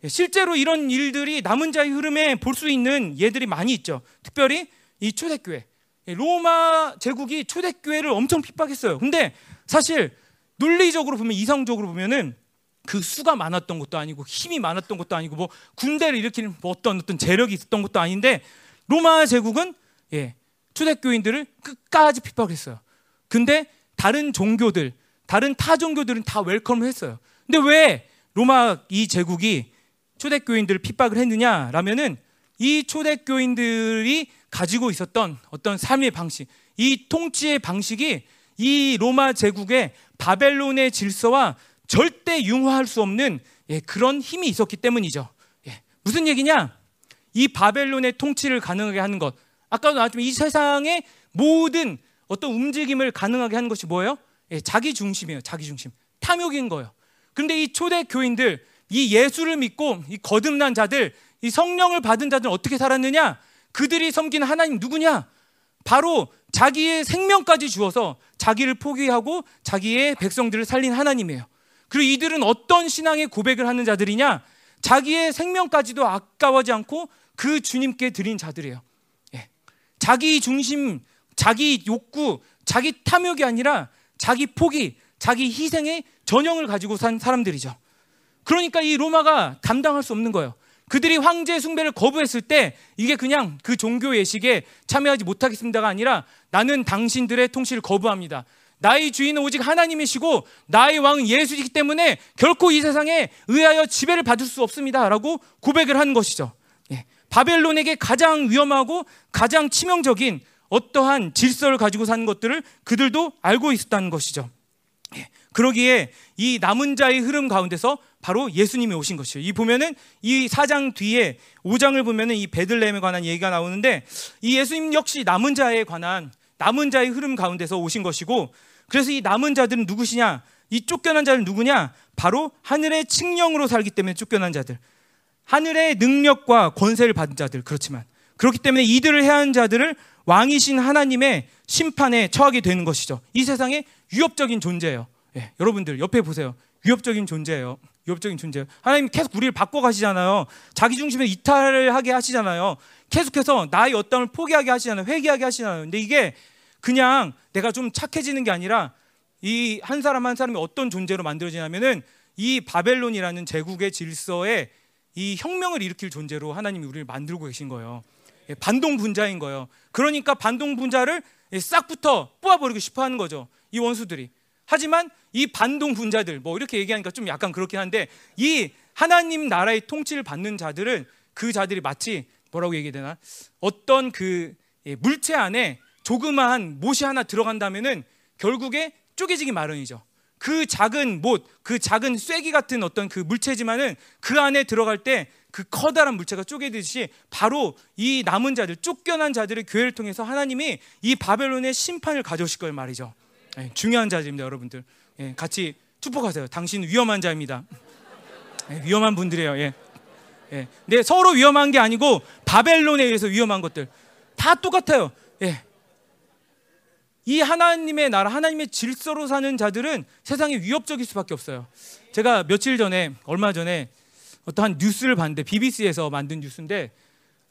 예. 실제로 이런 일들이 남은 자의 흐름에 볼 수 있는 예들이 많이 있죠. 특별히 이 초대교회. 예, 로마 제국이 초대교회를 엄청 핍박했어요. 근데 사실 논리적으로 보면 이성적으로 보면은 그 수가 많았던 것도 아니고 힘이 많았던 것도 아니고 뭐 군대를 일으키는 뭐 어떤 어떤 재력이 있었던 것도 아닌데 로마 제국은 예, 초대교인들을 끝까지 핍박했어요. 근데 다른 종교들, 다른 타 종교들은 다 웰컴을 했어요. 근데 왜 로마 이 제국이 초대교인들을 핍박을 했느냐라면은 이 초대교인들이 가지고 있었던 어떤 삶의 방식, 이 통치의 방식이 이 로마 제국의 바벨론의 질서와 절대 융화할 수 없는 예, 그런 힘이 있었기 때문이죠. 예, 무슨 얘기냐? 이 바벨론의 통치를 가능하게 하는 것. 아까도 나왔지만 이 세상의 모든 어떤 움직임을 가능하게 하는 것이 뭐예요? 예, 자기 중심이에요. 자기 중심. 탐욕인 거예요. 그런데 이 초대 교인들, 이 예수를 믿고 이 거듭난 자들, 이 성령을 받은 자들은 어떻게 살았느냐? 그들이 섬기는 하나님 누구냐? 바로 자기의 생명까지 주어서 자기를 포기하고 자기의 백성들을 살린 하나님이에요. 그리고 이들은 어떤 신앙의 고백을 하는 자들이냐? 자기의 생명까지도 아까워하지 않고 그 주님께 드린 자들이에요. 예. 자기 중심, 자기 욕구, 자기 탐욕이 아니라 자기 포기, 자기 희생의 전형을 가지고 산 사람들이죠. 그러니까 이 로마가 감당할 수 없는 거예요. 그들이 황제 숭배를 거부했을 때 이게 그냥 그 종교 예식에 참여하지 못하겠습니다가 아니라 나는 당신들의 통치를 거부합니다. 나의 주인은 오직 하나님이시고 나의 왕은 예수이기 때문에 결코 이 세상에 의하여 지배를 받을 수 없습니다라고 고백을 한 것이죠. 예. 바벨론에게 가장 위험하고 가장 치명적인 어떠한 질서를 가지고 사는 것들을 그들도 알고 있었다는 것이죠. 예. 그러기에 이 남은 자의 흐름 가운데서 바로 예수님이 오신 것이에요. 이 보면은 이 4장 뒤에 5장을 보면은 이 베들레헴에 관한 얘기가 나오는데 이 예수님 역시 남은 자에 관한 남은 자의 흐름 가운데서 오신 것이고 그래서 이 남은 자들은 누구시냐? 이 쫓겨난 자들 누구냐? 바로 하늘의 칙령으로 살기 때문에 쫓겨난 자들. 하늘의 능력과 권세를 받은 자들. 그렇지만 그렇기 때문에 이들을 해한 자들을 왕이신 하나님의 심판에 처하게 되는 것이죠. 이 세상에 위협적인 존재예요. 예, 여러분들 옆에 보세요. 위협적인 존재예요. 위협적인 존재. 하나님 계속 우리를 바꿔 가시잖아요. 자기 중심에 이탈을 하게 하시잖아요. 계속해서 나의 어떤 포기하게 하시잖아요. 회개하게 하시잖아요. 근데 이게 그냥 내가 좀 착해지는 게 아니라 이 한 사람 한 사람이 어떤 존재로 만들어지냐면은 이 바벨론이라는 제국의 질서에 이 혁명을 일으킬 존재로 하나님이 우리를 만들고 계신 거예요. 예, 반동 분자인 거예요. 그러니까 반동 분자를 싹부터 뽑아버리고 싶어 하는 거죠. 이 원수들이. 하지만 이 반동 분자들 뭐 이렇게 얘기하니까 좀 약간 그렇긴 한데 이 하나님 나라의 통치를 받는 자들은 그 자들이 마치 뭐라고 얘기해야 되나 어떤 그 예, 물체 안에 조그마한 못이 하나 들어간다면은 결국에 쪼개지기 마련이죠. 그 작은 못, 그 작은 쐐기 같은 어떤 그 물체지만은 그 안에 들어갈 때 그 커다란 물체가 쪼개듯이 바로 이 남은 자들, 쫓겨난 자들의 교회를 통해서 하나님이 이 바벨론의 심판을 가져오실 걸 말이죠. 네, 중요한 자들입니다, 여러분들. 네, 같이 축복하세요. 당신 위험한 자입니다. 네, 위험한 분들이에요. 예. 예. 근 서로 위험한 게 아니고 바벨론에 의해서 위험한 것들 다 똑같아요. 예. 이 하나님의 나라, 하나님의 질서로 사는 자들은 세상에 위협적일 수밖에 없어요. 제가 며칠 전에, 얼마 전에 어떠한 뉴스를 봤는데 BBC에서 만든 뉴스인데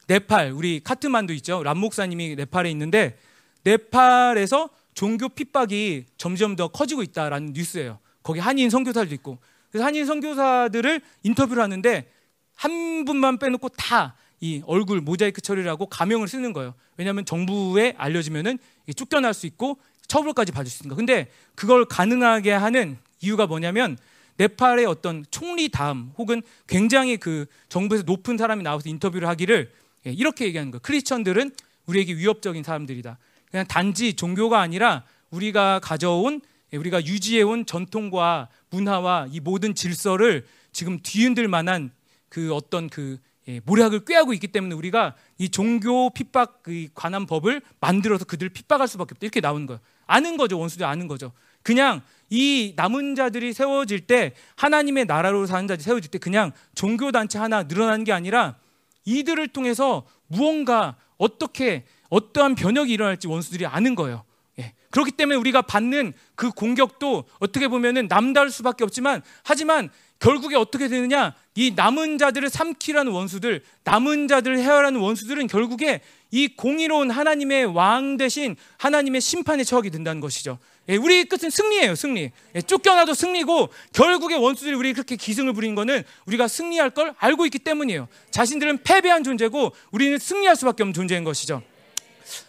네팔, 우리 카트만두 있죠. 람 목사님이 네팔에 있는데 네팔에서 종교 핍박이 점점 더 커지고 있다라는 뉴스예요. 거기 한인 선교사들도 있고. 그래서 한인 선교사들을 인터뷰를 하는데 한 분만 빼놓고 다 이 얼굴 모자이크 처리를 하고 가명을 쓰는 거예요. 왜냐하면 정부에 알려지면은 쫓겨날 수 있고 처벌까지 받을 수 있는 거. 근데 그걸 가능하게 하는 이유가 뭐냐면 네팔의 어떤 총리 다음 혹은 굉장히 그 정부에서 높은 사람이 나와서 인터뷰를 하기를 예, 이렇게 얘기하는 거예요. 크리스천들은 우리에게 위협적인 사람들이다. 그냥 단지 종교가 아니라 우리가 가져온 예, 우리가 유지해온 전통과 문화와 이 모든 질서를 지금 뒤흔들 만한 그 어떤 그 예, 모략을 꾀하고 있기 때문에 우리가 이 종교 핍박 관한 법을 만들어서 그들을 핍박할 수밖에 없다 이렇게 나오는 거예요. 아는 거죠 원수들 아는 거죠. 그냥 이 남은 자들이 세워질 때 하나님의 나라로 사는 자들이 세워질 때 그냥 종교 단체 하나 늘어나는 게 아니라 이들을 통해서 무언가 어떻게 어떠한 변혁이 일어날지 원수들이 아는 거예요. 예. 그렇기 때문에 우리가 받는 그 공격도 어떻게 보면은 남다를 수밖에 없지만 하지만 결국에 어떻게 되느냐? 이 남은 자들을 삼키라는 원수들, 남은 자들을 해하라는 원수들은 결국에 이 공의로운 하나님의 왕 대신 하나님의 심판에 처하게 된다는 것이죠. 예, 우리 끝은 승리예요, 승리. 예, 쫓겨나도 승리고 결국에 원수들이 우리 그렇게 기승을 부린 거는 우리가 승리할 걸 알고 있기 때문이에요. 자신들은 패배한 존재고 우리는 승리할 수밖에 없는 존재인 것이죠.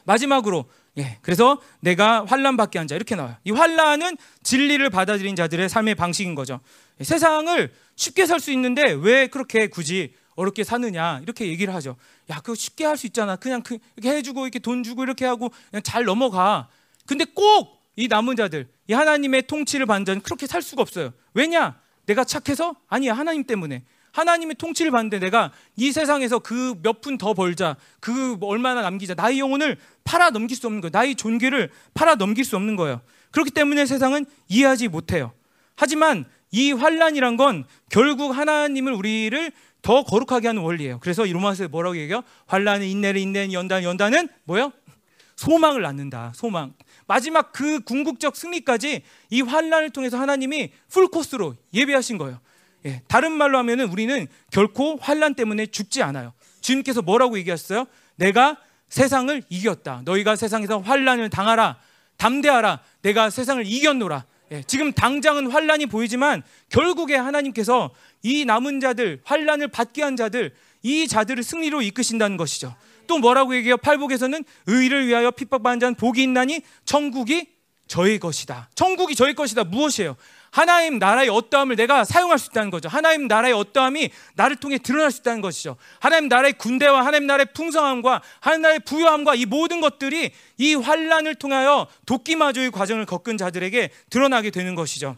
마지막으로 예, 그래서 내가 환란 받게 한자 이렇게 나와요. 이 환란은 진리를 받아들인 자들의 삶의 방식인 거죠. 예, 세상을 쉽게 살 수 있는데 왜 그렇게 굳이 어렵게 사느냐 이렇게 얘기를 하죠. 야, 그거 쉽게 할 수 있잖아. 그냥 그, 이렇게 해주고 이렇게 돈 주고 이렇게 하고 그냥 잘 넘어가. 근데 꼭 이 남은 자들, 이 하나님의 통치를 자는 그렇게 살 수가 없어요. 왜냐? 내가 착해서? 아니야, 하나님 때문에. 하나님의 통치를 받는데 내가 이 세상에서 그 몇 푼 더 벌자, 그 얼마나 남기자, 나의 영혼을 팔아 넘길 수 없는 거예요. 나의 존귀를 팔아 넘길 수 없는 거예요. 그렇기 때문에 세상은 이해하지 못해요. 하지만 이 환란이란 건 결국 하나님을 우리를 더 거룩하게 하는 원리예요. 그래서 이 로마서에 뭐라고 얘기해요? 환란은 인내를 인내는 연단 연단은 뭐요? 소망을 낳는다. 소망. 마지막 그 궁극적 승리까지 이 환란을 통해서 하나님이 풀 코스로 예비하신 거예요. 예, 다른 말로 하면은 우리는 결코 환란 때문에 죽지 않아요. 주님께서 뭐라고 얘기하셨어요? 내가 세상을 이겼다. 너희가 세상에서 환란을 당하라. 담대하라. 내가 세상을 이겼노라. 예, 지금 당장은 환란이 보이지만 결국에 하나님께서 이 남은 자들, 환란을 받게 한 자들, 이 자들을 승리로 이끄신다는 것이죠. 또 뭐라고 얘기해요? 팔복에서는 의를 위하여 핍박받는 자는 복이 있나니 천국이 저의 것이다. 천국이 저의 것이다. 무엇이에요? 하나님 나라의 어떠함을 내가 사용할 수 있다는 거죠. 하나님 나라의 어떠함이 나를 통해 드러날 수 있다는 것이죠. 하나님 나라의 군대와 하나님 나라의 풍성함과 하나님 나라의 부유함과 이 모든 것들이 이 환란을 통하여 도끼마저의 과정을 겪은 자들에게 드러나게 되는 것이죠.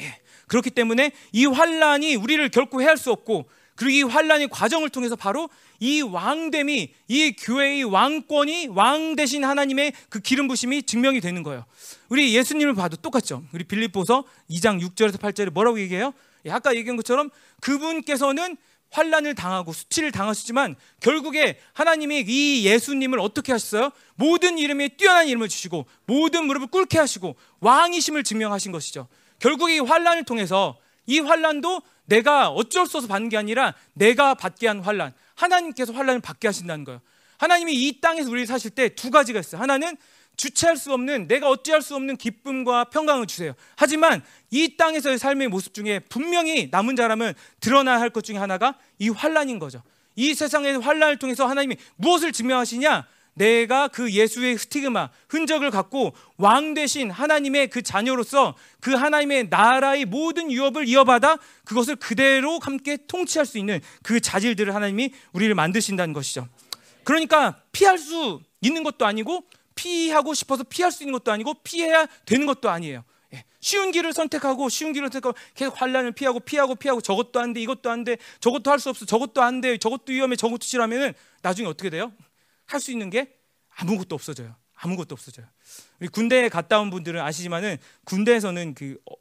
예. 그렇기 때문에 이 환란이 우리를 결코 해할 수 없고 그리고 이 환란의 과정을 통해서 바로 이 왕됨이 이 교회의 왕권이 왕 대신 하나님의 그 기름 부심이 증명이 되는 거예요. 우리 예수님을 봐도 똑같죠. 우리 빌립보서 2장 6절에서 8절에 뭐라고 얘기해요? 예, 아까 얘기한 것처럼 그분께서는 환란을 당하고 수치를 당하셨지만 결국에 하나님이 이 예수님을 어떻게 하셨어요? 모든 이름에 뛰어난 이름을 주시고 모든 무릎을 꿇게 하시고 왕이심을 증명하신 것이죠. 결국 이 환란을 통해서 이 환란도 내가 어쩔 수 없어 받는 게 아니라 내가 받게 한 환란. 하나님께서 환란을 받게 하신다는 거예요. 하나님이 이 땅에서 우리를 사실 때 두 가지가 있어요. 하나는 주체할 수 없는 내가 어찌할 수 없는 기쁨과 평강을 주세요. 하지만 이 땅에서의 삶의 모습 중에 분명히 남은 자라면 드러나야 할 것 중에 하나가 이 환란인 거죠. 이 세상의 환란을 통해서 하나님이 무엇을 증명하시냐? 내가 그 예수의 스티그마, 흔적을 갖고 왕 대신 하나님의 그 자녀로서 그 하나님의 나라의 모든 유업을 이어받아 그것을 그대로 함께 통치할 수 있는 그 자질들을 하나님이 우리를 만드신다는 것이죠. 그러니까 피할 수 있는 것도 아니고 피하고 싶어서 피할 수 있는 것도 아니고 피해야 되는 것도 아니에요. 예. 쉬운 길을 선택하고 쉬운 길을 선택하고 계속 환란을 피하고 피하고 피하고 저것도 안 돼, 이것도 안 돼, 저것도 할 수 없어, 저것도 안 돼, 저것도 위험해, 저것도 싫어하면은 나중에 어떻게 돼요? 할 수 있는 게 아무것도 없어져요. 아무것도 없어져요. 우리 군대에 갔다 온 분들은 아시지만은 군대에서는 그 어,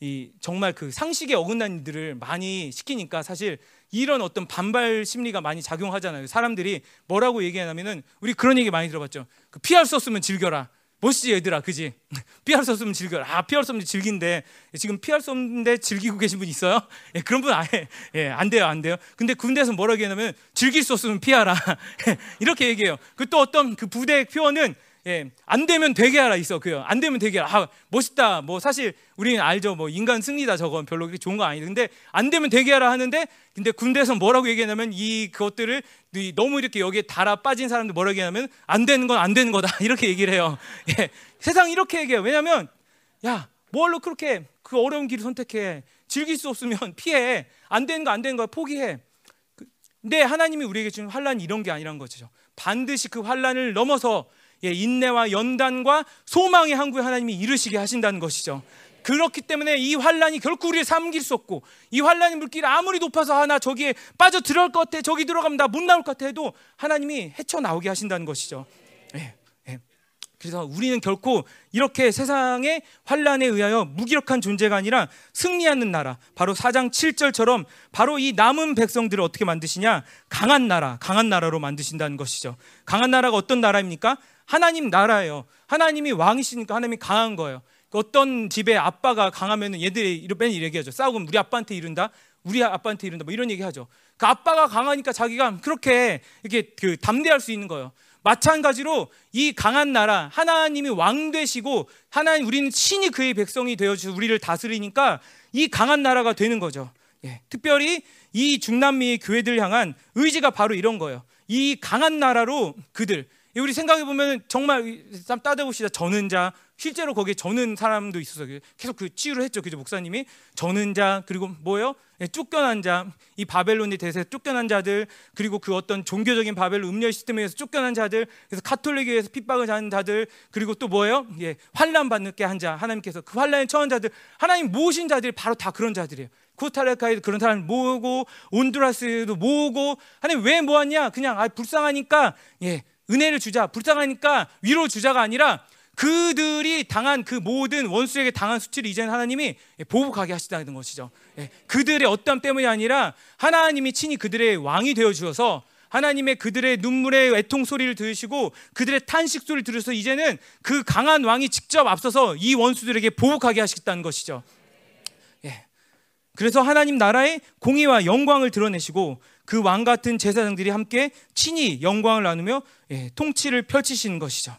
이 정말 그 상식에 어긋난 일들을 많이 시키니까 사실 이런 어떤 반발 심리가 많이 작용하잖아요. 사람들이 뭐라고 얘기하냐면은 우리 그런 얘기 많이 들어봤죠. 그 피할 수 없으면 즐겨라. 멋있지 얘들아. 그지? 피할 수 없으면 즐겨라. 아 피할 수 없는 즐긴데. 지금 피할 수 없는데 즐기고 계신 분 있어요? 예, 그런 분 아예 예, 안 돼요 안 돼요. 근데 군대에서 뭐라고 얘기하냐면 즐길 수 없으면 피하라. 이렇게 얘기해요. 그 또 어떤 그 부대 표현은 예, 안 되면 되게 하라 있어 그요. 안 되면 되게 하라. 아, 멋있다. 뭐 사실 우리는 알죠. 뭐 인간 승리다 저건 별로 그렇게 좋은 거 아니다. 근데 안 되면 되게 하라 하는데 근데 군대에서 뭐라고 얘기하냐면 이 그것들을 너무 이렇게 여기에 달아 빠진 사람들 뭐라고 얘기하냐면 안 되는 건 안 되는 거다. 이렇게 얘기를 해요. 예. 세상 이렇게 얘기해요. 왜냐면 야, 뭘로 그렇게 그 어려운 길을 선택해. 즐길 수 없으면 피해. 안 되는 거 안 되는 거 포기해. 근데 하나님이 우리에게 주는 환란이 이런 게 아니란 거죠. 반드시 그 환란을 넘어서 예, 인내와 연단과 소망의 항구에 하나님이 이르시게 하신다는 것이죠. 그렇기 때문에 이 환란이 결코 우리를 삼킬 수 없고 이 환란의 물길이 아무리 높아서 하나 저기에 빠져 들어갈 것 같아 저기 들어가면 나 못 나올 것 같아 해도 하나님이 헤쳐 나오게 하신다는 것이죠. 그래서 우리는 결코 이렇게 세상의 환란에 의하여 무기력한 존재가 아니라 승리하는 나라 바로 4장 7절처럼 바로 이 남은 백성들을 어떻게 만드시냐 강한 나라 강한 나라로 만드신다는 것이죠. 강한 나라가 어떤 나라입니까? 하나님 나라예요. 하나님이 왕이시니까 하나님이 강한 거예요. 어떤 집에 아빠가 강하면 얘들이 이런 얘기하죠. 싸우면 우리 아빠한테 이른다. 우리 아빠한테 이른다. 뭐 이런 얘기하죠. 그 아빠가 강하니까 자기가 그렇게 이렇게 그 담대할 수 있는 거예요. 마찬가지로 이 강한 나라 하나님이 왕 되시고 하나님 우리는 신이 그의 백성이 되어 주셔 우리를 다스리니까 이 강한 나라가 되는 거죠. 예. 특별히 이 중남미의 교회들 향한 의지가 바로 이런 거예요. 이 강한 나라로 그들 우리 생각해 보면 정말 따져봅시다. 저는 자 실제로 거기에 저는 사람도 있어서 계속 그 치유를 했죠. 그죠 목사님이 저는 자 그리고 뭐요? 예, 쫓겨난 자, 이 바벨론의 대세에 쫓겨난 자들, 그리고 그 어떤 종교적인 바벨론 음료 시스템에서 쫓겨난 자들, 그래서 카톨릭에서 핍박을 하는 자들, 그리고 또 뭐예요? 예, 환란 받게 한 자, 하나님께서 그 환란에 처한 자들, 하나님 모으신 자들이 바로 다 그런 자들이에요. 코스타리카에도 그런 사람을 모으고 온두라스도 모으고 하나님 왜 모았냐? 그냥 아 불쌍하니까 예 은혜를 주자, 불쌍하니까 위로 주자가 아니라 그들이 당한 그 모든 원수에게 당한 수치를 이제는 하나님이 보복하게 하시다는 것이죠. 예, 그들의 어떤 때문이 아니라 하나님이 친히 그들의 왕이 되어 주어서 하나님의 그들의 눈물의 애통 소리를 들으시고 그들의 탄식 소리를 들으셔서 이제는 그 강한 왕이 직접 앞서서 이 원수들에게 보복하게 하시겠다는 것이죠. 예. 그래서 하나님 나라의 공의와 영광을 드러내시고 그 왕 같은 제사장들이 함께 친히 영광을 나누며 예, 통치를 펼치시는 것이죠.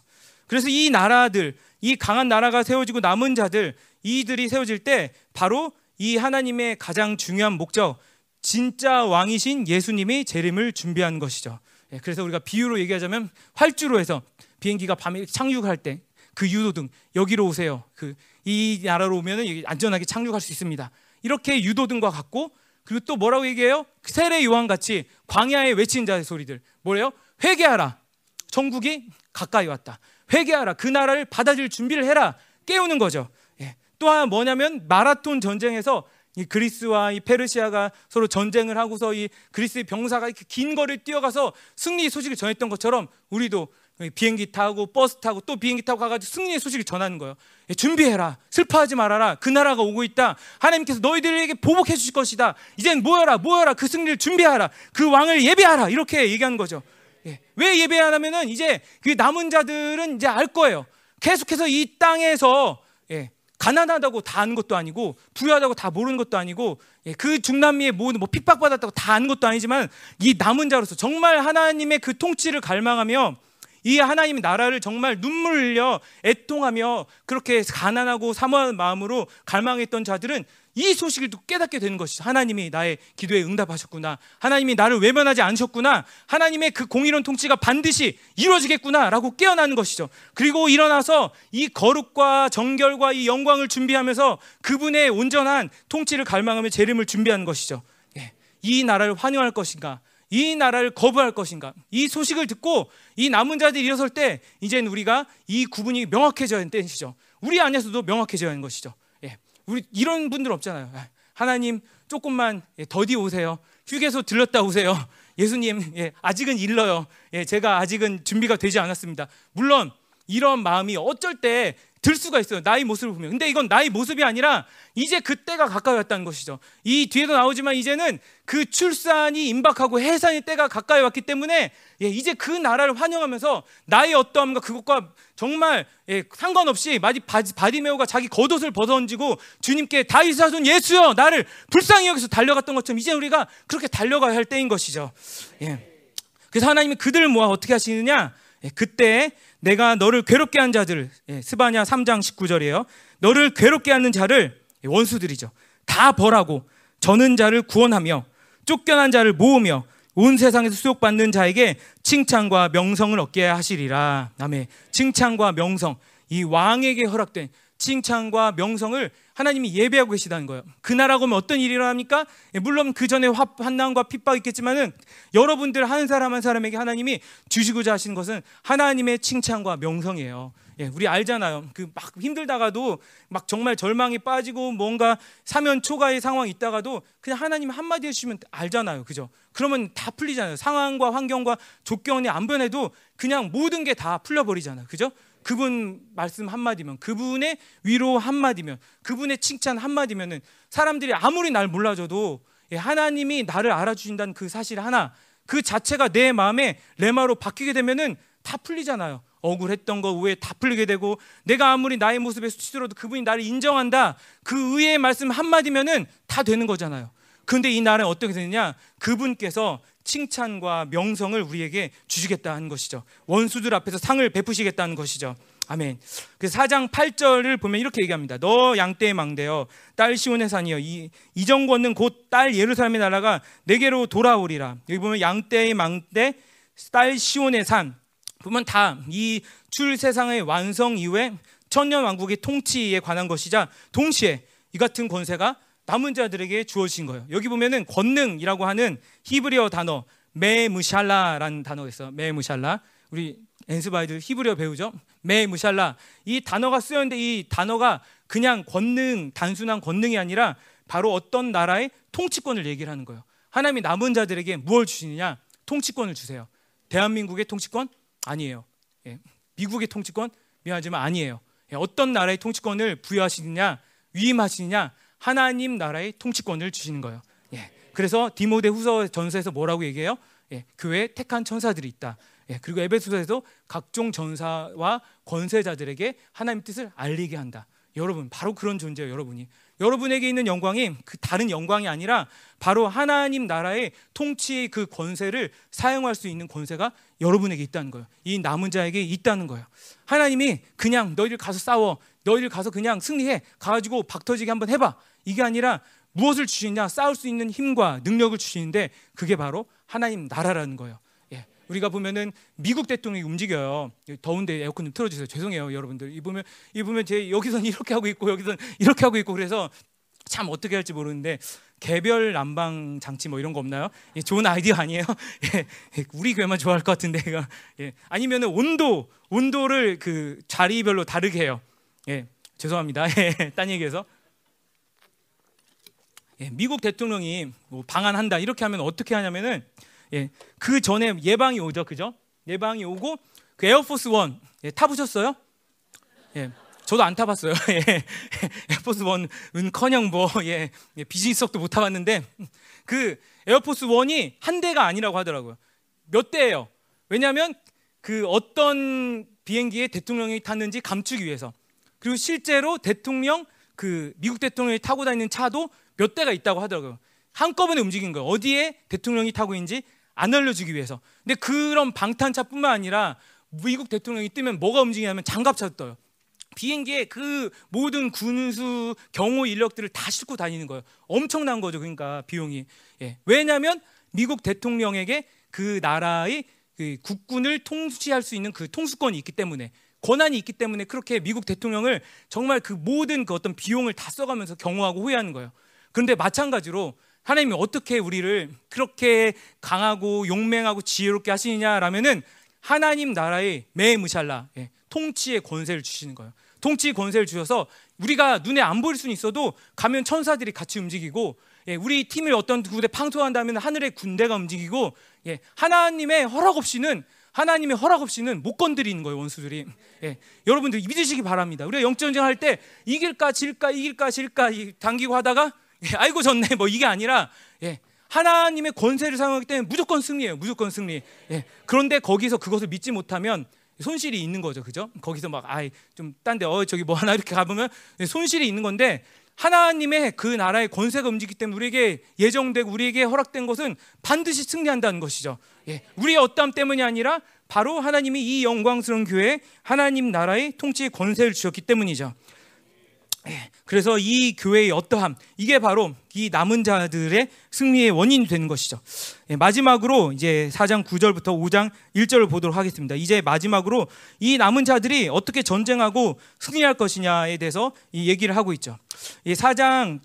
그래서 이 나라들, 이 강한 나라가 세워지고 남은 자들, 이들이 세워질 때 바로 이 하나님의 가장 중요한 목적, 진짜 왕이신 예수님이 재림을 준비한 것이죠. 예, 그래서 우리가 비유로 얘기하자면 활주로 해서 비행기가 밤에 착륙할 때 그 유도등 여기로 오세요. 그 이 나라로 오면은 안전하게 착륙할 수 있습니다. 이렇게 유도등과 같고 그리고 또 뭐라고 얘기해요? 세례 요한 같이 광야에 외친 자의 소리들 뭐래요? 회개하라. 천국이 가까이 왔다. 회개하라. 그 나라를 받아들일 준비를 해라. 깨우는 거죠. 예. 또 하나 뭐냐면 마라톤 전쟁에서 이 그리스와 이 페르시아가 서로 전쟁을 하고서 이 그리스의 병사가 이렇게 긴 거리를 뛰어가서 승리 소식을 전했던 것처럼 우리도 비행기 타고 버스 타고 또 비행기 타고 가가지고 승리의 소식을 전하는 거예요. 예, 준비해라. 슬퍼하지 말아라. 그 나라가 오고 있다. 하나님께서 너희들에게 보복해 주실 것이다. 이젠 모여라, 모여라. 그 승리를 준비하라. 그 왕을 예배하라. 이렇게 얘기하는 거죠. 예. 왜 예배 안 하면은 이제 그 남은 자들은 이제 알 거예요. 계속해서 이 땅에서 예, 가난하다고 다 아는 것도 아니고 부유하다고 다 모르는 것도 아니고 예, 그 중남미에 모든 뭐 핍박받았다고 다 아는 것도 아니지만 이 남은 자로서 정말 하나님의 그 통치를 갈망하며 이 하나님의 나라를 정말 눈물 흘려 애통하며 그렇게 가난하고 사모하는 마음으로 갈망했던 자들은 이 소식을 듣고 깨닫게 되는 것이죠. 하나님이 나의 기도에 응답하셨구나. 하나님이 나를 외면하지 않으셨구나. 하나님의 그 공의로운 통치가 반드시 이루어지겠구나라고 깨어나는 것이죠. 그리고 일어나서 이 거룩과 정결과 이 영광을 준비하면서 그분의 온전한 통치를 갈망하며 재림을 준비하는 것이죠. 예. 이 나라를 환영할 것인가? 이 나라를 거부할 것인가? 이 소식을 듣고 이 남은 자들이 일어설 때 이제는 우리가 이 구분이 명확해져야 하는 때이죠. 우리 안에서도 명확해져야 하는 것이죠. 예. 우리 이런 분들 없잖아요. 아, 하나님 조금만 예, 더디 오세요. 휴게소 들렀다 오세요. 예수님 예, 아직은 일러요. 예, 제가 아직은 준비가 되지 않았습니다. 물론 이런 마음이 어쩔 때 들 수가 있어요. 나의 모습을 보면. 근데 이건 나의 모습이 아니라 이제 그때가 가까이 왔다는 것이죠. 이 뒤에도 나오지만 이제는 그 출산이 임박하고 해산의 때가 가까이 왔기 때문에 예, 이제 그 나라를 환영하면서 나의 어떠함과 그것과 정말 예, 상관없이 마디 바디메오가 자기 겉옷을 벗어던지고 주님께 다윗 사손 예수여 나를 불쌍히 여기서 달려갔던 것처럼 이제 우리가 그렇게 달려가야 할 때인 것이죠. 예. 그래서 하나님이 그들을 모아 어떻게 하시느냐? 예, 그때 내가 너를 괴롭게 한 자들 예, 스바냐 3장 19절이에요. 너를 괴롭게 하는 자를 예, 원수들이죠. 다 벌하고 저는 자를 구원하며 쫓겨난 자를 모으며 온 세상에서 수욕받는 자에게 칭찬과 명성을 얻게 하시리라. 아멘. 칭찬과 명성. 이 왕에게 허락된 칭찬과 명성을 하나님이 예배하고 계시다는 거예요. 그 나라가 오면 어떤 일이 일어납니까? 예, 물론 그 전에 환난과 핍박이 있겠지만은 여러분들 한 사람 한 사람에게 하나님이 주시고자 하시는 것은 하나님의 칭찬과 명성이에요. 예, 우리 알잖아요. 그 막 힘들다가도 막 정말 절망에 빠지고 뭔가 사면 초가의 상황이 있다가도 그냥 하나님 한마디 해주시면 알잖아요. 그죠? 그러면 다 풀리잖아요. 상황과 환경과 조건이 안 변해도 그냥 모든 게 다 풀려버리잖아요. 그죠? 그분 말씀 한마디면 그분의 위로 한마디면 그분의 칭찬 한마디면은 사람들이 아무리 날 몰라줘도 예, 하나님이 나를 알아주신다는 그 사실 하나 그 자체가 내 마음에 레마로 바뀌게 되면은 다 풀리잖아요. 억울했던 거 위에 다 풀리게 되고 내가 아무리 나의 모습에 수치더라도 그분이 나를 인정한다. 그 의의 말씀 한마디면은 다 되는 거잖아요. 그런데 이 날은 어떻게 되느냐? 그분께서 칭찬과 명성을 우리에게 주시겠다는 것이죠. 원수들 앞에서 상을 베푸시겠다는 것이죠. 아멘. 그 4장 8절을 보면 이렇게 얘기합니다. 너 양떼의 망대여 딸 시온의 산이여 이 이 정권은 곧 딸 예루살렘의 나라가 내게로 돌아오리라. 여기 보면 양떼의 망대 딸 시온의 산 보면 다 이 출 세상의 완성 이후에 천년 왕국의 통치에 관한 것이자 동시에 이 같은 권세가 남은 자들에게 주어진 거예요. 여기 보면은 권능이라고 하는 히브리어 단어 메무샬라라는 단어가 있어요. 메무샬라. 우리 엔스바이들 히브리어 배우죠? 메무샬라. 이 단어가 쓰였는데 이 단어가 그냥 권능, 단순한 권능이 아니라 바로 어떤 나라의 통치권을 얘기를 하는 거예요. 하나님이 남은 자들에게 무엇을 주시느냐? 통치권을 주세요. 대한민국의 통치권? 아니에요. 예. 미국의 통치권? 미안하지만 아니에요. 예. 어떤 나라의 통치권을 부여하시느냐? 위임하시느냐? 하나님 나라의 통치권을 주시는 거예요. 예. 그래서 디모데 후서 전서에서 뭐라고 얘기해요? 예. 교회에 택한 천사들이 있다. 예. 그리고 에베소서에서 각종 전사와 권세자들에게 하나님 뜻을 알리게 한다. 여러분 바로 그런 존재예요, 여러분이. 여러분에게 있는 영광이 그 다른 영광이 아니라 바로 하나님 나라의 통치의 그 권세를 사용할 수 있는 권세가 여러분에게 있다는 거예요. 이 남은 자에게 있다는 거예요. 하나님이 그냥 너희를 가서 싸워, 너희를 가서 그냥 승리해, 가가지고 박터지게 한번 해봐. 이게 아니라 무엇을 주시냐 싸울 수 있는 힘과 능력을 주시는데 그게 바로 하나님 나라라는 거예요. 예. 우리가 보면은 미국 대통령이 움직여요. 더운데 에어컨 좀 틀어주세요. 죄송해요, 여러분들. 이 보면 이 보면 제 여기서는 이렇게 하고 있고 여기서는 이렇게 하고 있고 그래서 참 어떻게 할지 모르는데 개별 난방 장치 뭐 이런 거 없나요? 예, 좋은 아이디어 아니에요? 예, 예, 우리 교회만 좋아할 것 같은데 예, 아니면은 온도 온도를 그 자리별로 다르게 해요. 예, 죄송합니다. 예, 딴 얘기해서 예, 미국 대통령이 뭐 방한한다 이렇게 하면 어떻게 하냐면은 예, 그 전에 예방이 오죠, 그죠? 예방이 오고 그 에어포스 원 예, 타보셨어요? 예, 저도 안 타봤어요. 예, 에어포스 원은커녕 뭐 예, 예, 비즈니스석도 못 타봤는데 그 에어포스 원이 한 대가 아니라고 하더라고요. 몇 대예요? 왜냐하면 그 어떤 비행기에 대통령이 탔는지 감추기 위해서 그리고 실제로 대통령 그 미국 대통령이 타고 다니는 차도 몇 대가 있다고 하더라고요. 한꺼번에 움직인 거예요. 어디에 대통령이 타고 있는지 안 알려주기 위해서. 근데 그런 방탄차뿐만 아니라 미국 대통령이 뜨면 뭐가 움직이냐면 장갑차도 떠요. 비행기에 그 모든 군수 경호 인력들을 다 싣고 다니는 거예요. 엄청난 거죠. 그러니까 비용이. 예. 왜냐하면 미국 대통령에게 그 나라의 그 국군을 통치할 수 있는 그 통수권이 있기 때문에 권한이 있기 때문에 그렇게 미국 대통령을 정말 그 모든 그 어떤 비용을 다 써가면서 경호하고 호위하는 거예요. 그런데 마찬가지로 하나님이 어떻게 우리를 그렇게 강하고 용맹하고 지혜롭게 하시느냐라면은 하나님 나라의 매무샬라 예, 통치의 권세를 주시는 거예요. 통치 권세를 주셔서 우리가 눈에 안 보일 수는 있어도 가면 천사들이 같이 움직이고 예, 우리 팀을 어떤 군대 팡소한다면 하늘의 군대가 움직이고 예, 하나님의 허락 없이는 하나님의 허락 없이는 못 건드리는 거예요 원수들이. 예, 여러분들 믿으시기 바랍니다. 우리가 영전쟁 할 때 이길까 질까 이길까 질까 당기고 하다가 예, 아이고 졌네 뭐 이게 아니라 예, 하나님의 권세를 사용하기 때문에 무조건 승리예요. 무조건 승리. 예, 그런데 거기서 그것을 믿지 못하면 손실이 있는 거죠. 그죠? 거기서 막 아이 좀 딴 데 어 저기 뭐 하나 이렇게 가보면 손실이 있는 건데 하나님의 그 나라의 권세가 움직이기 때문에 우리에게 예정되고 우리에게 허락된 것은 반드시 승리한다는 것이죠. 예, 우리의 어떠함 때문이 아니라 바로 하나님이 이 영광스러운 교회 하나님 나라의 통치의 권세를 주셨기 때문이죠. 예, 그래서 이 교회의 어떠함 이게 바로 이 남은 자들의 승리의 원인이 되는 것이죠. 예, 마지막으로 이제 4장 9절부터 5장 1절을 보도록 하겠습니다. 이제 마지막으로 이 남은 자들이 어떻게 전쟁하고 승리할 것이냐에 대해서 이 얘기를 하고 있죠. 이 4장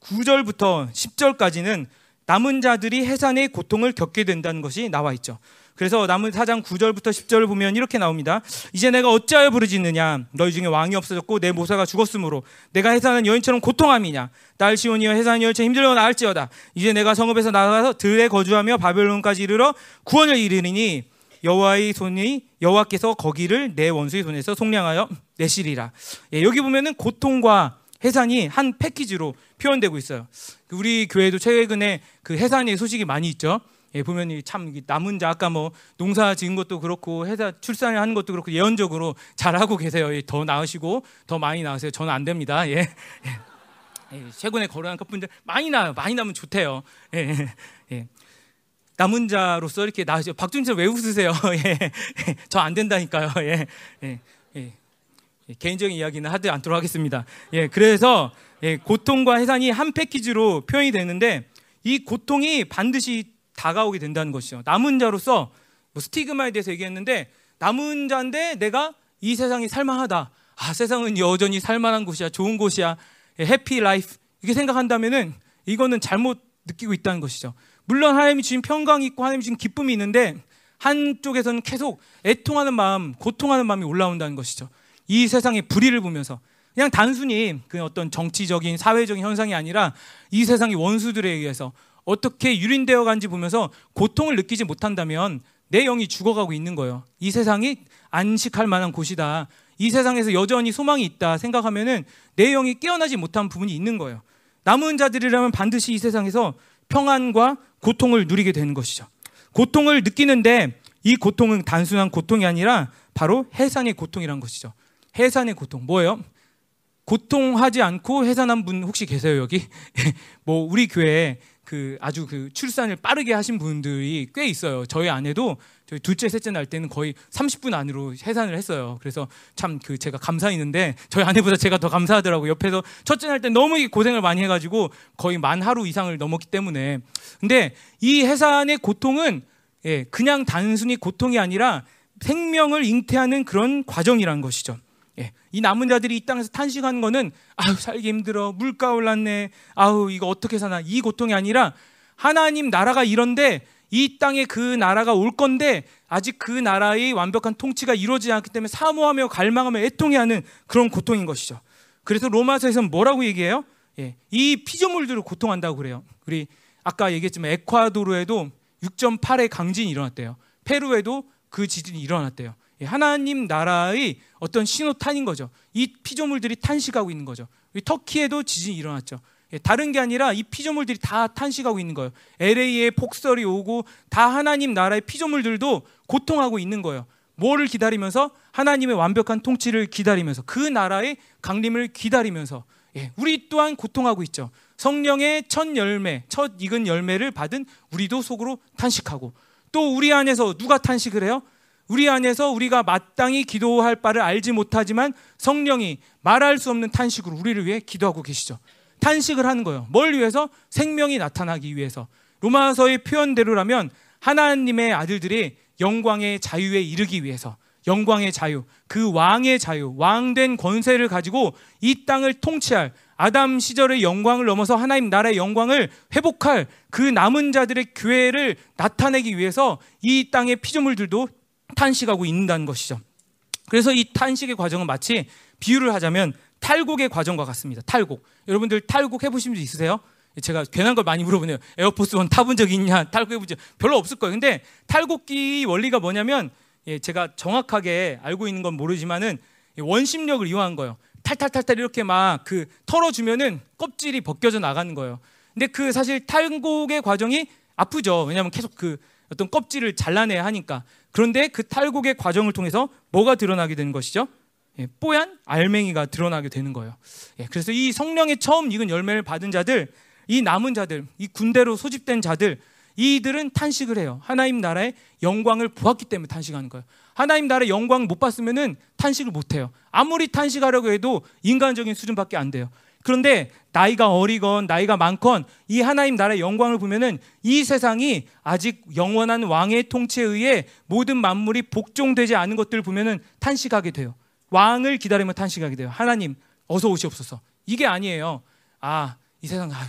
9절부터 10절까지는 남은 자들이 해산의 고통을 겪게 된다는 것이 나와 있죠. 그래서 남은 4장 9절부터 10절을 보면 이렇게 나옵니다. 이제 내가 어찌하여 부르짖느냐? 너희 중에 왕이 없어졌고 내 모사가 죽었으므로 내가 해산한 여인처럼 고통함이냐? 딸 시온이여 해산 여인처럼 힘들어 나을지어다. 이제 내가 성읍에서 나가서 들에 거주하며 바벨론까지 이르러 구원을 이르리니 여호와의 손이 여호와께서 거기를 내 원수의 손에서 속량하여 내시리라. 예, 여기 보면은 고통과 해산이 한 패키지로 표현되고 있어요. 우리 교회도 최근에 그 해산의 소식이 많이 있죠. 예, 보면 참 남은 자 아까 뭐 농사 지은 것도 그렇고 회사 출산을 하는 것도 그렇고 예언적으로 잘하고 계세요. 예, 더 나으시고 더 많이 나으세요. 저는 안 됩니다. 예. 예. 예 최근에 거론한 커플들 많이 나요. 많이 나면 좋대요. 예. 예. 예. 남은 자로서 이렇게 나으죠. 박준철 왜 웃으세요? 예. 예. 저 안 된다니까요. 예. 예. 예. 개인적인 이야기는 하지 않도록 하겠습니다. 예. 그래서 예, 고통과 해산이 한 패키지로 표현이 되는데 이 고통이 반드시 다가오게 된다는 것이죠. 남은 자로서 뭐 스티그마에 대해서 얘기했는데 남은 자인데 내가 이 세상이 살만하다. 아 세상은 여전히 살만한 곳이야, 좋은 곳이야, 해피 라이프 이렇게 생각한다면은 이거는 잘못 느끼고 있다는 것이죠. 물론 하나님이 주신 평강이 있고 하나님이 주신 기쁨이 있는데 한쪽에서는 계속 애통하는 마음, 고통하는 마음이 올라온다는 것이죠. 이 세상의 불의를 보면서 그냥 단순히 그 어떤 정치적인 사회적인 현상이 아니라 이 세상의 원수들에 의해서 어떻게 유린되어 간지 보면서 고통을 느끼지 못한다면 내 영이 죽어가고 있는 거예요. 이 세상이 안식할 만한 곳이다. 이 세상에서 여전히 소망이 있다 생각하면은 내 영이 깨어나지 못한 부분이 있는 거예요. 남은 자들이라면 반드시 이 세상에서 평안과 고통을 누리게 되는 것이죠. 고통을 느끼는데 이 고통은 단순한 고통이 아니라 바로 해산의 고통이란 것이죠. 해산의 고통 뭐예요? 고통하지 않고 해산한 분 혹시 계세요 여기? 뭐 우리 교회에 그 아주 그 출산을 빠르게 하신 분들이 꽤 있어요. 저희 아내도 저희 둘째 셋째 날 때는 거의 30분 안으로 해산을 했어요. 그래서 참 그 제가 감사했는데 저희 아내보다 제가 더 감사하더라고. 옆에서 첫째 날 때 너무 고생을 많이 해가지고 거의 만 하루 이상을 넘었기 때문에 근데 이 해산의 고통은 예, 그냥 단순히 고통이 아니라 생명을 잉태하는 그런 과정이라는 것이죠. 예, 이 남은 자들이 이 땅에서 탄식하는 거는 아우 살기 힘들어 물가 올랐네 아우 이거 어떻게 사나 이 고통이 아니라 하나님 나라가 이런데 이 땅에 그 나라가 올 건데 아직 그 나라의 완벽한 통치가 이루어지지 않기 때문에 사모하며 갈망하며 애통해하는 그런 고통인 것이죠. 그래서 로마서에서는 뭐라고 얘기해요? 예, 이 피조물들을 고통한다고 그래요. 우리 아까 얘기했지만 에콰도르에도 6.8의 강진이 일어났대요. 페루에도 그 지진이 일어났대요. 예, 하나님 나라의 어떤 신호탄인 거죠. 이 피조물들이 탄식하고 있는 거죠. 터키에도 지진이 일어났죠. 예, 다른 게 아니라 이 피조물들이 다 탄식하고 있는 거예요. LA에 폭설이 오고 다 하나님 나라의 피조물들도 고통하고 있는 거예요. 뭐를 기다리면서 하나님의 완벽한 통치를 기다리면서 그 나라의 강림을 기다리면서 예, 우리 또한 고통하고 있죠. 성령의 첫 열매, 첫 익은 열매를 받은 우리도 속으로 탄식하고 또 우리 안에서 누가 탄식을 해요? 우리 안에서 우리가 마땅히 기도할 바를 알지 못하지만 성령이 말할 수 없는 탄식으로 우리를 위해 기도하고 계시죠. 탄식을 하는 거예요. 뭘 위해서? 생명이 나타나기 위해서. 로마서의 표현대로라면 하나님의 아들들이 영광의 자유에 이르기 위해서 영광의 자유, 그 왕의 자유, 왕된 권세를 가지고 이 땅을 통치할 아담 시절의 영광을 넘어서 하나님 나라의 영광을 회복할 그 남은 자들의 교회를 나타내기 위해서 이 땅의 피조물들도 탄식하고 있는다는 것이죠. 그래서 이 탄식의 과정은 마치 비유를 하자면 탈곡의 과정과 같습니다. 탈곡. 여러분들 탈곡 해보신 적 있으세요? 제가 괜한 걸 많이 물어보네요. 에어포스 원 타본 적 있냐? 탈곡 해보지 별로 없을 거예요. 근데 탈곡기 원리가 뭐냐면 예, 제가 정확하게 알고 있는 건 모르지만은 원심력을 이용한 거예요. 탈탈탈탈 이렇게 막 그 털어주면은 껍질이 벗겨져 나가는 거예요. 근데 그 사실 탈곡의 과정이 아프죠. 왜냐하면 계속 그 어떤 껍질을 잘라내야 하니까. 그런데 그 탈곡의 과정을 통해서 뭐가 드러나게 되는 것이죠? 예, 뽀얀 알맹이가 드러나게 되는 거예요. 예, 그래서 이 성령의 처음 익은 열매를 받은 자들, 이 남은 자들, 이 군대로 소집된 자들, 이들은 탄식을 해요. 하나님 나라의 영광을 보았기 때문에 탄식하는 거예요. 하나님 나라의 영광을 못 봤으면은 탄식을 못 해요. 아무리 탄식하려고 해도 인간적인 수준밖에 안 돼요. 그런데 나이가 어리건 나이가 많건 이 하나님 나라의 영광을 보면은 이 세상이 아직 영원한 왕의 통치에 의해 모든 만물이 복종되지 않은 것들을 보면은 탄식하게 돼요. 왕을 기다리며 탄식하게 돼요. 하나님 어서 오시옵소서. 이게 아니에요. 아, 이 세상 아휴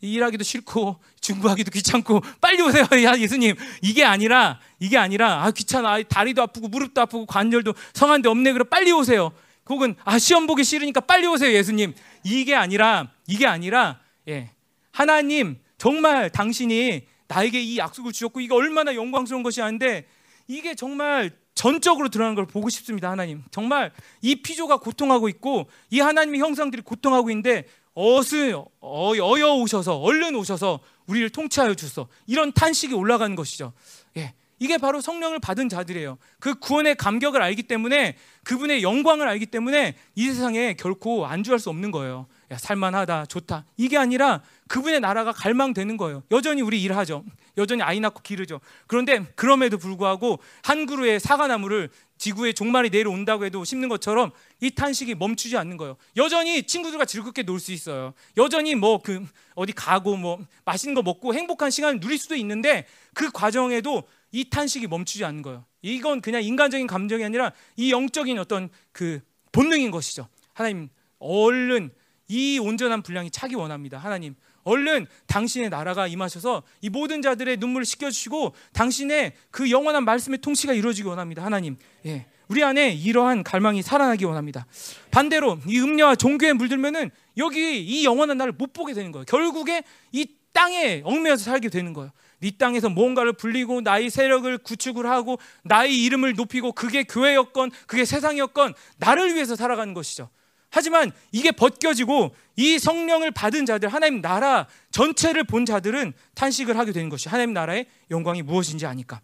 일하기도 싫고 중구하기도 귀찮고 빨리 오세요 야 예수님 이게 아니라 이게 아니라 아 귀찮아 다리도 아프고 무릎도 아프고 관절도 성한데 없네 그래 빨리 오세요 혹은 아 시험 보기 싫으니까 빨리 오세요 예수님 이게 아니라 이게 아니라 예 하나님 정말 당신이 나에게 이 약속을 주셨고 이게 얼마나 영광스러운 것이 아닌데 이게 정말 전적으로 드러나는 걸 보고 싶습니다 하나님 정말 이 피조가 고통하고 있고 이 하나님의 형상들이 고통하고 있는데 어스 어여 오셔서 얼른 오셔서 우리를 통치하여 주소. 이런 탄식이 올라가는 것이죠. 예. 이게 바로 성령을 받은 자들이에요. 그 구원의 감격을 알기 때문에 그분의 영광을 알기 때문에 이 세상에 결코 안주할 수 없는 거예요. 야, 살만하다, 좋다. 이게 아니라 그분의 나라가 갈망되는 거예요. 여전히 우리 일하죠. 여전히 아이 낳고 기르죠. 그런데 그럼에도 불구하고 한 그루의 사과나무를 지구의 종말이 내려온다고 해도 심는 것처럼 이 탄식이 멈추지 않는 거예요. 여전히 친구들과 즐겁게 놀 수 있어요. 여전히 뭐 그 어디 가고 뭐 맛있는 거 먹고 행복한 시간을 누릴 수도 있는데 그 과정에도 이 탄식이 멈추지 않는 거예요. 이건 그냥 인간적인 감정이 아니라 이 영적인 어떤 그 본능인 것이죠. 하나님 얼른 이 온전한 분량이 차기 원합니다. 하나님 얼른 당신의 나라가 임하셔서 이 모든 자들의 눈물을 씻겨주시고 당신의 그 영원한 말씀의 통치가 이루어지기 원합니다. 하나님, 예, 우리 안에 이러한 갈망이 살아나기 원합니다. 반대로 이 음녀와 종교에 물들면은 여기 이 영원한 나를 못 보게 되는 거예요. 결국에 이 땅에 얽매여서 살게 되는 거예요. 이 땅에서 뭔가를 불리고 나의 세력을 구축을 하고 나의 이름을 높이고 그게 교회였건 그게 세상이었건 나를 위해서 살아가는 것이죠. 하지만 이게 벗겨지고 이 성령을 받은 자들, 하나님 나라 전체를 본 자들은 탄식을 하게 되는 것이 하나님 나라의 영광이 무엇인지 아니까.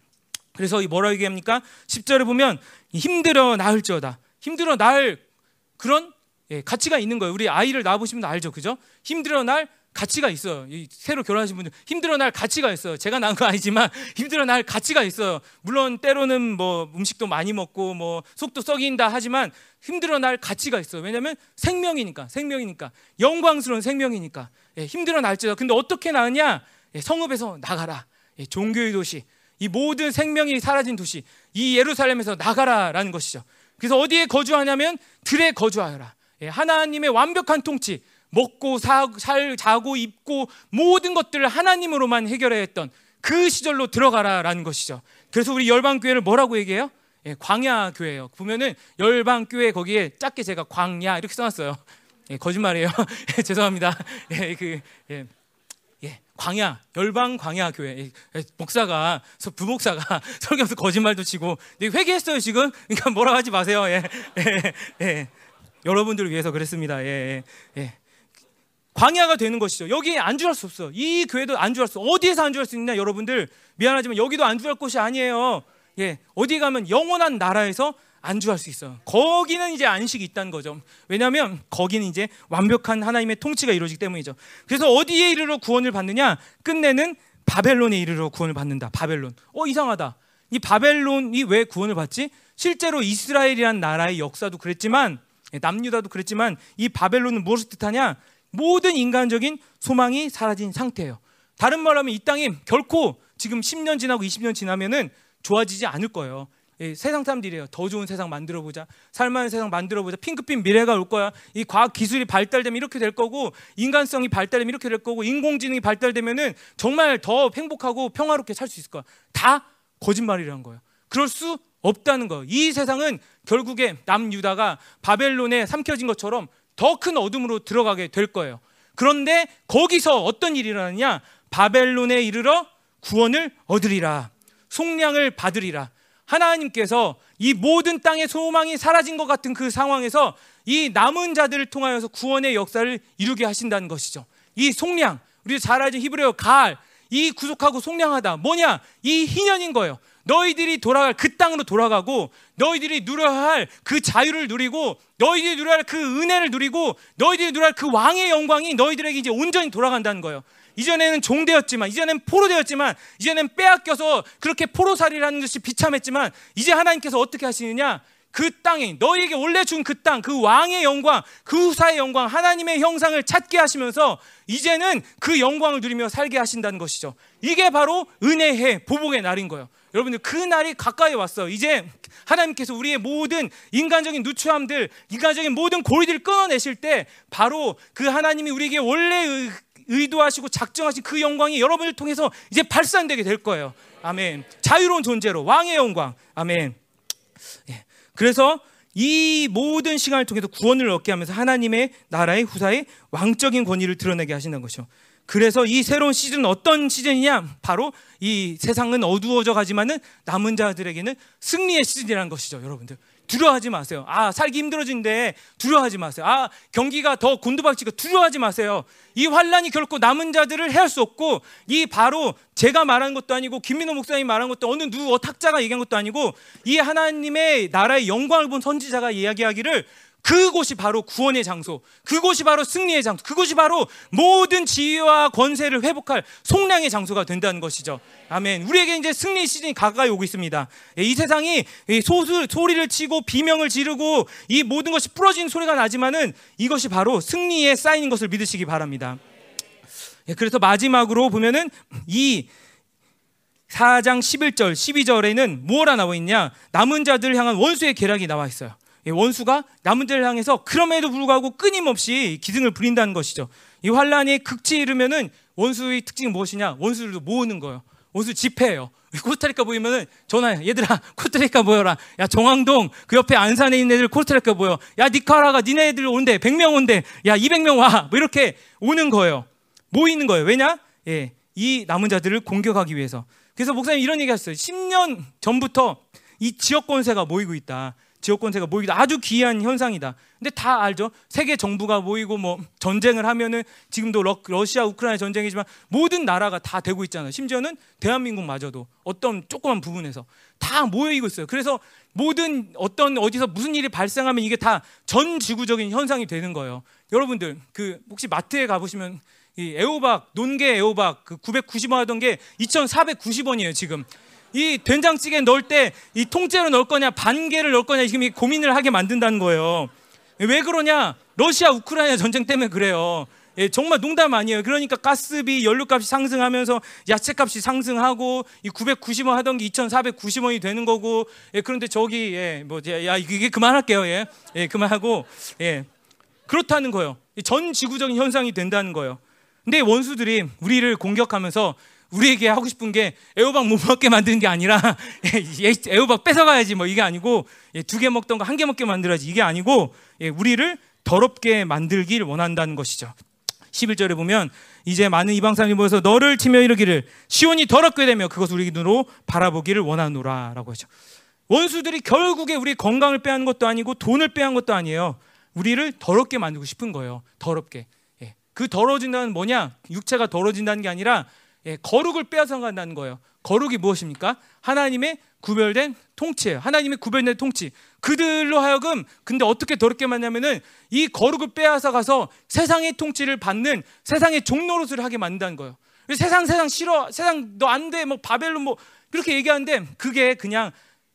그래서 이 뭐라고 얘기합니까? 10절을 보면 힘들어 나을지어다. 힘들어 날 그런 예, 가치가 있는 거예요. 우리 아이를 낳아보시면 알죠. 그죠? 힘들어 날 가치가 있어요. 새로 결혼하신 분들 힘들어 날 가치가 있어요. 제가 낳은 거 아니지만 힘들어 날 가치가 있어요. 물론 때로는 뭐 음식도 많이 먹고 뭐 속도 썩인다 하지만 힘들어 날 가치가 있어요. 왜냐하면 생명이니까 생명이니까 영광스러운 생명이니까 예, 힘들어 날지도 근데 어떻게 나느냐 예, 성읍에서 나가라. 예, 종교의 도시 이 모든 생명이 사라진 도시 이 예루살렘에서 나가라라는 것이죠. 그래서 어디에 거주하냐면 들에 거주하여라. 예, 하나님의 완벽한 통치, 먹고 사, 살, 자고 입고 모든 것들을 하나님으로만 해결해야 했던 그 시절로 들어가라라는 것이죠. 그래서 우리 열방 교회를 뭐라고 얘기해요? 예, 광야 교회예요. 보면은 열방 교회 거기에 작게 제가 광야 이렇게 써놨어요. 예, 거짓말이에요. 예, 죄송합니다. 예, 그 예, 예, 광야 열방 광야 교회 예, 목사가 부목사가 설교하면서 거짓말도 치고 회개했어요 지금. 그러니까 뭐라 하지 마세요. 예, 예, 예. 여러분들을 위해서 그랬습니다. 예, 예. 예. 광야가 되는 것이죠. 여기 안주할 수 없어. 이 교회도 안주할 수. 어디에서 안주할 수 있냐, 여러분들? 미안하지만 여기도 안주할 곳이 아니에요. 예, 어디 가면 영원한 나라에서 안주할 수 있어요. 거기는 이제 안식이 있다는 거죠. 왜냐하면 거기는 이제 완벽한 하나님의 통치가 이루어지기 때문이죠. 그래서 어디에 이르러 구원을 받느냐? 끝내는 바벨론에 이르러 구원을 받는다. 바벨론. 어 이상하다. 이 바벨론이 왜 구원을 받지? 실제로 이스라엘이란 나라의 역사도 그랬지만 예, 남유다도 그랬지만 이 바벨론은 무엇을 뜻하냐? 모든 인간적인 소망이 사라진 상태예요. 다른 말하면 이 땅이 결코 지금 10년 지나고 20년 지나면은 좋아지지 않을 거예요. 예, 세상 사람들이에요. 더 좋은 세상 만들어 보자. 살만한 세상 만들어 보자. 핑크빛 미래가 올 거야. 이 과학 기술이 발달되면 이렇게 될 거고 인간성이 발달되면 이렇게 될 거고 인공지능이 발달되면은 정말 더 행복하고 평화롭게 살 수 있을 거야. 다 거짓말이라는 거예요. 그럴 수 없다는 거예요. 이 세상은 결국에 남유다가 바벨론에 삼켜진 것처럼 더 큰 어둠으로 들어가게 될 거예요. 그런데 거기서 어떤 일이 일어나느냐? 바벨론에 이르러 구원을 얻으리라. 속량을 받으리라. 하나님께서 이 모든 땅의 소망이 사라진 것 같은 그 상황에서 이 남은 자들을 통하여서 구원의 역사를 이루게 하신다는 것이죠. 이 속량, 우리 잘 알죠 히브리어 갈, 이 구속하고 속량하다 뭐냐? 이 희년인 거예요. 너희들이 돌아갈 그 땅으로 돌아가고 너희들이 누려야 할 그 자유를 누리고 너희들이 누려야 할 그 은혜를 누리고 너희들이 누려야 할 그 왕의 영광이 너희들에게 이제 온전히 돌아간다는 거예요. 이전에는 종되었지만 이전에는 포로되었지만 이전에는 빼앗겨서 그렇게 포로살이라는 것이 비참했지만 이제 하나님께서 어떻게 하시느냐 그 땅에 너희에게 원래 준 그 땅, 그 왕의 영광, 그 후사의 영광, 하나님의 형상을 찾게 하시면서 이제는 그 영광을 누리며 살게 하신다는 것이죠. 이게 바로 은혜의 보복의 날인 거예요. 여러분들 그 날이 가까이 왔어요. 이제 하나님께서 우리의 모든 인간적인 누추함들, 인간적인 모든 고리들을 끊어내실 때 바로 그 하나님이 우리에게 원래 의도하시고 작정하신 그 영광이 여러분을 통해서 이제 발산되게 될 거예요. 아멘. 자유로운 존재로 왕의 영광. 아멘. 예. 그래서 이 모든 시간을 통해서 구원을 얻게 하면서 하나님의 나라의 후사의 왕적인 권위를 드러내게 하신다는 것이죠. 그래서 이 새로운 시즌은 어떤 시즌이냐? 바로 이 세상은 어두워져 가지만은 남은 자들에게는 승리의 시즌이라는 것이죠, 여러분들. 두려워하지 마세요. 아, 살기 힘들어진데 두려워하지 마세요. 아, 경기가 더 곤두박질까 두려워하지 마세요. 이 환란이 결코 남은 자들을 해할 수 없고 이 바로 제가 말한 것도 아니고 김민호 목사님이 말한 것도 어느 누구 어, 탁자가 얘기한 것도 아니고 이 하나님의 나라의 영광을 본 선지자가 이야기하기를 그곳이 바로 구원의 장소, 그곳이 바로 승리의 장소, 그곳이 바로 모든 지위와 권세를 회복할 속량의 장소가 된다는 것이죠. 아멘. 우리에게 이제 승리 시즌이 가까이 오고 있습니다. 예, 이 세상이 소수, 소리를 치고 비명을 지르고 이 모든 것이 부러지는 소리가 나지만은 이것이 바로 승리의 사인인 것을 믿으시기 바랍니다. 예, 그래서 마지막으로 보면은 이 4장 11절, 12절에는 무엇라 나와 있냐? 남은 자들 향한 원수의 계략이 나와 있어요. 원수가 남은 자를 향해서 그럼에도 불구하고 끊임없이 기승을 부린다는 것이죠. 이 환란이 극치에 이르면은 원수의 특징이 무엇이냐? 원수들도 모으는 거예요. 원수 집회예요. 코스타리카 보이면은 전화해. 얘들아, 코스타리카 모여라. 야, 정황동 그 옆에 안산에 있는 애들 코스타리카 모여. 야, 니카라가 니네 애들 온대. 100명 온대. 야, 200명 와. 뭐 이렇게 오는 거예요. 모이는 거예요. 왜냐? 예. 이 남은 자들을 공격하기 위해서. 그래서 목사님 이런 얘기 하셨어요. 10년 전부터 이 지역 권세가 모이고 있다. 지역 권세가 모이기도 아주 귀한 현상이다. 근데 다 알죠. 세계 정부가 모이고 뭐 전쟁을 하면은 지금도 러, 시아 우크라이나 전쟁이지만 모든 나라가 다 되고 있잖아요. 심지어는 대한민국마저도 어떤 조그만 부분에서 다 모이고 있어요. 그래서 모든 어떤 어디서 무슨 일이 발생하면 이게 다 전 지구적인 현상이 되는 거예요. 여러분들 그 혹시 마트에 가 보시면 이 애호박 논개 애호박 그 990원 하던 게 2,490원이에요 지금. 이 된장찌개 넣을 때 이 통째로 넣을 거냐 반 개를 넣을 거냐 지금 고민을 하게 만든다는 거예요. 왜 그러냐? 러시아 우크라이나 전쟁 때문에 그래요. 예, 정말 농담 아니에요. 그러니까 가스비, 연료값이 상승하면서 야채값이 상승하고 이 990원 하던 게 2,490원이 되는 거고. 예, 그런데 저기 예, 뭐 야, 이게 그만할게요. 예. 예, 그만하고 예. 그렇다는 거예요. 전 지구적인 현상이 된다는 거예요. 근데 원수들이 우리를 공격하면서 우리에게 하고 싶은 게 애호박 못 먹게 만드는 게 아니라 애호박 뺏어가야지 뭐 이게 아니고 두 개 먹던 거 한 개 먹게 만들어야지 이게 아니고 우리를 더럽게 만들길 원한다는 것이죠. 11절에 보면 이제 많은 이방 사람이 모여서 너를 치며 이르기를 시온이 더럽게 되며 그것을 우리 눈으로 바라보기를 원하노라라고 하죠. 원수들이 결국에 우리 건강을 빼앗는 것도 아니고 돈을 빼앗는 것도 아니에요. 우리를 더럽게 만들고 싶은 거예요. 더럽게. 예. 그 더러워진다는 뭐냐? 육체가 더러워진다는 게 아니라 예, 거룩을 빼앗아 간다는 거예요. 거룩이 무엇입니까? 하나님의 구별된 통치예요. 하나님의 구별된 통치. 그들로 하여금 근데 어떻게 더럽게 만냐면은 이 거룩을 빼앗아 가서 세상의 통치를 받는 세상의 종노릇을 하게 만든다는 거예요. 세상 세상 싫어. 세상 너 안 돼. 뭐 바벨론 뭐 그렇게 얘기하는데 그게 그냥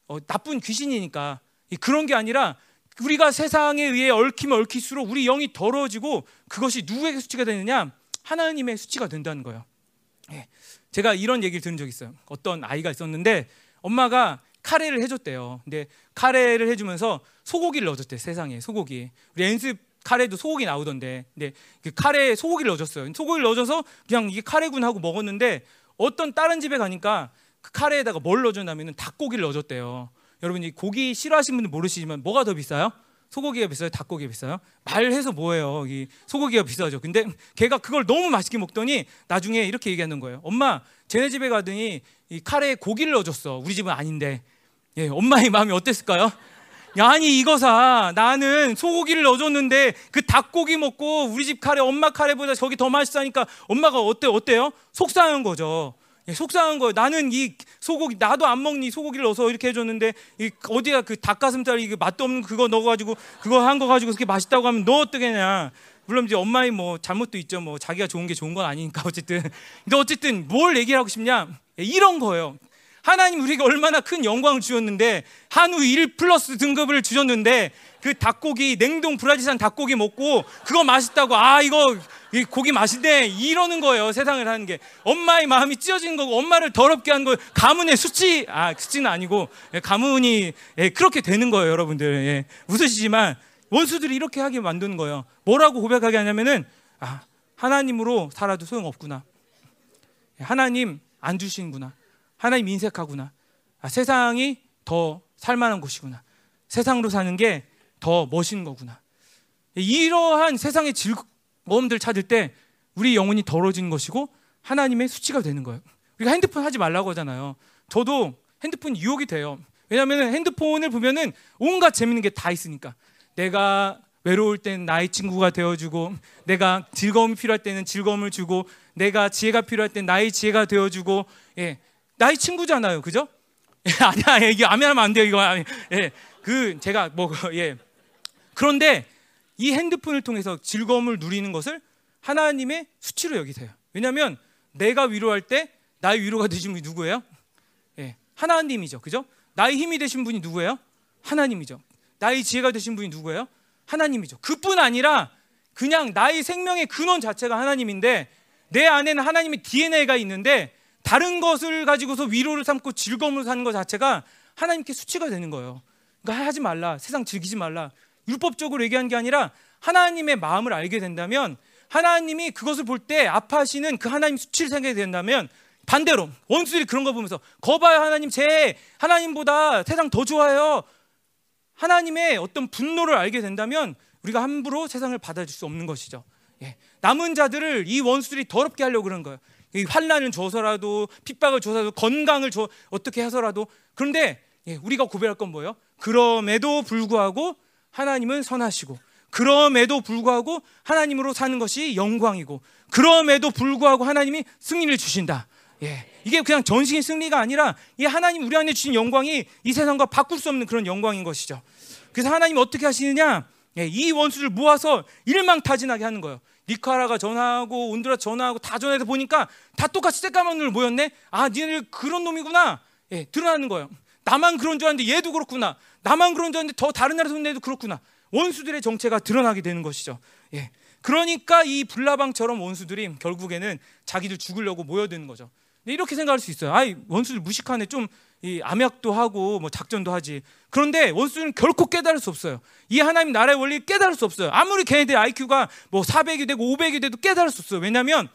어, 나쁜 귀신이니까 그런 게 아니라 우리가 세상에 의해 얽히면 얽힐수록 우리 영이 더러워지고 그것이 누구에게 수치가 되느냐? 하나님의 수치가 된다는 거예요. 예. 제가 이런 얘기를 들은 적이 있어요. 어떤 아이가 있었는데 엄마가 카레를 해줬대요. 근데 카레를 해주면서 소고기를 넣어줬대 세상에 소고기. 우리 연습 카레도 소고기 나오던데. 근데 그 카레에 소고기를 넣어줬어요. 소고기를 넣어줘서 그냥 이게 카레군 하고 먹었는데 어떤 다른 집에 가니까 그 카레에다가 뭘 넣어줬냐면은 닭고기를 넣어줬대요. 여러분 이 고기 싫어하시는 분들 모르시지만 뭐가 더 비싸요? 소고기가 비싸요? 닭고기가 비싸요? 말해서 뭐예요? 이 소고기가 비싸죠. 근데 걔가 그걸 너무 맛있게 먹더니 나중에 이렇게 얘기하는 거예요. 엄마, 쟤네 집에 가더니 이 카레에 고기를 넣어줬어. 우리 집은 아닌데. 예, 엄마의 마음이 어땠을까요? 야, 아니 이거 사. 나는 소고기를 넣어줬는데 그 닭고기 먹고 우리 집 카레 엄마 카레보다 저기 더 맛있다니까 엄마가 어때 어때요? 속상한 거죠. 예, 속상한 거예요. 나는 이 소고기 나도 안 먹니 소고기를 넣어서 이렇게 해줬는데 이 어디가 그 닭가슴살 이 맛도 없는 그거 넣어가지고 그거 한 거 가지고 그렇게 맛있다고 하면 너 어떻게냐? 물론 이제 엄마의 뭐 잘못도 있죠. 뭐 자기가 좋은 게 좋은 건 아니니까 어쨌든. 근데 어쨌든 뭘 얘기를 하고 싶냐? 예, 이런 거예요. 하나님 우리가 얼마나 큰 영광을 주었는데 한우 1 플러스 등급을 주셨는데 그 닭고기 냉동 브라질산 닭고기 먹고 그거 맛있다고 아 이거 고기 맛있네 이러는 거예요 세상을 하는 게. 엄마의 마음이 찢어지는 거고 엄마를 더럽게 하는 거 가문의 수치? 아 수치는 아니고 예, 가문이 예, 그렇게 되는 거예요 여러분들. 예, 웃으시지만 원수들이 이렇게 하게 만드는 거예요. 뭐라고 고백하게 하냐면은 아 하나님으로 살아도 소용없구나. 하나님 안 주시는구나. 하나님 인색하구나. 아, 세상이 더 살만한 곳이구나. 세상으로 사는 게 더 멋있는 거구나 이러한 세상의 즐거 모험들 찾을 때 우리 영혼이 더러워진 것이고 하나님의 수치가 되는 거예요. 우리가 핸드폰 하지 말라고 하잖아요. 저도 핸드폰 유혹이 돼요. 왜냐하면 핸드폰을 보면은 온갖 재밌는 게 다 있으니까. 내가 외로울 땐 나의 친구가 되어주고, 내가 즐거움이 필요할 때는 즐거움을 주고, 내가 지혜가 필요할 땐 나의 지혜가 되어주고, 예, 나의 친구잖아요, 그죠? 예, 아니야, 이게 아멘하면 안 돼요, 이거. 예, 그 제가 뭐 예. 그런데 이 핸드폰을 통해서 즐거움을 누리는 것을 하나님의 수치로 여기세요. 왜냐하면 내가 위로할 때 나의 위로가 되신 분이 누구예요? 예, 하나님이죠. 그죠? 나의 힘이 되신 분이 누구예요? 하나님이죠. 나의 지혜가 되신 분이 누구예요? 하나님이죠. 그뿐 아니라 그냥 나의 생명의 근원 자체가 하나님인데 내 안에는 하나님의 DNA가 있는데 다른 것을 가지고서 위로를 삼고 즐거움을 사는 것 자체가 하나님께 수치가 되는 거예요. 그러니까 하지 말라. 세상 즐기지 말라. 율법적으로 얘기한 게 아니라 하나님의 마음을 알게 된다면 하나님이 그것을 볼 때 아파하시는 그 하나님 수치를 생각하게 된다면 반대로 원수들이 그런 거 보면서 거봐요 하나님 제 하나님보다 세상 더 좋아요 하나님의 어떤 분노를 알게 된다면 우리가 함부로 세상을 받아줄 수 없는 것이죠 예. 남은 자들을 이 원수들이 더럽게 하려고 그런 거예요 환란을 줘서라도 핍박을 줘서라도 건강을 줘 어떻게 해서라도 그런데 예, 우리가 고백할 건 뭐예요? 그럼에도 불구하고 하나님은 선하시고 그럼에도 불구하고 하나님으로 사는 것이 영광이고 그럼에도 불구하고 하나님이 승리를 주신다. 예. 이게 그냥 전신의 승리가 아니라 이 하나님 우리 안에 주신 영광이 이 세상과 바꿀 수 없는 그런 영광인 것이죠. 그래서 하나님 어떻게 하시느냐? 예, 이 원수를 모아서 일망타진하게 하는 거예요. 니카라가 전화하고 온드라 전화하고 다 전화해서 보니까 다 똑같이 새까만 눈을 모였네. 아, 니네들 그런 놈이구나. 예, 드러나는 거예요. 나만 그런 줄 알았는데 얘도 그렇구나. 나만 그런 줄 알았는데 더 다른 나라 손님도 그렇구나. 원수들의 정체가 드러나게 되는 것이죠. 예. 그러니까 이 불나방처럼 원수들이 결국에는 자기들 죽으려고 모여드는 거죠. 이렇게 생각할 수 있어요. 아이 원수들 무식하네 좀 이 암약도 하고 뭐 작전도 하지. 그런데 원수는 결코 깨달을 수 없어요. 이 하나님 나라의 원리 깨달을 수 없어요. 아무리 걔네들 IQ가 뭐 400이 되고 500이 돼도 깨달을 수 없어요. 왜냐하면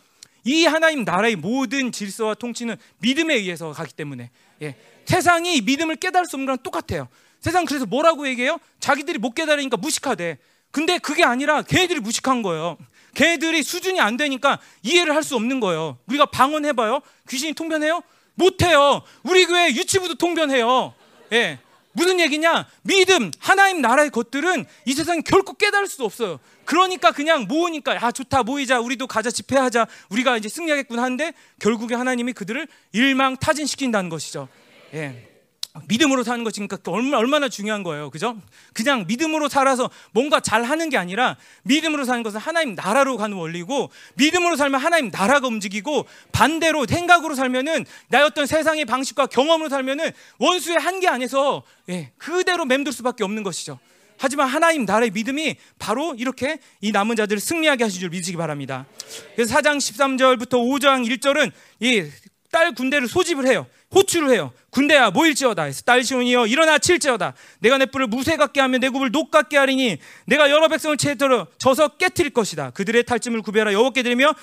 이 하나님 나라의 모든 질서와 통치는 믿음에 의해서 가기 때문에 예. 세상이 믿음을 깨달을 수 없는 거랑 똑같아요. 세상 그래서 뭐라고 얘기해요? 자기들이 못 깨달으니까 무식하대. 근데 그게 아니라 걔네들이 무식한 거예요. 걔네들이 수준이 안 되니까 이해를 할 수 없는 거예요. 우리가 방언해봐요. 귀신이 통변해요? 못해요. 우리 교회 유치부도 통변해요. 예. 무슨 얘기냐? 믿음, 하나님 나라의 것들은 이 세상에 결코 깨달을 수 없어요. 그러니까 그냥 모으니까 아 좋다 모이자 우리도 가자 집회하자 우리가 이제 승리하겠구나 하는데 결국에 하나님이 그들을 일망 타진시킨다는 것이죠. 예. 믿음으로 사는 것이니까 얼마나 중요한 거예요. 그죠? 그냥 믿음으로 살아서 뭔가 잘 하는 게 아니라 믿음으로 사는 것은 하나님 나라로 가는 원리고 믿음으로 살면 하나님 나라가 움직이고 반대로 생각으로 살면은 나의 어떤 세상의 방식과 경험으로 살면은 원수의 한계 안에서 예, 그대로 맴돌 수밖에 없는 것이죠. 하지만 하나님 나라의 믿음이 바로 이렇게 이 남은 자들을 승리하게 하신 줄 믿으시기 바랍니다. 그래서 4장 13절부터 5장 1절은 이 딸 군대를 소집을 해요. 호출을 해요. 군대야 모일지어다. 해서 딸 시온이여 일어나 칠지어다. 내가 내 뿔을 무쇠 같게 하며 내 굽을 녹 같게 하리니 내가 여러 백성을 채들어 져서 깨뜨릴 것이다. 그들의 탈짐을 구별하 여호와께 드리며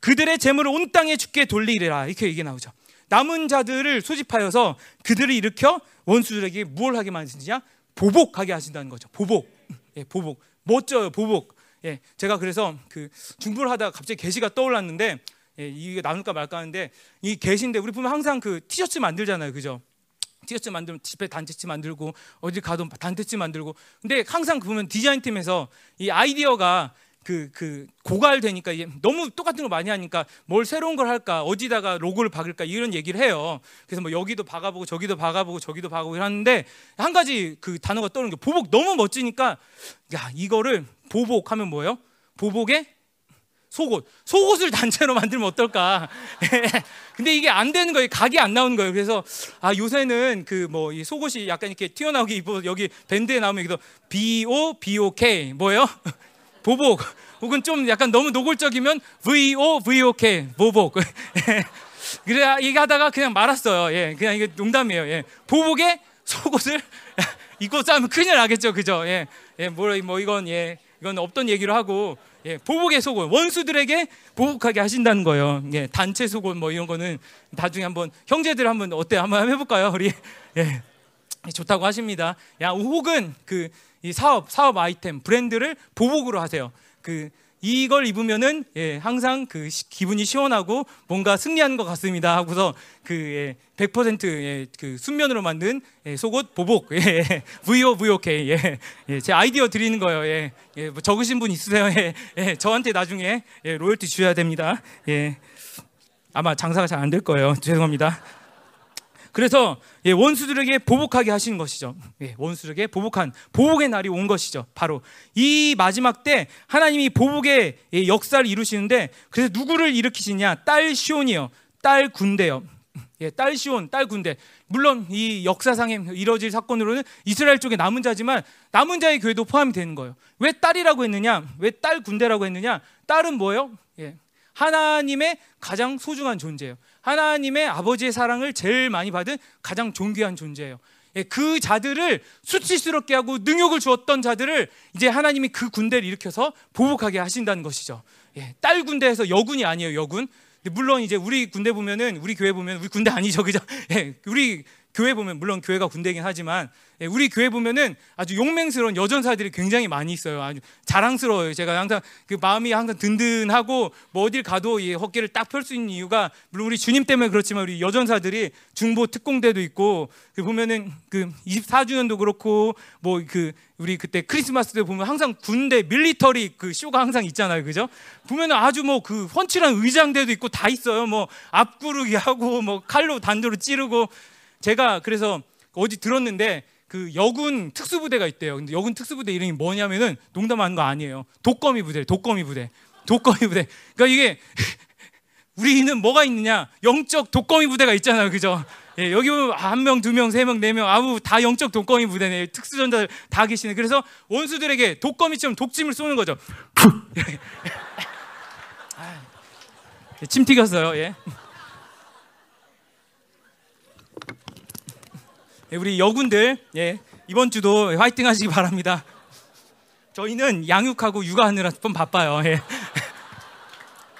그들의 재물을 온 땅에 죽게 돌리리라. 이렇게 얘기 나오죠. 남은 자들을 소집하여서 그들을 일으켜 원수들에게 무엇 하게 만드시냐? 보복하게 하신다는 거죠. 보복. 예, 보복. 멋져요. 보복. 예, 제가 그래서 그 중부를 하다가 갑자기 계시가 떠올랐는데 예, 이게 나눌까 말까 하는데 이 계신데 우리 보면 항상 그 티셔츠 만들잖아요, 그죠? 티셔츠 만들면 집에 단체티 만들고 어디 가도 단체티 만들고 근데 항상 보면 디자인 팀에서 이 아이디어가 그, 그, 고갈되니까 너무 똑같은 걸 많이 하니까 뭘 새로운 걸 할까, 어디다가 로고를 박을까, 이런 얘기를 해요. 그래서 뭐 여기도 박아보고 저기도 박아보고 저기도 박아보고 하는데 한 가지 그 단어가 떠오르는 게 보복 너무 멋지니까 야, 이거를 보복하면 뭐예요? 보복에 속옷. 속옷을 단체로 만들면 어떨까? 근데 이게 안 되는 거예요. 각이 안 나오는 거예요. 그래서 아 요새는 그 뭐 이 속옷이 약간 이렇게 튀어나오게 입어 여기 밴드에 나오면 여기도 B O B O K 뭐예요? 보복. 혹은 좀 약간 너무 노골적이면 V O V O K 보복. 그래 얘기하다가 그냥 말았어요. 예, 그냥 이게 농담이에요. 예, 보복에 속옷을 입고 싸면 큰일 나겠죠, 그죠? 예, 예, 뭐, 뭐 이건 예, 이건 없던 얘기로 하고 예, 보복의 속옷 원수들에게 보복하게 하신다는 거예요. 예, 단체 속옷 뭐 이런 거는 나중에 한번 형제들 한번 어때 한번 해볼까요, 우리? 예, 좋다고 하십니다. 야, 혹은 그 이 사업 사업 아이템 브랜드를 보복으로 하세요. 그 이걸 입으면은 예, 항상 그 시, 기분이 시원하고 뭔가 승리하는 것 같습니다 하고서 그 예, 100% 예, 그 순면으로 만든 예, 속옷 보복 예, VO VOK 예, 예, 제 아이디어 드리는 거예요. 예, 예, 뭐 적으신 분 있으세요? 저한테 나중에 예, 로열티 주셔야 됩니다. 예, 아마 장사가 잘 안 될 거예요. 죄송합니다. 그래서 예, 원수들에게 보복하게 하시는 것이죠. 예, 원수들에게 보복한 보복의 날이 온 것이죠. 바로 이 마지막 때 하나님이 보복의 예, 역사를 이루시는데 그래서 누구를 일으키시냐? 딸 시온이요, 딸 군대요. 예, 딸 시온, 딸 군대. 물론 이 역사상에 이뤄질 사건으로는 이스라엘 쪽에 남은 자지만 남은 자의 교회도 포함이 되는 거예요. 왜 딸이라고 했느냐? 왜 딸 군대라고 했느냐? 딸은 뭐예요? 예, 하나님의 가장 소중한 존재예요. 하나님의 아버지의 사랑을 제일 많이 받은 가장 존귀한 존재예요. 예, 그 자들을 수치스럽게 하고 능욕을 주었던 자들을 이제 하나님이 그 군대를 일으켜서 보복하게 하신다는 것이죠. 예, 딸 군대에서 여군이 아니에요, 여군. 물론 이제 우리 군대 보면은 우리 교회 보면 우리 군대 아니죠, 그죠? 예, 우리 교회 보면 물론 교회가 군대긴 하지만 예, 우리 교회 보면은 아주 용맹스러운 여전사들이 굉장히 많이 있어요. 아주 자랑스러워요. 제가 항상 그 마음이 항상 든든하고 뭐 어딜 가도 이 어깨를 딱 펼 수 있는 이유가 물론 우리 주님 때문에 그렇지만 우리 여전사들이 중보 특공대도 있고 그 보면은 그 24주년도 그렇고 뭐 그 우리 그때 크리스마스 때 보면 항상 군대 밀리터리 그 쇼가 항상 있잖아요. 그죠? 보면은 아주 뭐 그 훤칠한 의장대도 있고 다 있어요. 뭐 앞구르기 하고 뭐 칼로 단도로 찌르고 제가 그래서 어디 들었는데 그 여군 특수부대가 있대요. 근데 여군 특수부대 이름이 뭐냐면은 농담하는 거 아니에요. 독거미 부대, 독거미 부대, 독거미 부대. 그러니까 이게 우리는 뭐가 있느냐? 영적 독거미 부대가 있잖아요, 그죠? 예, 여기 한 명, 두 명, 세 명, 네 명, 아우 다 영적 독거미 부대네. 특수전자들 다 계시네. 그래서 원수들에게 독거미처럼 독침을 쏘는 거죠. 예, 침 튀겼어요. 예. 우리 여군들 예, 이번 주도 화이팅 하시기 바랍니다. 저희는 양육하고 육아하느라 좀 바빠요. 예.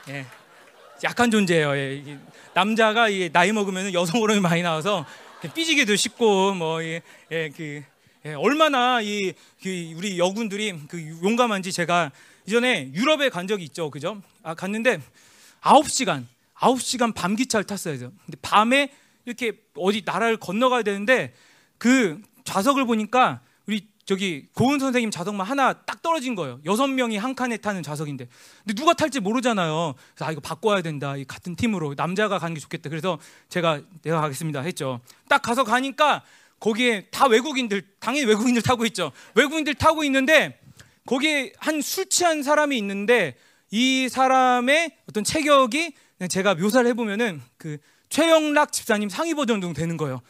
예. 약한 존재예요. 예. 남자가 나이 먹으면 여성 호르몬이 많이 나와서 삐지기도 쉽고 뭐 예, 예, 그, 예, 얼마나 이 그 우리 여군들이 그 용감한지 제가 이전에 유럽에 간 적이 있죠. 그죠? 아, 갔는데 9시간, 9시간 밤 기차를 탔어요. 근데 밤에 이렇게 어디 나라를 건너가야 되는데 그 좌석을 보니까 우리 저기 고은 선생님 좌석만 하나 딱 떨어진 거예요. 여섯 명이 한 칸에 타는 좌석인데, 근데 누가 탈지 모르잖아요. 그래서 아 이거 바꿔야 된다. 같은 팀으로 남자가 가는 게 좋겠다. 그래서 제가 내가 가겠습니다 했죠. 딱 가서 가니까 거기에 다 외국인들 당연히 외국인들 타고 있죠. 외국인들 타고 있는데 거기에 한 술 취한 사람이 있는데 이 사람의 어떤 체격이 제가 묘사를 해보면은 그 최영락 집사님 상위 버전 정도 되는 거예요.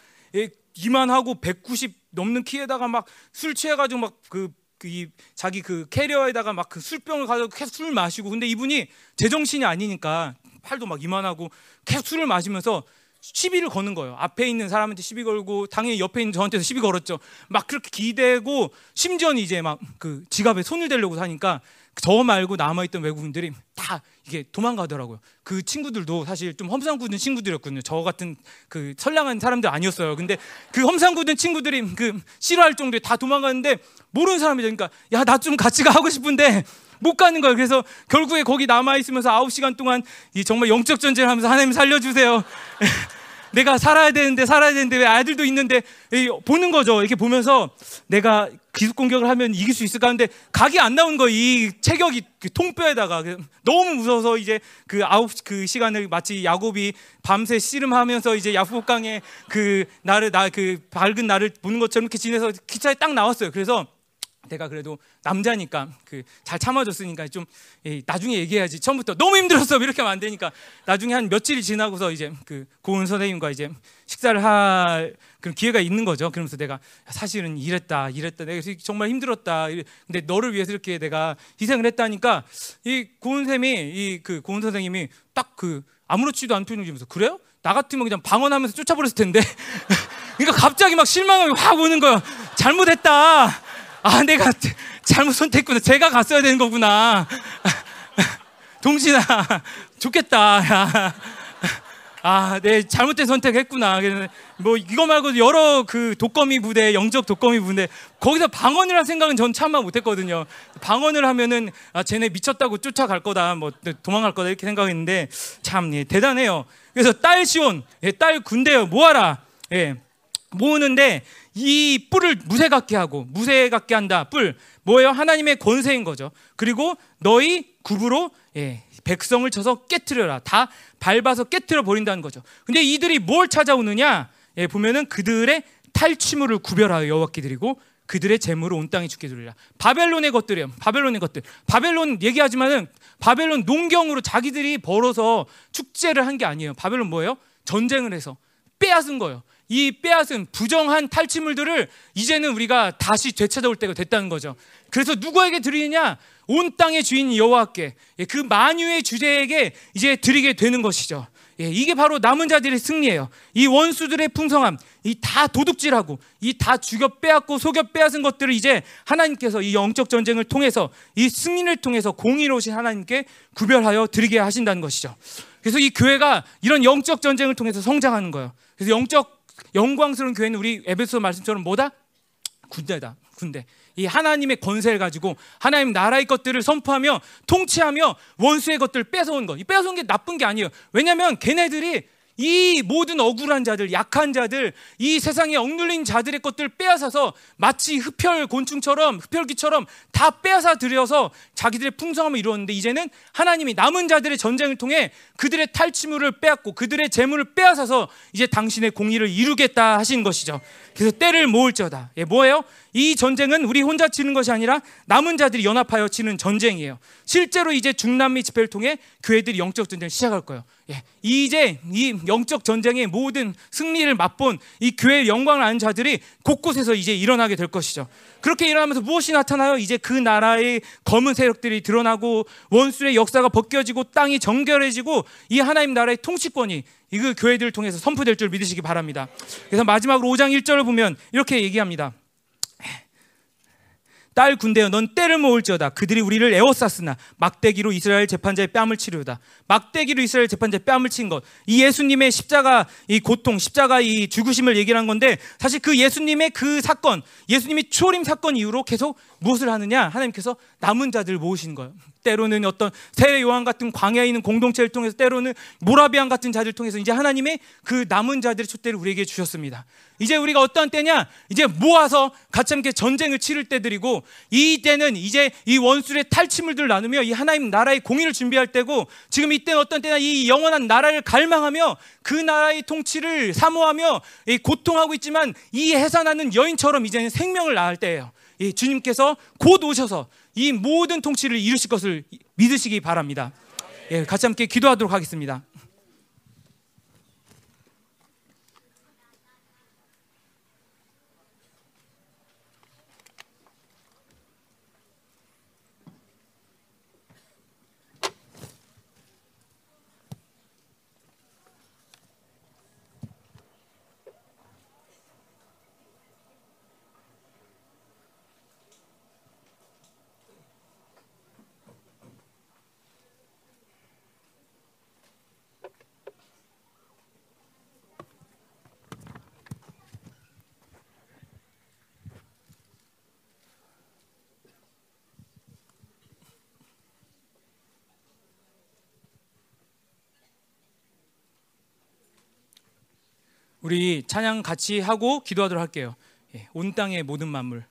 이만하고 190 넘는 키에다가 막 술 취해가지고 막그 그이 자기 그 캐리어에다가 막 그 술병을 가지고 계속 술 마시고 근데 이분이 제정신이 아니니까 팔도 막 이만하고 계속 술을 마시면서 시비를 거는 거예요. 앞에 있는 사람한테 시비 걸고 당연히 옆에 있는 저한테도 시비 걸었죠. 막 그렇게 기대고 심지어는 이제 막 그 지갑에 손을 대려고 하니까 저 말고 남아있던 외국인들이 다 이게 도망가더라고요. 그 친구들도 사실 좀 험상궂은 친구들이었거든요. 저 같은 그 선량한 사람들 아니었어요. 근데 그 험상궂은 친구들이 그 싫어할 정도에 다 도망가는데 모르는 사람이죠. 그러니까 야 나 좀 같이 가고 싶은데 못 가는 거예요. 그래서 결국에 거기 남아 있으면서 9시간 동안 이 정말 영적 전쟁을 하면서 하나님 살려주세요. 내가 살아야 되는데 살아야 되는데 왜 아들도 있는데 보는 거죠. 이렇게 보면서 내가 기습 공격을 하면 이길 수 있을까 하는데 각이 안 나오는 거이 체격이 그 통뼈에다가 너무 무서워서 이제 그 아홉 그 시간을 마치 야곱이 밤새 씨름하면서 이제 야후강에 그 나를 나 그 밝은 나를 보는 것처럼 이렇게 지내서 기차에 딱 나왔어요. 그래서 내가 그래도 남자니까 그 잘 참아줬으니까 좀 에이, 나중에 얘기해야지 처음부터 너무 힘들었어 이렇게 하면 안 되니까 나중에 한 며칠이 지나고서 이제 그 고은 선생님과 이제 식사를 할 그런 기회가 있는 거죠. 그러면서 내가 사실은 이랬다 이랬다 내가 정말 힘들었다. 근데 너를 위해서 이렇게 내가 희생을 했다니까 이 고은 쌤이 이 그 고은 선생님이 딱 그 아무렇지도 않은 표정을 지면서 그래요? 나 같으면 그냥 방언하면서 쫓아버렸을 텐데. 그러니까 갑자기 막 실망감이 확 오는 거야. 잘못했다. 아, 내가 잘못 선택했구나. 제가 갔어야 되는 거구나. 동진아, 좋겠다. 야. 아, 네, 잘못된 선택했구나. 뭐 이거 말고 여러 그 독거미 부대, 영적 독거미 부대 거기서 방언을 할 생각은 전 참아 못했거든요. 방언을 하면은 아, 쟤네 미쳤다고 쫓아갈 거다, 뭐 도망갈 거다 이렇게 생각했는데 참 예, 대단해요. 그래서 딸 시온, 예, 딸 군대요, 모아라. 예, 모으는데 이 뿔을 무쇠 같게 하고 무쇠 같게 한다. 뿔 뭐예요? 하나님의 권세인 거죠. 그리고 너희 굽으로 예, 백성을 쳐서 깨뜨려라. 다 밟아서 깨뜨려 버린다는 거죠. 근데 이들이 뭘 찾아오느냐? 예, 보면은 그들의 탈취물을 구별하여 여호와께 드리고 그들의 재물을 온 땅에 죽게 드리라. 바벨론의 것들이에요. 바벨론의 것들. 바벨론 얘기하지만은 바벨론 농경으로 자기들이 벌어서 축제를 한 게 아니에요. 바벨론 뭐예요? 전쟁을 해서 빼앗은 거예요. 이 빼앗은 부정한 탈취물들을 이제는 우리가 다시 되찾아올 때가 됐다는 거죠. 그래서 누구에게 드리느냐? 온 땅의 주인 여호와께 예, 그 만유의 주제에게 이제 드리게 되는 것이죠. 예, 이게 바로 남은 자들의 승리예요. 이 원수들의 풍성함, 이 다 도둑질하고 이 다 죽여 빼앗고 속여 빼앗은 것들을 이제 하나님께서 이 영적 전쟁을 통해서 이 승리를 통해서 공의로우신 하나님께 구별하여 드리게 하신다는 것이죠. 그래서 이 교회가 이런 영적 전쟁을 통해서 성장하는 거예요. 그래서 영적 영광스러운 교회는 우리 에베소 말씀처럼 뭐다? 군대다. 군대. 이 하나님의 권세를 가지고 하나님 나라의 것들을 선포하며 통치하며 원수의 것들을 뺏어온 것. 이 뺏어온 게 나쁜 게 아니에요. 왜냐하면 걔네들이 이 모든 억울한 자들, 약한 자들, 이 세상에 억눌린 자들의 것들을 빼앗아서 마치 흡혈 곤충처럼 흡혈귀처럼 다 빼앗아 들여서 자기들의 풍성함을 이루었는데 이제는 하나님이 남은 자들의 전쟁을 통해 그들의 탈취물을 빼앗고 그들의 재물을 빼앗아서 이제 당신의 공의를 이루겠다 하신 것이죠. 그래서 때를 모을지어다. 예, 뭐예요? 이 전쟁은 우리 혼자 치는 것이 아니라 남은 자들이 연합하여 치는 전쟁이에요. 실제로 이제 중남미 집회를 통해 교회들이 영적 전쟁을 시작할 거예요. 예, 이제 이 영적 전쟁의 모든 승리를 맛본 이 교회의 영광을 아는 자들이 곳곳에서 이제 일어나게 될 것이죠. 그렇게 일어나면서 무엇이 나타나요? 이제 그 나라의 검은 세력들이 드러나고 원수의 역사가 벗겨지고 땅이 정결해지고 이 하나님 나라의 통치권이 이그 교회들을 통해서 선포될 줄 믿으시기 바랍니다. 그래서 마지막으로 5장 1절을 보면 이렇게 얘기합니다. 딸 군대여 넌 때를 모을지어다. 그들이 우리를 에워쌌으나 막대기로 이스라엘 재판자의 뺨을 치르다. 막대기로 이스라엘 재판자의 뺨을 친 것. 이 예수님의 십자가 이 고통 십자가 이 죽으심을 얘기한 건데 사실 그 예수님의 그 사건 예수님이 초림 사건 이후로 계속 무엇을 하느냐 하나님께서 남은 자들을 모으신 거예요 때로는 어떤 세례 요한 같은 광야에 있는 공동체를 통해서 때로는 모라비안 같은 자들을 통해서 이제 하나님의 그 남은 자들의 촛대를 우리에게 주셨습니다. 이제 우리가 어떤 때냐? 이제 모아서 같이 함께 전쟁을 치를 때들이고 이 때는 이제 이 원수의 탈취물들을 나누며 이 하나님 나라의 공의를 준비할 때고 지금 이때는 어떤 때냐? 이 영원한 나라를 갈망하며 그 나라의 통치를 사모하며 고통하고 있지만 이 해산하는 여인처럼 이제는 생명을 낳을 때예요. 주님께서 곧 오셔서 이 모든 통치를 이루실 것을 믿으시기 바랍니다. 예, 같이 함께 기도하도록 하겠습니다. 우리 찬양 같이 하고 기도하도록 할게요. 예, 온 땅의 모든 만물.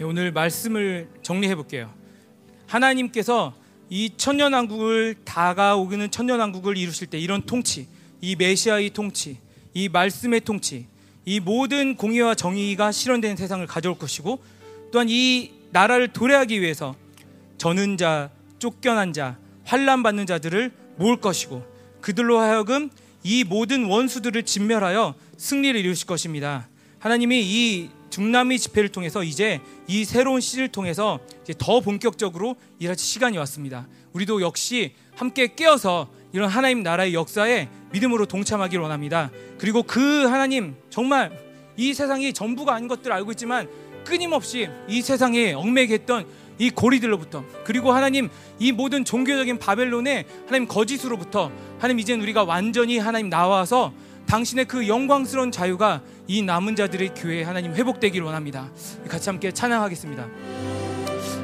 예, 오늘 말씀을 정리해 볼게요. 하나님께서 이 천년왕국을 다가오는 천년왕국을 이루실 때 이런 통치, 이 메시아의 통치, 이 말씀의 통치, 이 모든 공의와 정의가 실현되는 세상을 가져올 것이고 또한 이 나라를 도래하기 위해서 저는 자, 쫓겨난 자, 환란 받는 자들을 모을 것이고 그들로 하여금 이 모든 원수들을 진멸하여 승리를 이루실 것입니다. 하나님이 이 중남미 집회를 통해서 이제 이 새로운 시를 통해서 더 본격적으로 일하실 시간이 왔습니다. 우리도 역시 함께 깨어서 이런 하나님 나라의 역사에 믿음으로 동참하기를 원합니다. 그리고 그 하나님 정말 이 세상이 전부가 아닌 것들 알고 있지만 끊임없이 이 세상에 얽매게 했던 이 고리들로부터 그리고 하나님 이 모든 종교적인 바벨론의 하나님 거짓으로부터 하나님 이제 우리가 완전히 하나님 나와서 당신의 그 영광스러운 자유가 이 남은 자들의 교회에 하나님 회복되기를 원합니다. 같이 함께 찬양하겠습니다.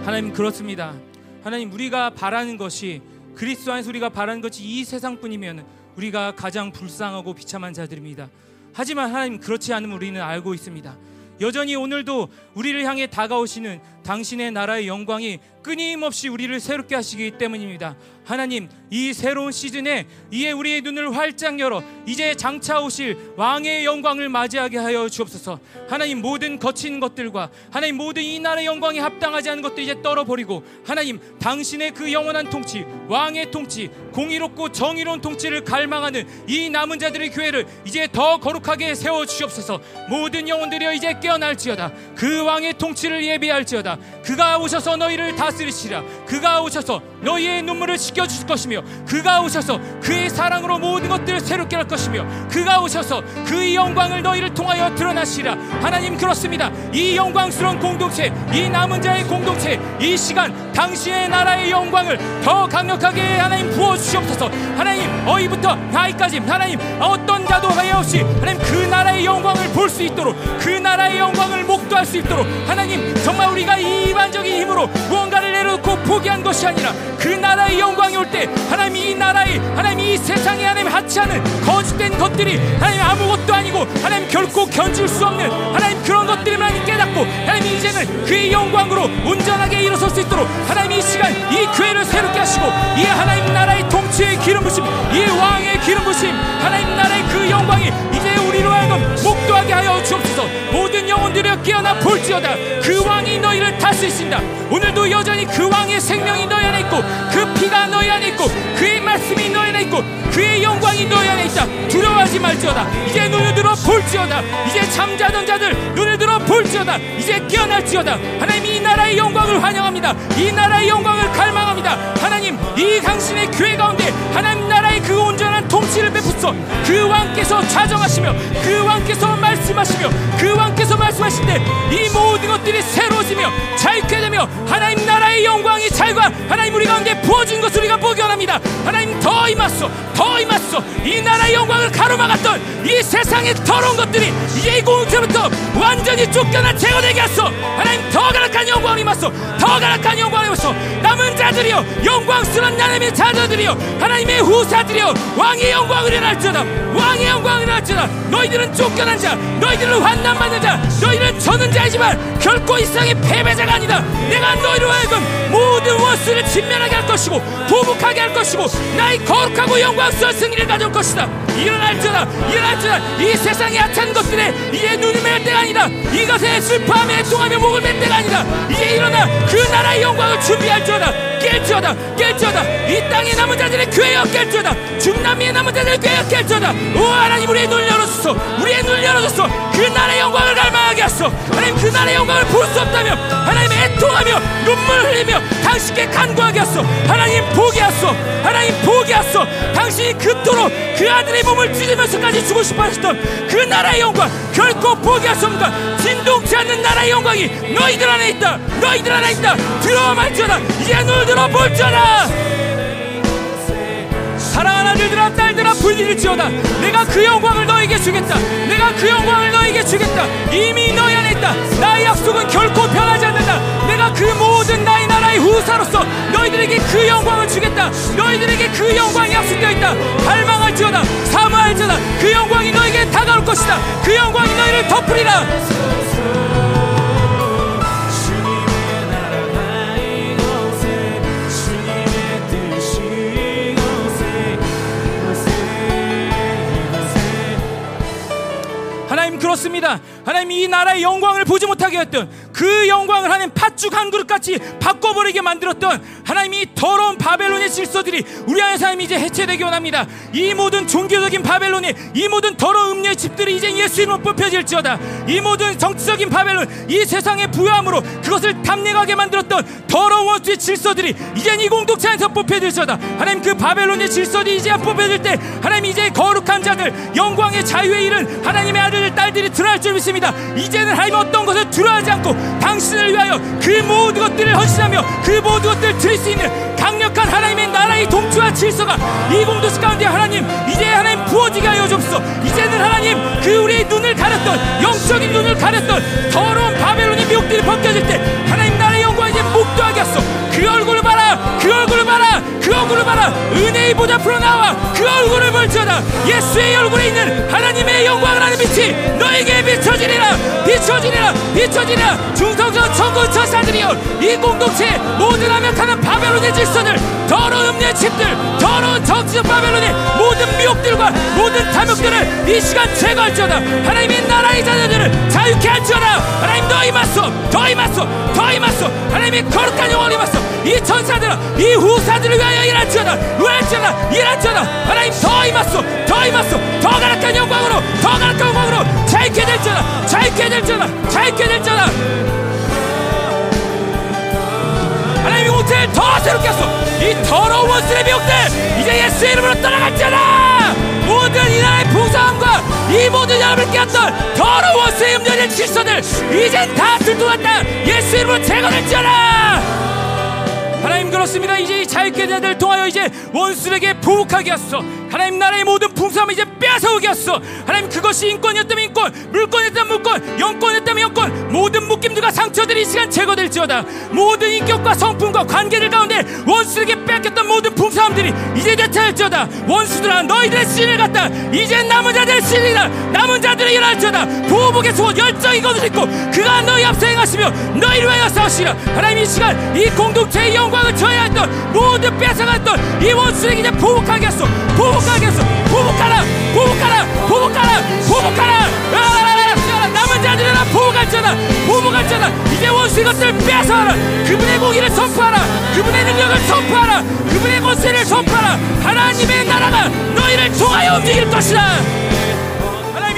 하나님 그렇습니다. 하나님 우리가 바라는 것이 그리스도 안에서 우리가 바라는 것이 이 세상뿐이면 우리가 가장 불쌍하고 비참한 자들입니다. 하지만 하나님 그렇지 않으면 우리는 알고 있습니다. 여전히 오늘도 우리를 향해 다가오시는 당신의 나라의 영광이 끊임없이 우리를 새롭게 하시기 때문입니다. 하나님, 이 새로운 시즌에 이에 우리의 눈을 활짝 열어 이제 장차 오실 왕의 영광을 맞이하게 하여 주옵소서. 하나님 모든 거친 것들과 하나님 모든 이 나라의 영광이 합당하지 않은 것들 이제 떨어버리고 하나님 당신의 그 영원한 통치, 왕의 통치, 공의롭고 정의로운 통치를 갈망하는 이 남은 자들의 교회를 이제 더 거룩하게 세워 주옵소서. 모든 영혼들이 이제 깨어날지어다. 그 왕의 통치를 예비할지어다. 그가 오셔서 너희를 다스 리시라. 그가 오셔서 너희의 눈물을 씻겨 주실 것이며 그가 오셔서 그의 사랑으로 모든 것들을 새롭게 할 것이며 그가 오셔서 그의 영광을 너희를 통하여 드러나시라. 하나님 그렇습니다. 이 영광스러운 공동체, 이 남은 자의 공동체, 이 시간 당신의 나라의 영광을 더 강력하게 하나님 부어 주시옵소서. 하나님 어이부터 나이까지 하나님 어떤 자도 하여 없이 하나님 그 나라의 영광을 볼 수 있도록 그 나라의 영광을 목도할 수 있도록 하나님 정말 우리가 일반적인 힘으로 무언가를 내려놓고 포기한 것이 아니라 그 나라의 영광이 올 때 하나님 이 나라의 하나님 이 세상에 하나님 하치하는 거짓된 것들이 하나님 아무것도 아니고 하나님 결코 견줄 수 없는 하나님 그런 것들을 하나님 깨닫고 하나님 이제는 그의 영광으로 온전하게 일어설 수 있도록 하나님 이 시간 이 교회를 새롭게 하시고 이 하나님 나라의 통치의 기름 부심 이 왕의 기름 부심 하나님 나라 깨어나 볼지어다. 그 왕이 너희를 다스리신다. 오늘도 여전히 그 왕의 생명이 너희 안에 있고 그 피가 너희 안에 있고 그의 말씀이 너희 안에 있고 그의 영광이 너희 안에 있다. 두려워하지 말지어다. 이제 눈을 들어 볼지어다. 이제 잠자던 자들 눈을 들어 볼지어다. 이제 깨어날지어다. 하나님 이 나라의 영광을 환영합니다. 이 나라의 영광을 갈망합니다. 하나님 이 당신의 교회 가운데 하나님 나라의 그 온전한 통치를 베푸소 그 왕께서 자정하시며 그 왕께서 말씀하시며 그 왕께서 말씀하실 때 이 모든 것들이 새로워지며 자유케 되며 하나님 나라의 영광이 잘과 하나님 우리 가운데 부어진 것을 우리가 보게 원합니다. 하나님 더 임하소 더 임하소. 이 나라의 영광을 가로막았던 이 세상의 더러운 것들이 이제 이 공동체부터 완전히 쫓겨나 제거되게 하소. 하나님 더 가락한 영광을 임하소 더 가락한 영광을 임하소. 남은 자들이여 영광스러운 하나님의 자녀들이여 하나님의 후사들이여 왕의 영광을 일어날지어다. 왕의 영광을 일어날지어다. 너희들은 쫓겨난 자 너희들은 환난받는 자 너희는 저는 자이지만 결코 이 세상의 패배자가 아니다. 내가 너희로 하여금 모든 원수를 진멸하게 할 것이고 보복하게 할 것이고 나의 거룩하고 영광스러운 승리를 가져올 것이다. 일어날지어다. 일어날지어다. 이 세상의 악한 것들에 이제 눈을 맬 때가 아니다. 이것에 슬퍼하며 애통하며 목을 맬 때가 아니다. 이제 일어나 그 나라의 영광을 준비할지어다 깰지어다 깰지어다. 이 땅의 남은 자들의 교회여 깰지어다. 중남미의 남은 자들의 교회여 깰지어다. 오 하나님 우리의 눈을 열어주소 우리의 눈을 열어주소 그 나라의 영광을 갈망하게 하소. 하나님 그 나라의 영광을 볼 수 없다며 하나님 애통하며 눈물 흘리며 당신께 간구하게 하소. 하나님 보게 하소. 하나님 보게 하소. 당신이 그토록 그 아들의 몸을 찢으면서까지 주고 싶어 하셨던 그 나라의 영광 결코 포기 하소입니다 진동치 않는 나라의 영광이 너희들 안에 있다. 너희들 안에 있다. 들어와 말지어다. 이제 눈을 들어 볼지어다 사랑하는 아들들아 딸들아 불릴지어다. 내가 그 영광을 너에게 주겠다. 내가 그 영광을 너에게 주겠다. 이미 너희 안에 있다. 나의 약속은 결코 변하지 않는다. 내가 그 모든 나의 나라의 후사로서 너희들에게 그 영광을 주겠다. 너희들에게 그 영광이 약속되어 있다. 갈망할지어다. 사모할지어다. 그 영광이 너에게 다가올 것이다. 그 영광이 너희를 덮으리라 그렇습니다. 하나님 이 나라의 영광을 보지 못하게 했던 그 영광을 하나님 팥죽 한 그릇 같이 바꿔버리게 만들었던 하나님 이 더러운 바벨론의 질서들이 우리 안에 삶이 이제 해체되기 원합니다. 이 모든 종교적인 바벨론이 이 모든 더러운 음료의 집들이 이제 예수 이름으로 뽑혀질지어다. 이 모든 정치적인 바벨론 이 세상의 부여함으로 그것을 담내하게 만들었던 더러운 원수의 질서들이 이제 이 공동체 안에서 뽑혀질지어다. 하나님 그 바벨론의 질서들이 이제 뽑혀질 때 하나님 이제 거룩한 자들 영광의 자유에 이른 하나님의 아들 딸들이 드러날 줄 믿습 니다. 이제는 하나님 어떤 것을 두려워하지 않고 당신을 위하여 그 모든 것들을 헌신하며 그 모든 것들을 드릴 수 있는 강력한 하나님의 나라의 동추와 질서가 이 공동체 가운데 하나님 이제 하나님 부어지게 하여 주옵소서. 이제는 하나님 그 우리의 눈을 가렸던 영적인 눈을 가렸던 더러운 바벨론의 미혹들이 벗겨질 때 하나님 나라의 영광 이제 목도하게 하소 그 얼굴을 봐라. 그 얼굴을 봐라 그 얼굴을 봐라 은혜의 보좌 앞으로 나와! 그 얼굴을 볼지어다 예수의 얼굴에 있는 하나님의 영광을 하는 빛이 너에게 비춰지리라! 비춰지리라! 비춰지리라! 중성전 천군 천사들이여! 이 공동체 모든 하명하는 바벨론의 질서들 더러운 음료의 집들 더러운 정치적 바벨론의 모든 미혹들과 모든 탐욕들을 이 시간 제거할지어다! 하나님의 나라의 자녀들을 자유케 할지어다! 하나님 더 임하소 더 임하소 더 임하소 하나님의 거룩한 영광을 임하소 이 천사들아 이 후 사들을 위하여 일할지어다. 일할지어다. 일할지어다. 하나님 더 임하소. 더 임하소. 더 가락한 영광으로 더 가락한 영광으로 자유케 될지어다. 자유케 될지어다. 자유케 될지어다. 하나님의 호텔 더 새롭게 하소. 이 더러운 원수의 미혹들 이제 예수의 이름으로 떠나갈지어다. 모든 이 나라의 풍성함과 이 모든 여러분을 깨웠던 더러운 원수의 음료된 질서들 이젠 다 들통났다. 예수의 이름으로 제거될지어다 하나님 그렇습니다. 이제 이 자유케 자들 통하여 이제 원수에게 보복하게 하소서. 하나님 나라의 모든 풍성함을 이제 빼앗아오게 하소서 하나님 그것이 인권이었다면 인권 물권이었다면 물권 영권이었다면 영권. 모든 묶임들과 상처들이 이 시간 제거될지어다. 모든 인격과 성품과 관계들 가운데 원수에게 뺏겼던 모든 품사함들이 이제 되찾을지어다. 원수들아 너희들의 신을 갖다. 이제 남은 자들의 신이다 남은 자들의 일어날지어다. 보복의 소원 열정이 거두있고 그가 너희 앞서 행하시며 너희를 위하여 싸우시라. 하나님 이 시간 이 공동체의 영광을 저해했던 모든 뺏어갔던 이 원수에게 이제 보복하게 했어 보복하라 보복하라 보복하라 보복하라. 남은 자들이라 보복할지어다 보복할지어다. 이제 원수 이것들 뺏어라. 그분의 공의를 선포하라. 그분의 능력을 선포하라. 그분의 권세를 선포하라. 하나님의 나라가 너희를 통하여 움직일 것이다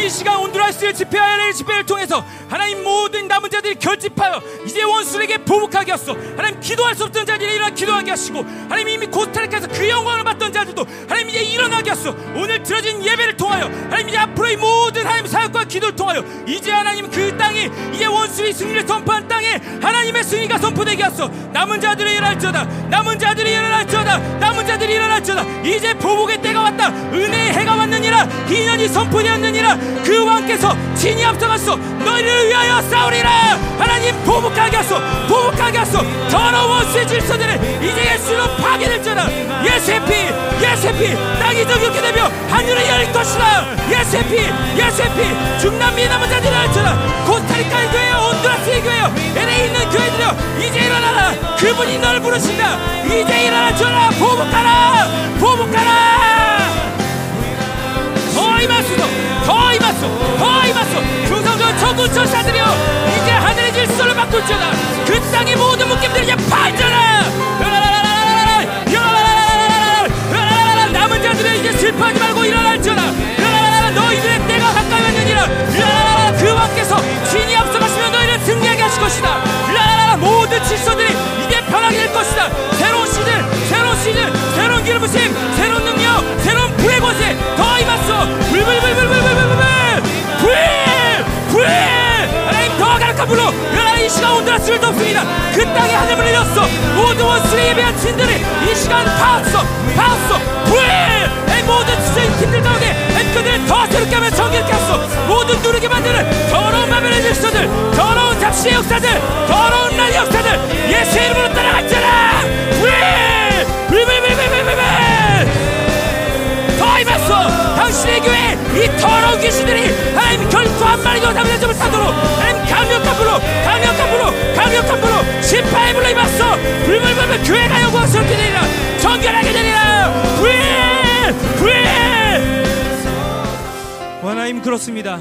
이 시간 온두라스의 집회하는 집회를 통해서 하나님 모든 남은 자들이 결집하여 이제 원수에게 보복하게 하소 하나님 기도할 수 없던 자들이 일어나 기도하게 하시고 하나님 이미 코스타리카에서 그 영광을 받던 자들도 하나님 이제 일어나게 하소 오늘 들어진 예배를 통하여 하나님 이제 앞으로의 모든 하나님 사역과 기도를 통하여 이제 하나님 그 땅에 이제 원수의 승리를 선포한 땅에 하나님의 승리가 선포되게 하소 남은 자들이 일어날지어다 남은 자들이 일어날지어다 남은 자들이 일어날지어다. 이제 보복의 때가 왔다. 은혜의 해가 왔느니라 희년이 선포되었느니라 그 왕께서 진이 앞서갔소 너희를 위하여 싸우리라! 하나님 보복하게 하소 보복하게 하소. 더러운 원수의 질서들을 이제 예수로 파괴될지어다 예수의 피 예수의 피 땅이 정욕게 되며 하늘을 열릴 것이다 예수의 피 예수의 피 중남미 남은 자들을 알지어다 코스타리카의 교회여 온두라스의 교회여 LA에 있는 교회들여 이제 일어나라. 그분이 널 부르신다. 이제 일어나 주라. 보복하라. 보복하라. 더 임하소서 더 임하소 더 임하소. 중성전 천군 천사들이여 이제 하늘의 질서를 바꿀지어다. 그 땅의 모든 묶임들이 이제 팔져라 남은 자들이 이제 슬퍼하지 말고 일어날지어다 너희들의 때가 가까이 왔느니라 그 왕께서 신이 앞서가시며 너희를 승리하게 하실 것이다 모든 질서들이 이제 변하게 될 것이다 새로운 시즌 새로운 시즌 새로운 기름 부심 새로운 능력 새로운 불의 임하소 불불불불불불불 불, 불, 레인 더 가득합으로 열한 이 시간 온전한 숨을 덮습니다 그 땅에 하늘을 내렸어 모든 원수에 예배한 진들이 이 시간 파악소 파악소 불의 모든 지체인 힘들 가운데 그들을 더 새롭게 하며 정의를 하소 모든 누르게 만드는 더러운 마벨의 질서들 더러운 잡시의 역사들 더러운 날 역사들 예수의 이름으로 따라갔잖아 불불불불불불더 임했어. 당신의 교회 이 더러운 귀신들이 하나님 결코 한 마리도 담내지 못하도록 하나님 강력한 불로 강력한 불로 강력한 불로 심판의 불로 임했어 불불불불 교회가 영광스럽게 되리라 정결하게 되리라. 불! 불! 하나님 그렇습니다.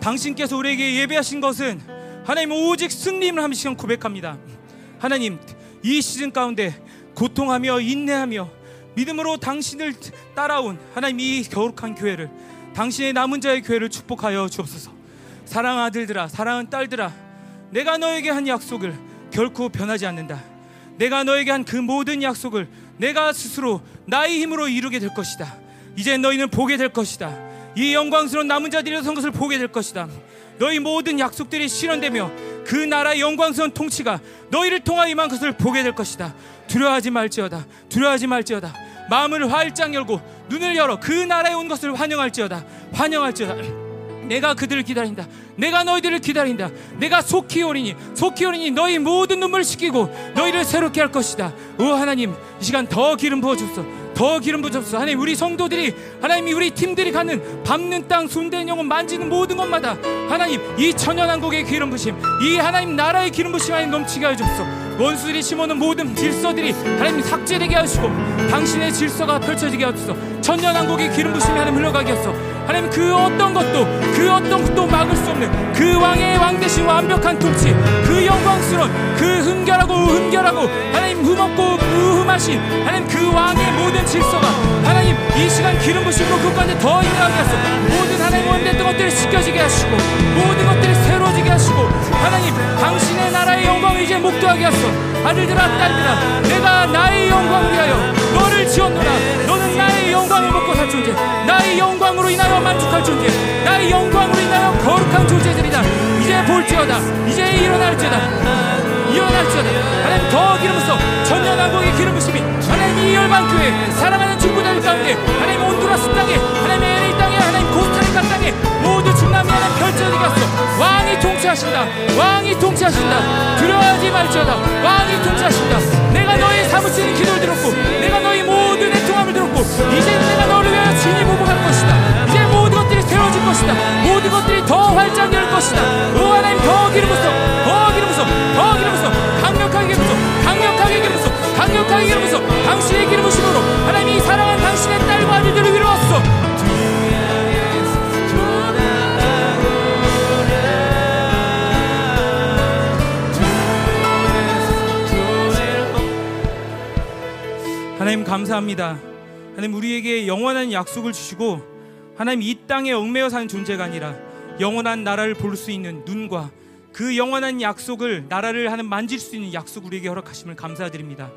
당신께서 우리에게 예배하신 것은 하나님 오직 승리임을 한 시간 고백합니다. 하나님 이 시즌 가운데 고통하며 인내하며 믿음으로 당신을 따라온 하나님 이 거룩한 교회를 당신의 남은 자의 교회를 축복하여 주옵소서. 사랑 아들들아, 사랑하는 딸들아, 내가 너에게 한 약속을 결코 변하지 않는다. 내가 너에게 한 그 모든 약속을 내가 스스로 나의 힘으로 이루게 될 것이다. 이제 너희는 보게 될 것이다. 이 영광스러운 남은 자들이 선 것을 보게 될 것이다. 너희 모든 약속들이 실현되며 그 나라의 영광스러운 통치가 너희를 통하여 임한 것을 보게 될 것이다. 두려워하지 말지어다. 두려워하지 말지어다. 마음을 활짝 열고 눈을 열어 그 나라에 온 것을 환영할지어다. 환영할지어다. 내가 그들을 기다린다. 내가 너희들을 기다린다. 내가 속히 오리니 속히 오리니 너희 모든 눈물을 씻기고 너희를 새롭게 할 것이다. 오 하나님 이 시간 더 기름 부어 주소서. 더 기름 부어주소서 하나님 우리 성도들이 하나님이 우리 팀들이 가는 밟는 땅 손대는 영혼 만지는 모든 것마다 하나님 이 천연한국의 기름 부심 이 하나님 나라의 기름 부심 하나님 넘치게 하여 주옵소서 원수들이 심어놓은 모든 질서들이 하나님 삭제되게 하시고 당신의 질서가 펼쳐지게 하옵소서. 천년왕국의 기름 부심이 하나님 흘러가게 하소서. 하나님 그 어떤 것도 그 어떤 것도 막을 수 없는 그 왕의 왕 대신 완벽한 통치 그 영광스러운 그 흥결하고 흥결하고 하나님 흠없고 무흠하신 하나님 그 왕의 모든 질서가 하나님 이 시간 기름 부심으로 그까지 더 임하게 하소서. 모든 하나님 원됐던 것들이 씻겨지게 하시고 모든 것들이 새로워지게 하시고 하나님 당신의 나 라의 영광을 이제 목도하게 하소서 아들들아 딸들아 내가 나의 영광을 위하여 너를 지었노라. 너는 나의 영광을 먹고 살 존재. 나의 영광으로 인하여 만족할 존재. 나의 영광으로 인하여 거룩한 존재들이다. 이제 볼지어다. 이제 일어날지어다. 일어날지어다. 하나님 더 기름 부서 천년왕국의 기름 부심이 하나님 이 열방교회 사랑하는 친구들 가운데 하나님 온두라스 땅에 하나님 LA 땅에 통치하신다. 왕이 통치하신다. 두려워하지 말지어다. 왕이 통치하신다. 내가 너의 사무치는 기도를 들었고 내가 너의 모든 애통함을 들었고 이제 내가 너를 위하여 진이 보복할 것이다. 이제 모든 것들이 세워질 것이다. 모든 것들이 더 활짝 열 것이다. 오 하나님 더 기름 부서 더 기름 부서 더 기름 부서 강력하게 기름 부서 강력하게 기름 부서 강력하게 기름 부서 당신의 기름 부심으로 하나님이 사랑한 당신의 딸과 아들들을 위로하소 하나님 감사합니다. 하나님 우리에게 영원한 약속을 주시고 하나님 이 땅에 얽매여 사는 존재가 아니라 영원한 나라를 볼 수 있는 눈과 그 영원한 약속을 나라를 하는 만질 수 있는 약속 우리에게 허락하심을 감사드립니다.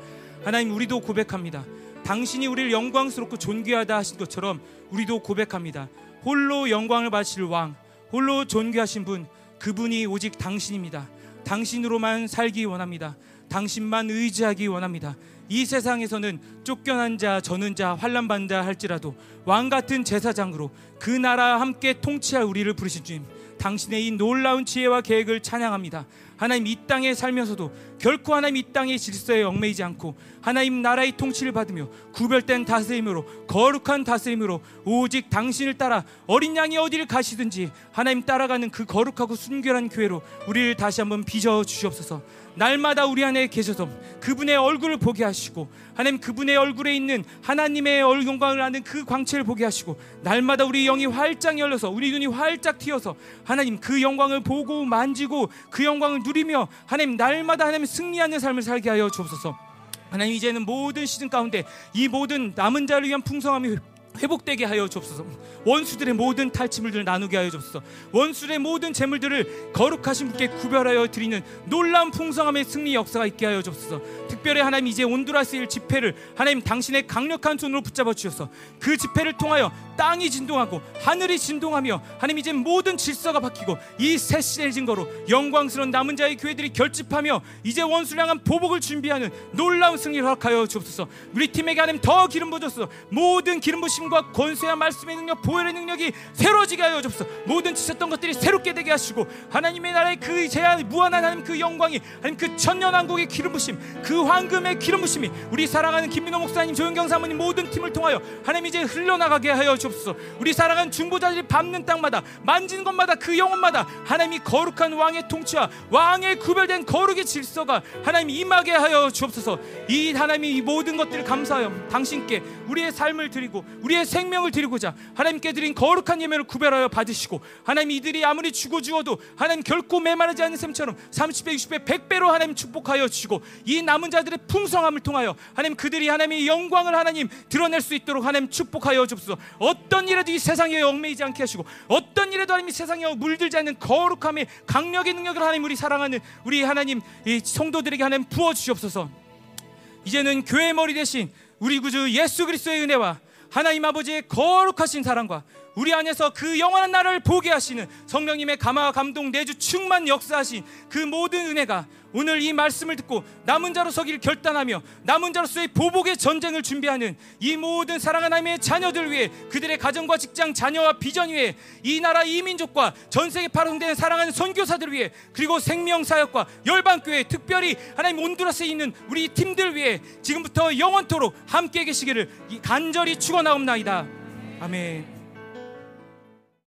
하나님 우리도 고백합니다. 당신이 우리를 영광스럽고 존귀하다 하신 것처럼 우리도 고백합니다. 홀로 영광을 바칠 왕, 홀로 존귀하신 분, 그분이 오직 당신입니다. 당신으로만 살기 원합니다. 당신만 의지하기 원합니다. 이 세상에서는 쫓겨난 자, 저는 자, 환란 받는 자 할지라도 왕 같은 제사장으로 그 나라 함께 통치할 우리를 부르신 주님. 당신의 이 놀라운 지혜와 계획을 찬양합니다. 하나님 이 땅에 살면서도 결코 하나님 이 땅의 질서에 얽매이지 않고 하나님 나라의 통치를 받으며 구별된 다스림으로 거룩한 다스림으로 오직 당신을 따라 어린 양이 어디를 가시든지 하나님 따라가는 그 거룩하고 순결한 교회로 우리를 다시 한번 빚어 주시옵소서. 날마다 우리 안에 계셔서 그분의 얼굴을 보게 하시고 하나님 그분의 얼굴에 있는 하나님의 얼굴광을 아는 그 광채를 보게 하시고 날마다 우리 영이 활짝 열려서 우리 눈이 활짝 튀어서 하나님 그 영광을 보고 만지고 그 영광을 누리며 하나님 날마다 하나님 승리하는 삶을 살게 하여 주옵소서. 하나님 이제는 모든 시즌 가운데 이 모든 남은 자를 위한 풍성함이 회복되게 하여 주옵소서. 원수들의 모든 탈취물들을 나누게 하여 주옵소서. 원수의 모든 재물들을 거룩하신 분께 구별하여 드리는 놀라운 풍성함의 승리 역사가 있게 하여 주옵소서. 특별히 하나님 이제 온두라스 일 집회를 하나님 당신의 강력한 손으로 붙잡아 주셔서 그 집회를 통하여 땅이 진동하고 하늘이 진동하며 하나님 이제 모든 질서가 바뀌고 이 새 시대의 증거로 영광스러운 남은 자의 교회들이 결집하며 이제 원수를 향한 보복을 준비하는 놀라운 승리를 허락하여 주옵소서. 우리 팀에게 하나님 더 기름 부어줘서 모든 기름 부심 과 권세와 말씀의 능력, 보혈의 능력이 새로지게 하여 주옵소서. 모든 지쳤던 것들이 새롭게 되게 하시고 하나님의 나라의 그 제한 무한한 하나님 그 영광이 하나님 그 천년왕국의 기름 부심, 그 황금의 기름 부심이 우리 사랑하는 김민호 목사님, 조영경 사모님 모든 팀을 통하여 하나님 이제 흘러나가게 하여 주옵소서. 우리 사랑하는 중보자들이 밟는 땅마다 만진 것마다 그 영혼마다 하나님이 거룩한 왕의 통치와 왕의 구별된 거룩의 질서가 하나님 임하게 하여 주옵소서. 이 하나님이 이 모든 것들을 감사하여 당신께 우리의 삶을 드리고 우리 의 생명을 드리고자 하나님께 드린 거룩한 예배를 구별하여 받으시고 하나님 이들이 아무리 죽어 주어도 하나님 결코 메마르지 않는 셈처럼 30배, 60배, 100배로 하나님 축복하여 주시고 이 남은 자들의 풍성함을 통하여 하나님 그들이 하나님의 영광을 하나님 드러낼 수 있도록 하나님 축복하여 주옵소서. 어떤 일에도 이 세상에 얽매이지 않게 하시고 어떤 일에도 하나님 이 세상에 물들지 않는 거룩함의 강력의 능력을 하나님 우리 사랑하는 우리 하나님 이 성도들에게 하나님 부어 주시옵소서. 이제는 교회 머리 대신 우리 구주 예수 그리스도의 은혜와 하나님 아버지의 거룩하신 사랑과 우리 안에서 그 영원한 나라를 보게 하시는 성령님의 감화와 감동 내주 충만 역사하신 그 모든 은혜가 오늘 이 말씀을 듣고 남은 자로 서기를 결단하며 남은 자로서의 보복의 전쟁을 준비하는 이 모든 사랑하는 하나님의 자녀들 위해 그들의 가정과 직장 자녀와 비전 위해 이 나라 이 민족과 전 세계 파송되는 사랑하는 선교사들 위해 그리고 생명 사역과 열방 교회 특별히 하나님 온두라스에 있는 우리 팀들 위해 지금부터 영원토록 함께 계시기를 간절히 축원하옵나이다 아멘.